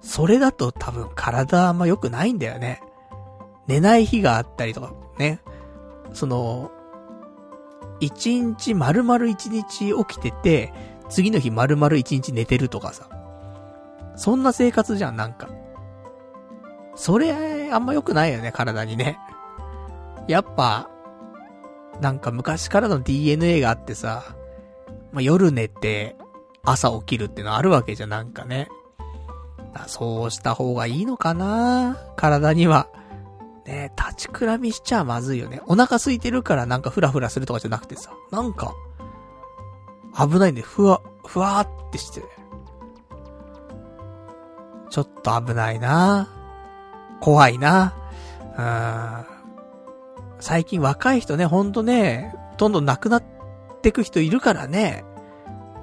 [SPEAKER 1] それだと多分体あんま良くないんだよね。寝ない日があったりとか、ね。その、一日丸々一日起きてて、次の日丸々一日寝てるとかさ。そんな生活じゃん、なんか。それ、あんま良くないよね、体にね。やっぱ、なんか昔からの DNA があってさ、まあ、夜寝て、朝起きるってのあるわけじゃなんかね。そうした方がいいのかな体には。ね立ちくらみしちゃまずいよね。お腹空いてるからなんかフラフラするとかじゃなくてさ、なんか、危ないんで、ふわ、ふわーってして。ちょっと危ないな怖いなうん。最近若い人ね、ほんとね、どんどん亡くなってく人いるからね。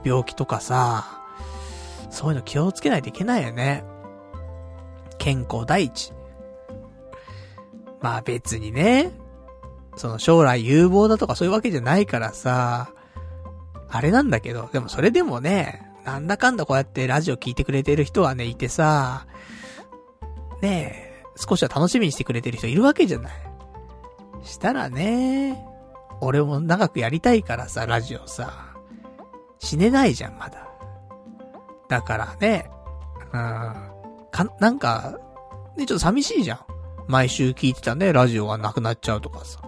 [SPEAKER 1] 病気とかさ、そういうの気をつけないといけないよね。健康第一。まあ別にね、その将来有望だとかそういうわけじゃないからさ、あれなんだけど、でもそれでもね、なんだかんだこうやってラジオ聞いてくれてる人はね、いてさ、ねえ、少しは楽しみにしてくれてる人いるわけじゃない。したらね、俺も長くやりたいからさ、ラジオさ、死ねないじゃん、まだ。だからね、うん、か、なんか、ね、ちょっと寂しいじゃん。毎週聞いてたね、ラジオがなくなっちゃうとかさ。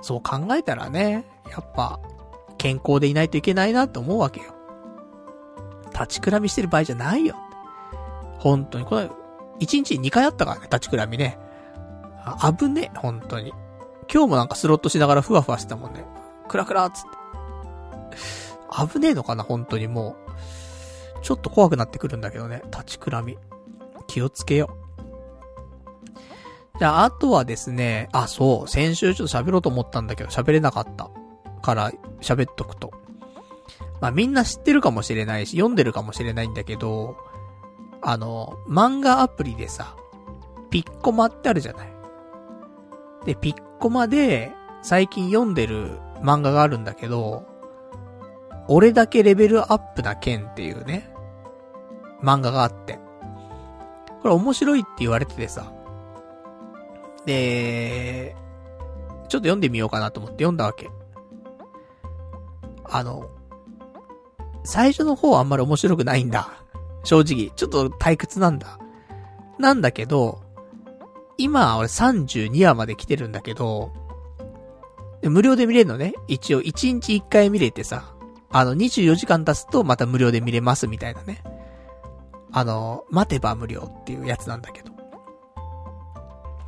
[SPEAKER 1] そう考えたらね、やっぱ、健康でいないといけないなって思うわけよ。立ちくらみしてる場合じゃないよ。本当に。これ、1日に2回あったからね、立ちくらみね。あ、危ねえ、本当に。今日もなんかスロットしながらふわふわしてたもんね。クラクラーつって。危ねえのかな、本当にもう。ちょっと怖くなってくるんだけどね、立ちくらみ。気をつけよう。じゃあ、あとはですね、あ、そう、先週ちょっと喋ろうと思ったんだけど、喋れなかった。から喋っとくと。まあ、みんな知ってるかもしれないし、読んでるかもしれないんだけど、あの、漫画アプリでさ、ピッコマってあるじゃない。で、ピッコマで、最近読んでる漫画があるんだけど、俺だけレベルアップな剣っていうね、漫画があって。これ面白いって言われててさ、で、ちょっと読んでみようかなと思って読んだわけ。あの、最初の方はあんまり面白くないんだ。正直。ちょっと退屈なんだ。なんだけど、今俺32話まで来てるんだけど、無料で見れるのね。一応1日1回見れてさ、あの24時間経つとまた無料で見れますみたいなね。あの、待てば無料っていうやつなんだけど。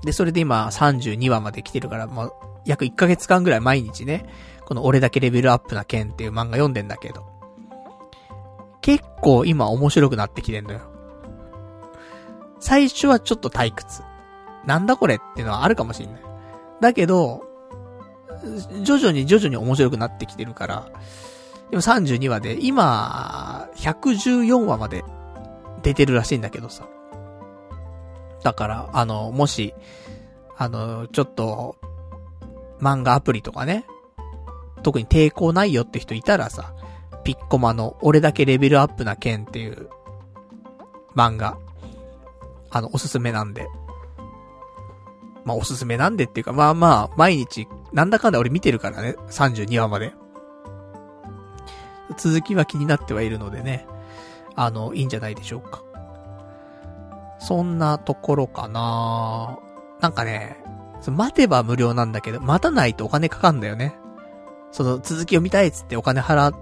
[SPEAKER 1] で、それで今32話まで来てるから、もう約1ヶ月間ぐらい毎日ね、この俺だけレベルアップな剣っていう漫画読んでんだけど、結構今面白くなってきてんのよ。最初はちょっと退屈。なんだこれっていうのはあるかもしんない。だけど、徐々に徐々に面白くなってきてるから、でも32話で、今、114話まで出てるらしいんだけどさ。だから、あの、もし、あの、ちょっと、漫画アプリとかね、特に抵抗ないよって人いたらさ、ピッコマの俺だけレベルアップな剣っていう漫画、あの、おすすめなんで。まあ、おすすめなんでっていうか、まあまあ、毎日、なんだかんだ俺見てるからね、32話まで。続きは気になってはいるのでね、あの、いいんじゃないでしょうか。そんなところかななんかね、待てば無料なんだけど、待たないとお金かかるんだよね。その続きを見たいっつってお金払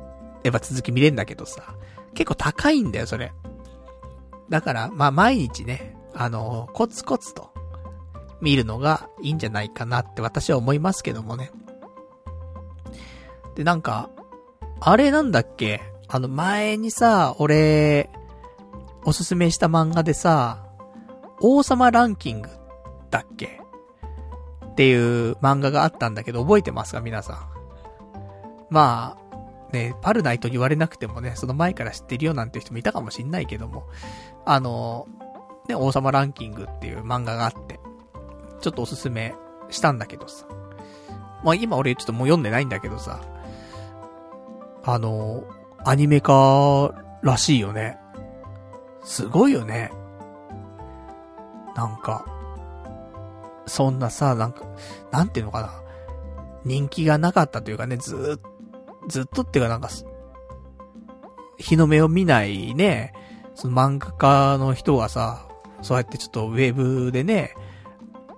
[SPEAKER 1] えば続き見れんだけどさ、結構高いんだよ、それ。だから、まあ、毎日ね、あの、コツコツと見るのがいいんじゃないかなって私は思いますけどもね。で、なんか、あれなんだっけ？あの前にさ、俺、おすすめした漫画でさ、王様ランキングだっけ？っていう漫画があったんだけど、覚えてますか？皆さん。まあ、ね、パルナイトに言われなくてもね、その前から知ってるよなんて人もいたかもしんないけども、あの、ね、王様ランキングっていう漫画があって、ちょっとおすすめしたんだけどさ。まあ今俺ちょっともう読んでないんだけどさ、あの、アニメ化らしいよね。すごいよね。なんか、そんなさ、なんか、なんていうのかな。人気がなかったというかね、ずっ、ずっとっていうかなんか、日の目を見ないね、その漫画家の人がさ、そうやってちょっとウェブでね、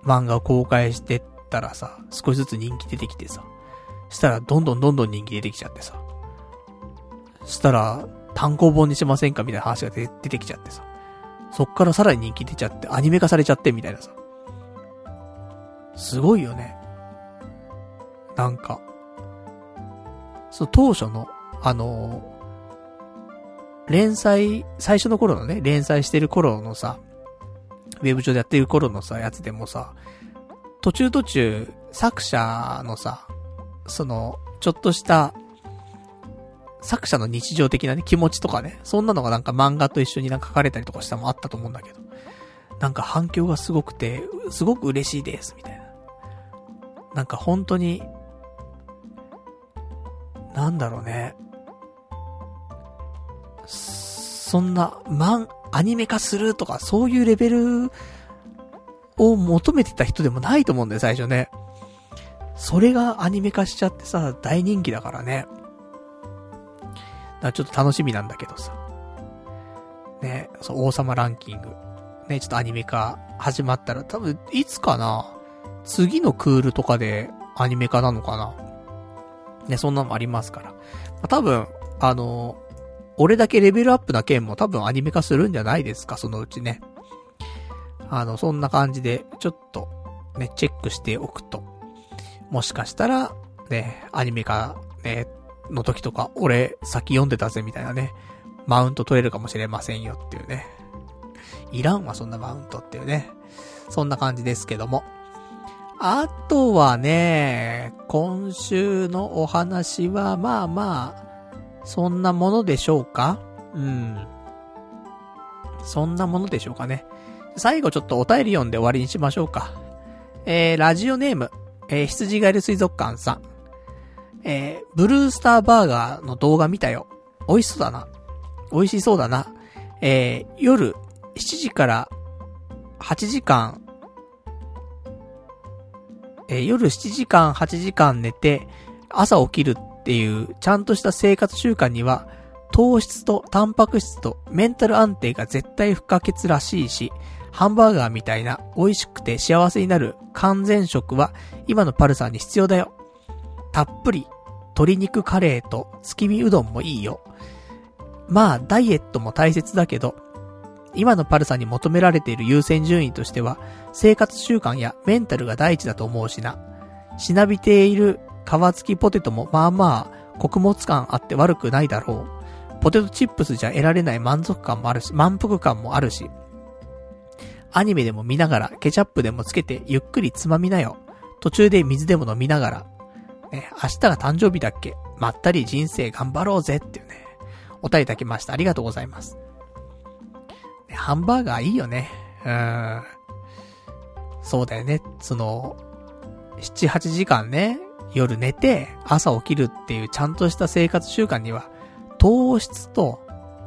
[SPEAKER 1] 漫画を公開してったらさ、少しずつ人気出てきてさ、したらどんどんどんどん人気出てきちゃってさ、したら単行本にしませんか？みたいな話が出てきちゃってさ、そっからさらに人気出ちゃって、アニメ化されちゃってみたいなさ、すごいよね。なんか、そう、当初の、あのー、連載、最初の頃のね、連載してる頃のさ、ウェブ上でやってる頃のさ、やつでもさ、途中途中、作者のさ、その、ちょっとした、作者の日常的なね、気持ちとかね、そんなのがなんか漫画と一緒になんか書かれたりとかしたもあったと思うんだけど、なんか反響がすごくて、すごく嬉しいです、みたいな。なんか本当に、なんだろうね。そんな、マン、アニメ化するとか、そういうレベルを求めてた人でもないと思うんだよ、最初ね。それがアニメ化しちゃってさ、大人気だからね。だからちょっと楽しみなんだけどさ。ね、そう、王様ランキング。ね、ちょっとアニメ化始まったら、多分、いつかな次のクールとかでアニメ化なのかなね、そんなのもありますから。まあ、多分、あの俺だけレベルアップな件も多分アニメ化するんじゃないですか、そのうちね。あの、そんな感じで、ちょっと、ね、チェックしておくと。もしかしたら、ね、アニメ化、ね、の時とか、俺、先読んでたぜ、みたいなね、マウント取れるかもしれませんよっていうね。いらんわ、そんなマウントっていうね。そんな感じですけども。あとはね、今週のお話は、まあまあ、そんなものでしょうか？うん。そんなものでしょうかね？最後ちょっとお便り読んで終わりにしましょうか。えー、ラジオネーム、えー、羊ガエル水族館さん。えー、ブルースターバーガーの動画見たよ。美味しそうだな。美味しそうだな。えー、夜7時から8時間、えー、夜7時間8時間寝て、朝起きるっっていうちゃんとした生活習慣には、糖質とタンパク質とメンタル安定が絶対不可欠らしいし、ハンバーガーみたいな美味しくて幸せになる完全食は今のパルさんに必要だよ。たっぷり鶏肉カレーと月見うどんもいいよ。まあ、ダイエットも大切だけど、今のパルさんに求められている優先順位としては、生活習慣やメンタルが第一だと思うしな。しなびている皮付きポテトもまあまあ、穀物感あって悪くないだろう。ポテトチップスじゃ得られない満足感もあるし、満腹感もあるし。アニメでも見ながら、ケチャップでもつけてゆっくりつまみなよ。途中で水でも飲みながら。ね、明日が誕生日だっけまったり人生頑張ろうぜっていうね。お便りいただきました。ありがとうございます。ね、ハンバーガーいいよね。うーん。そうだよね。その、7、8時間ね、夜寝て、朝起きるっていうちゃんとした生活習慣には、糖質と、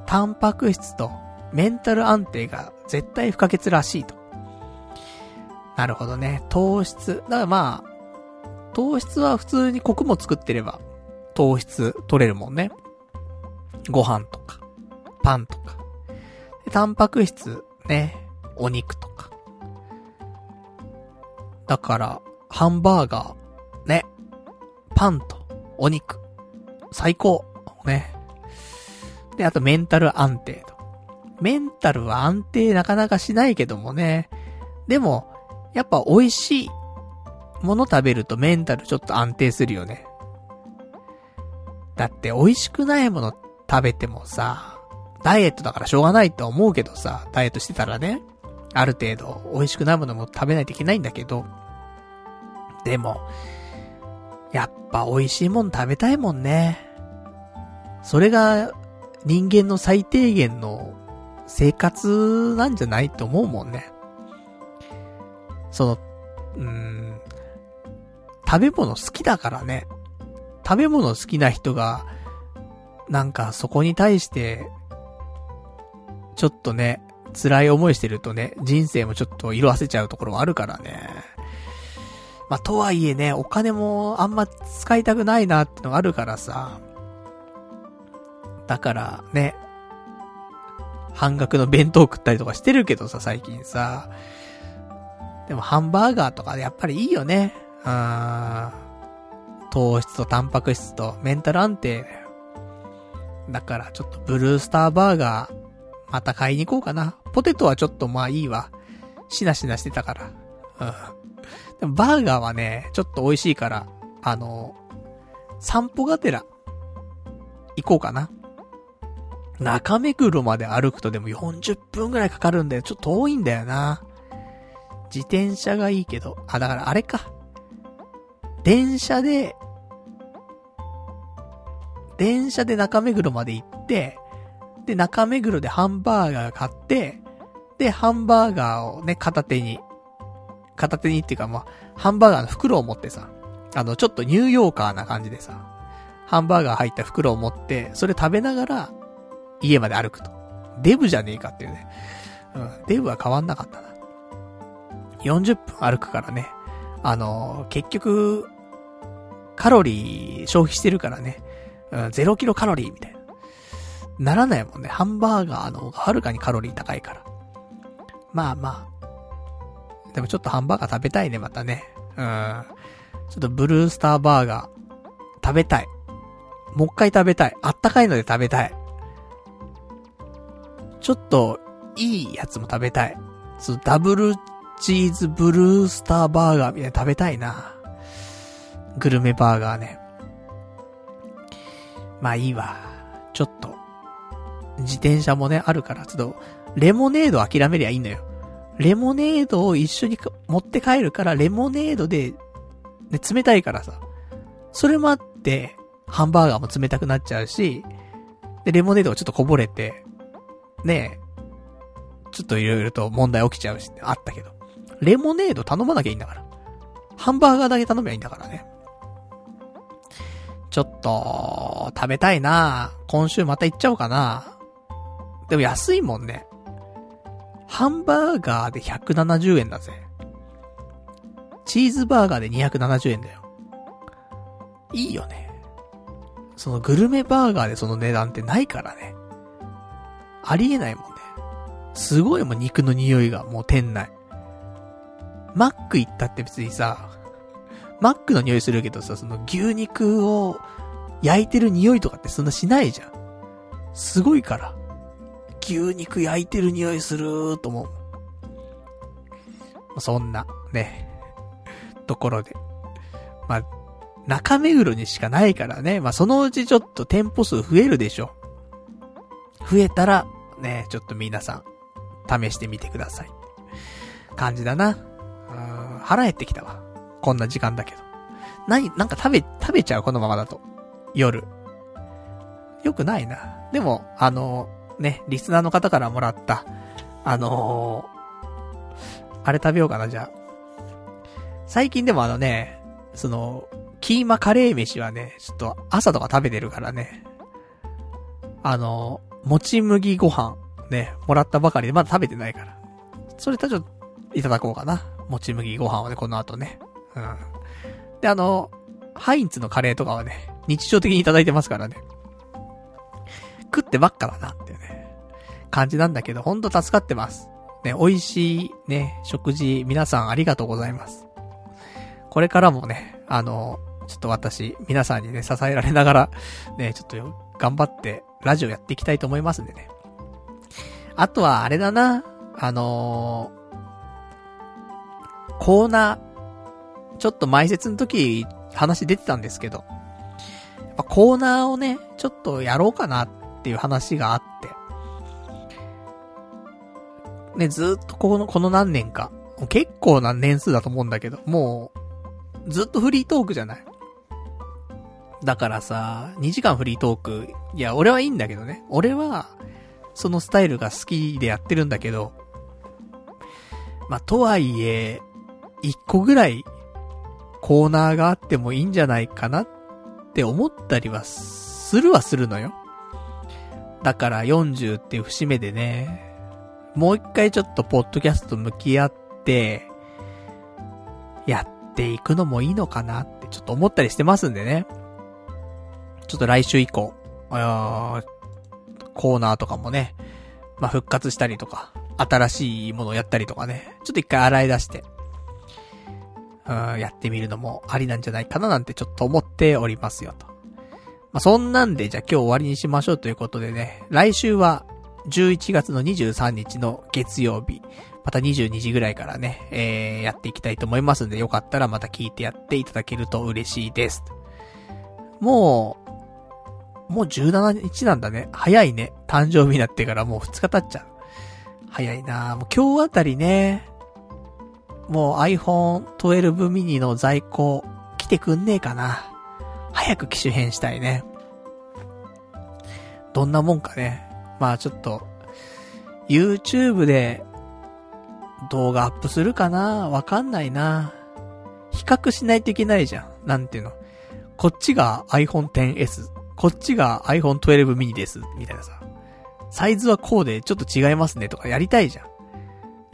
[SPEAKER 1] タンパク質と、メンタル安定が絶対不可欠らしいと。なるほどね。糖質。だからまあ、糖質は普通に穀物作ってれば、糖質取れるもんね。ご飯とか、パンとか。タンパク質、ね、お肉とか。だから、ハンバーガー、パンとお肉、最高、ね。で、あとメンタル安定と。メンタルは安定なかなかしないけどもね。でも、やっぱ美味しいもの食べるとメンタルちょっと安定するよね。だって美味しくないもの食べてもさ、ダイエットだからしょうがないと思うけどさ、ダイエットしてたらね、ある程度美味しくないものも食べないといけないんだけど、でも、やっぱ美味しいもの食べたいもんね。それが人間の最低限の生活なんじゃないと思うもんね。その、うーん、食べ物好きだからね。食べ物好きな人が、なんかそこに対して、ちょっとね、辛い思いしてるとね、人生もちょっと色あせちゃうところもあるからね。まあ、とはいえね、お金もあんま使いたくないなってのがあるからさ。だからね、半額の弁当食ったりとかしてるけどさ、最近さ。でもハンバーガーとかでやっぱりいいよね。うーん。糖質とタンパク質とメンタル安定だよ。だからちょっとブルースターバーガー、また買いに行こうかな。ポテトはちょっとまあいいわ。しなしなしてたから。うん。バーガーはね、ちょっと美味しいから、あの、散歩がてら、行こうかな。中目黒まで歩くとでも40分くらいかかるんだよ。ちょっと遠いんだよな。自転車がいいけど、あ、だからあれか。電車で、電車で中目黒まで行って、で、中目黒でハンバーガー買って、で、ハンバーガーをね、片手に、片手にっていうかまあ、ハンバーガーの袋を持ってさ、あの、ちょっとニューヨーカーな感じでさ、ハンバーガー入った袋を持って、それ食べながら、家まで歩くと。デブじゃねえかっていうね。うん、デブは変わんなかったな。40分歩くからね。あの、結局、カロリー消費してるからね。うん、0キロカロリーみたいな。ならないもんね。ハンバーガーの方がはるかにカロリー高いから。まあまあ。でもちょっとハンバーガー食べたいね、またね。うん。ちょっとブルースターバーガー、食べたい。もう一回食べたい。あったかいので食べたい。ちょっと、いいやつも食べたい。そダブルチーズブルースターバーガーみたいな食べたいな。グルメバーガーね。まあいいわ。ちょっと、自転車もね、あるから、ちょっと、レモネード諦めりゃいいのよ。レモネードを一緒に持って帰るから、レモネードで、ね、冷たいからさ。それもあって、ハンバーガーも冷たくなっちゃうし、で、レモネードがちょっとこぼれて、ねえ、ちょっといろいろと問題起きちゃうし、あったけど。レモネード頼まなきゃいいんだから。ハンバーガーだけ頼めばいいんだからね。ちょっと、食べたいな今週また行っちゃおうかなでも安いもんね。ハンバーガーで170円だぜ。チーズバーガーで270円だよ。いいよね。そのグルメバーガーでその値段ってないからね。ありえないもんね。すごいもん、肉の匂いが、もう店内。マック行ったって別にさ、マックの匂いするけどさ、その牛肉を焼いてる匂いとかってそんなしないじゃん。すごいから。牛肉焼いてる匂いすると思う。そんな、ね、ところで。まあ、中目黒にしかないからね。まあ、そのうちちょっと店舗数増えるでしょ。増えたら、ね、ちょっと皆さん、試してみてください。感じだな。うん、腹減ってきたわ。こんな時間だけど。何、なんか食べ、食べちゃう？このままだと。夜。よくないな。でも、あのね、リスナーの方からもらった、あのー、あれ食べようかな、じゃあ。最近でもあのね、その、キーマカレー飯はね、ちょっと朝とか食べてるからね。あのー、もち麦ご飯、ね、もらったばかりでまだ食べてないから。それとちょっと、いただこうかな。もち麦ご飯をね、この後ね。うん。で、あの、ハインツのカレーとかはね、日常的にいただいてますからね。食ってばっかだなっていうね、感じなんだけど、ほんと助かってます。ね、美味しいね、食事、皆さんありがとうございます。これからもね、あの、ちょっと私、皆さんにね、支えられながら、ね、ちょっと頑張って、ラジオやっていきたいと思いますんでね。あとは、あれだな、あのー、コーナー、ちょっと前説の時、話出てたんですけど、やっぱコーナーをね、ちょっとやろうかなっっていう話があって。ね、ずっとこの、この何年か。結構な年数だと思うんだけど、もう、ずっとフリートークじゃない。だからさ、2時間フリートーク、いや、俺はいいんだけどね。俺は、そのスタイルが好きでやってるんだけど、まあ、とはいえ、1個ぐらい、コーナーがあってもいいんじゃないかなって思ったりは、するはするのよ。だから40っていう節目でね、もう一回ちょっとポッドキャスト向き合って、やっていくのもいいのかなってちょっと思ったりしてますんでね。ちょっと来週以降、コーナーとかもね、まあ、復活したりとか、新しいものをやったりとかね、ちょっと一回洗い出して、うん、やってみるのもありなんじゃないかななんてちょっと思っておりますよと。まあ、そんなんで、じゃあ今日終わりにしましょうということでね、来週は11月の23日の月曜日、また22時ぐらいからね、えー、やっていきたいと思いますんで、よかったらまた聞いてやっていただけると嬉しいです。もう、もう17日なんだね。早いね。誕生日になってからもう2日経っちゃう。早いなもう今日あたりね、もう iPhone 12 mini の在庫来てくんねえかな。早く機種変したいね。どんなもんかね。まあちょっと、YouTube で動画アップするかな？わかんないな。比較しないといけないじゃん。なんていうの？こっちが iPhone XS。こっちが iPhone 12 mini です。みたいなさ。サイズはこうでちょっと違いますねとかやりたいじゃん。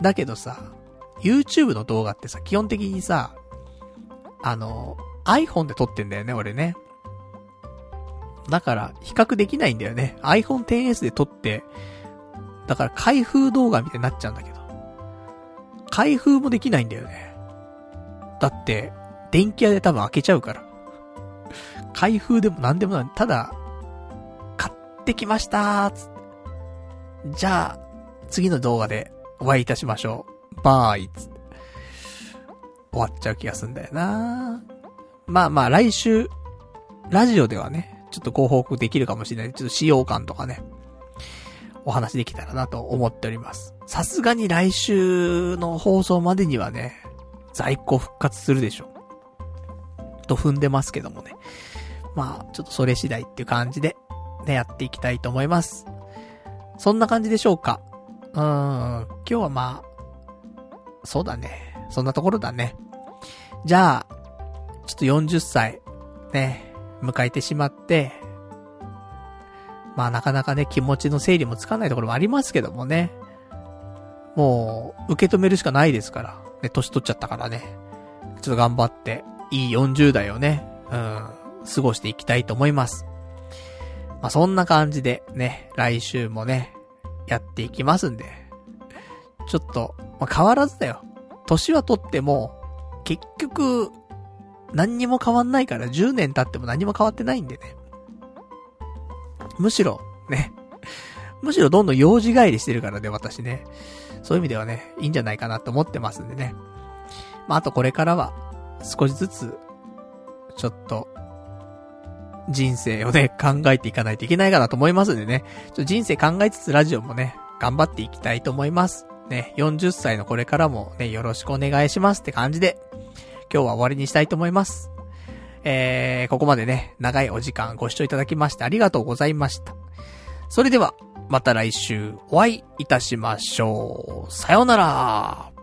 [SPEAKER 1] だけどさ、YouTube の動画ってさ、基本的にさ、あの、iPhone で撮ってんだよね、俺ね。だから、比較できないんだよね。iPhone XS で撮って、だから開封動画みたいになっちゃうんだけど。開封もできないんだよね。だって、電気屋で多分開けちゃうから。開封でも何でもない。ただ、買ってきましたーつって。じゃあ、次の動画でお会いいたしましょう。バーイつって。終わっちゃう気がすんだよなまあまあ来週、ラジオではね、ちょっとご報告できるかもしれない。ちょっと使用感とかね、お話できたらなと思っております。さすがに来週の放送までにはね、在庫復活するでしょう。と踏んでますけどもね。まあ、ちょっとそれ次第っていう感じで、ね、やっていきたいと思います。そんな感じでしょうか。うーん、今日はまあ、そうだね。そんなところだね。じゃあ、ちょっと40歳、ね、迎えてしまって、まあなかなかね、気持ちの整理もつかないところもありますけどもね。もう、受け止めるしかないですから。ね、年取っちゃったからね。ちょっと頑張って、いい40代をね、うん、過ごしていきたいと思います。まあそんな感じで、ね、来週もね、やっていきますんで。ちょっと、まあ変わらずだよ。年は取っても、結局、何にも変わんないから10年経っても何も変わってないんでね。むしろ、ね。むしろどんどん用事帰りしてるからね、私ね。そういう意味ではね、いいんじゃないかなと思ってますんでね。まあ、あとこれからは、少しずつ、ちょっと、人生をね、考えていかないといけないかなと思いますんでね。ちょ人生考えつつラジオもね、頑張っていきたいと思います。ね、40歳のこれからもね、よろしくお願いしますって感じで、今日は終わりにしたいと思います。えー、ここまでね、長いお時間ご視聴いただきましてありがとうございました。それでは、また来週お会いいたしましょう。さようなら。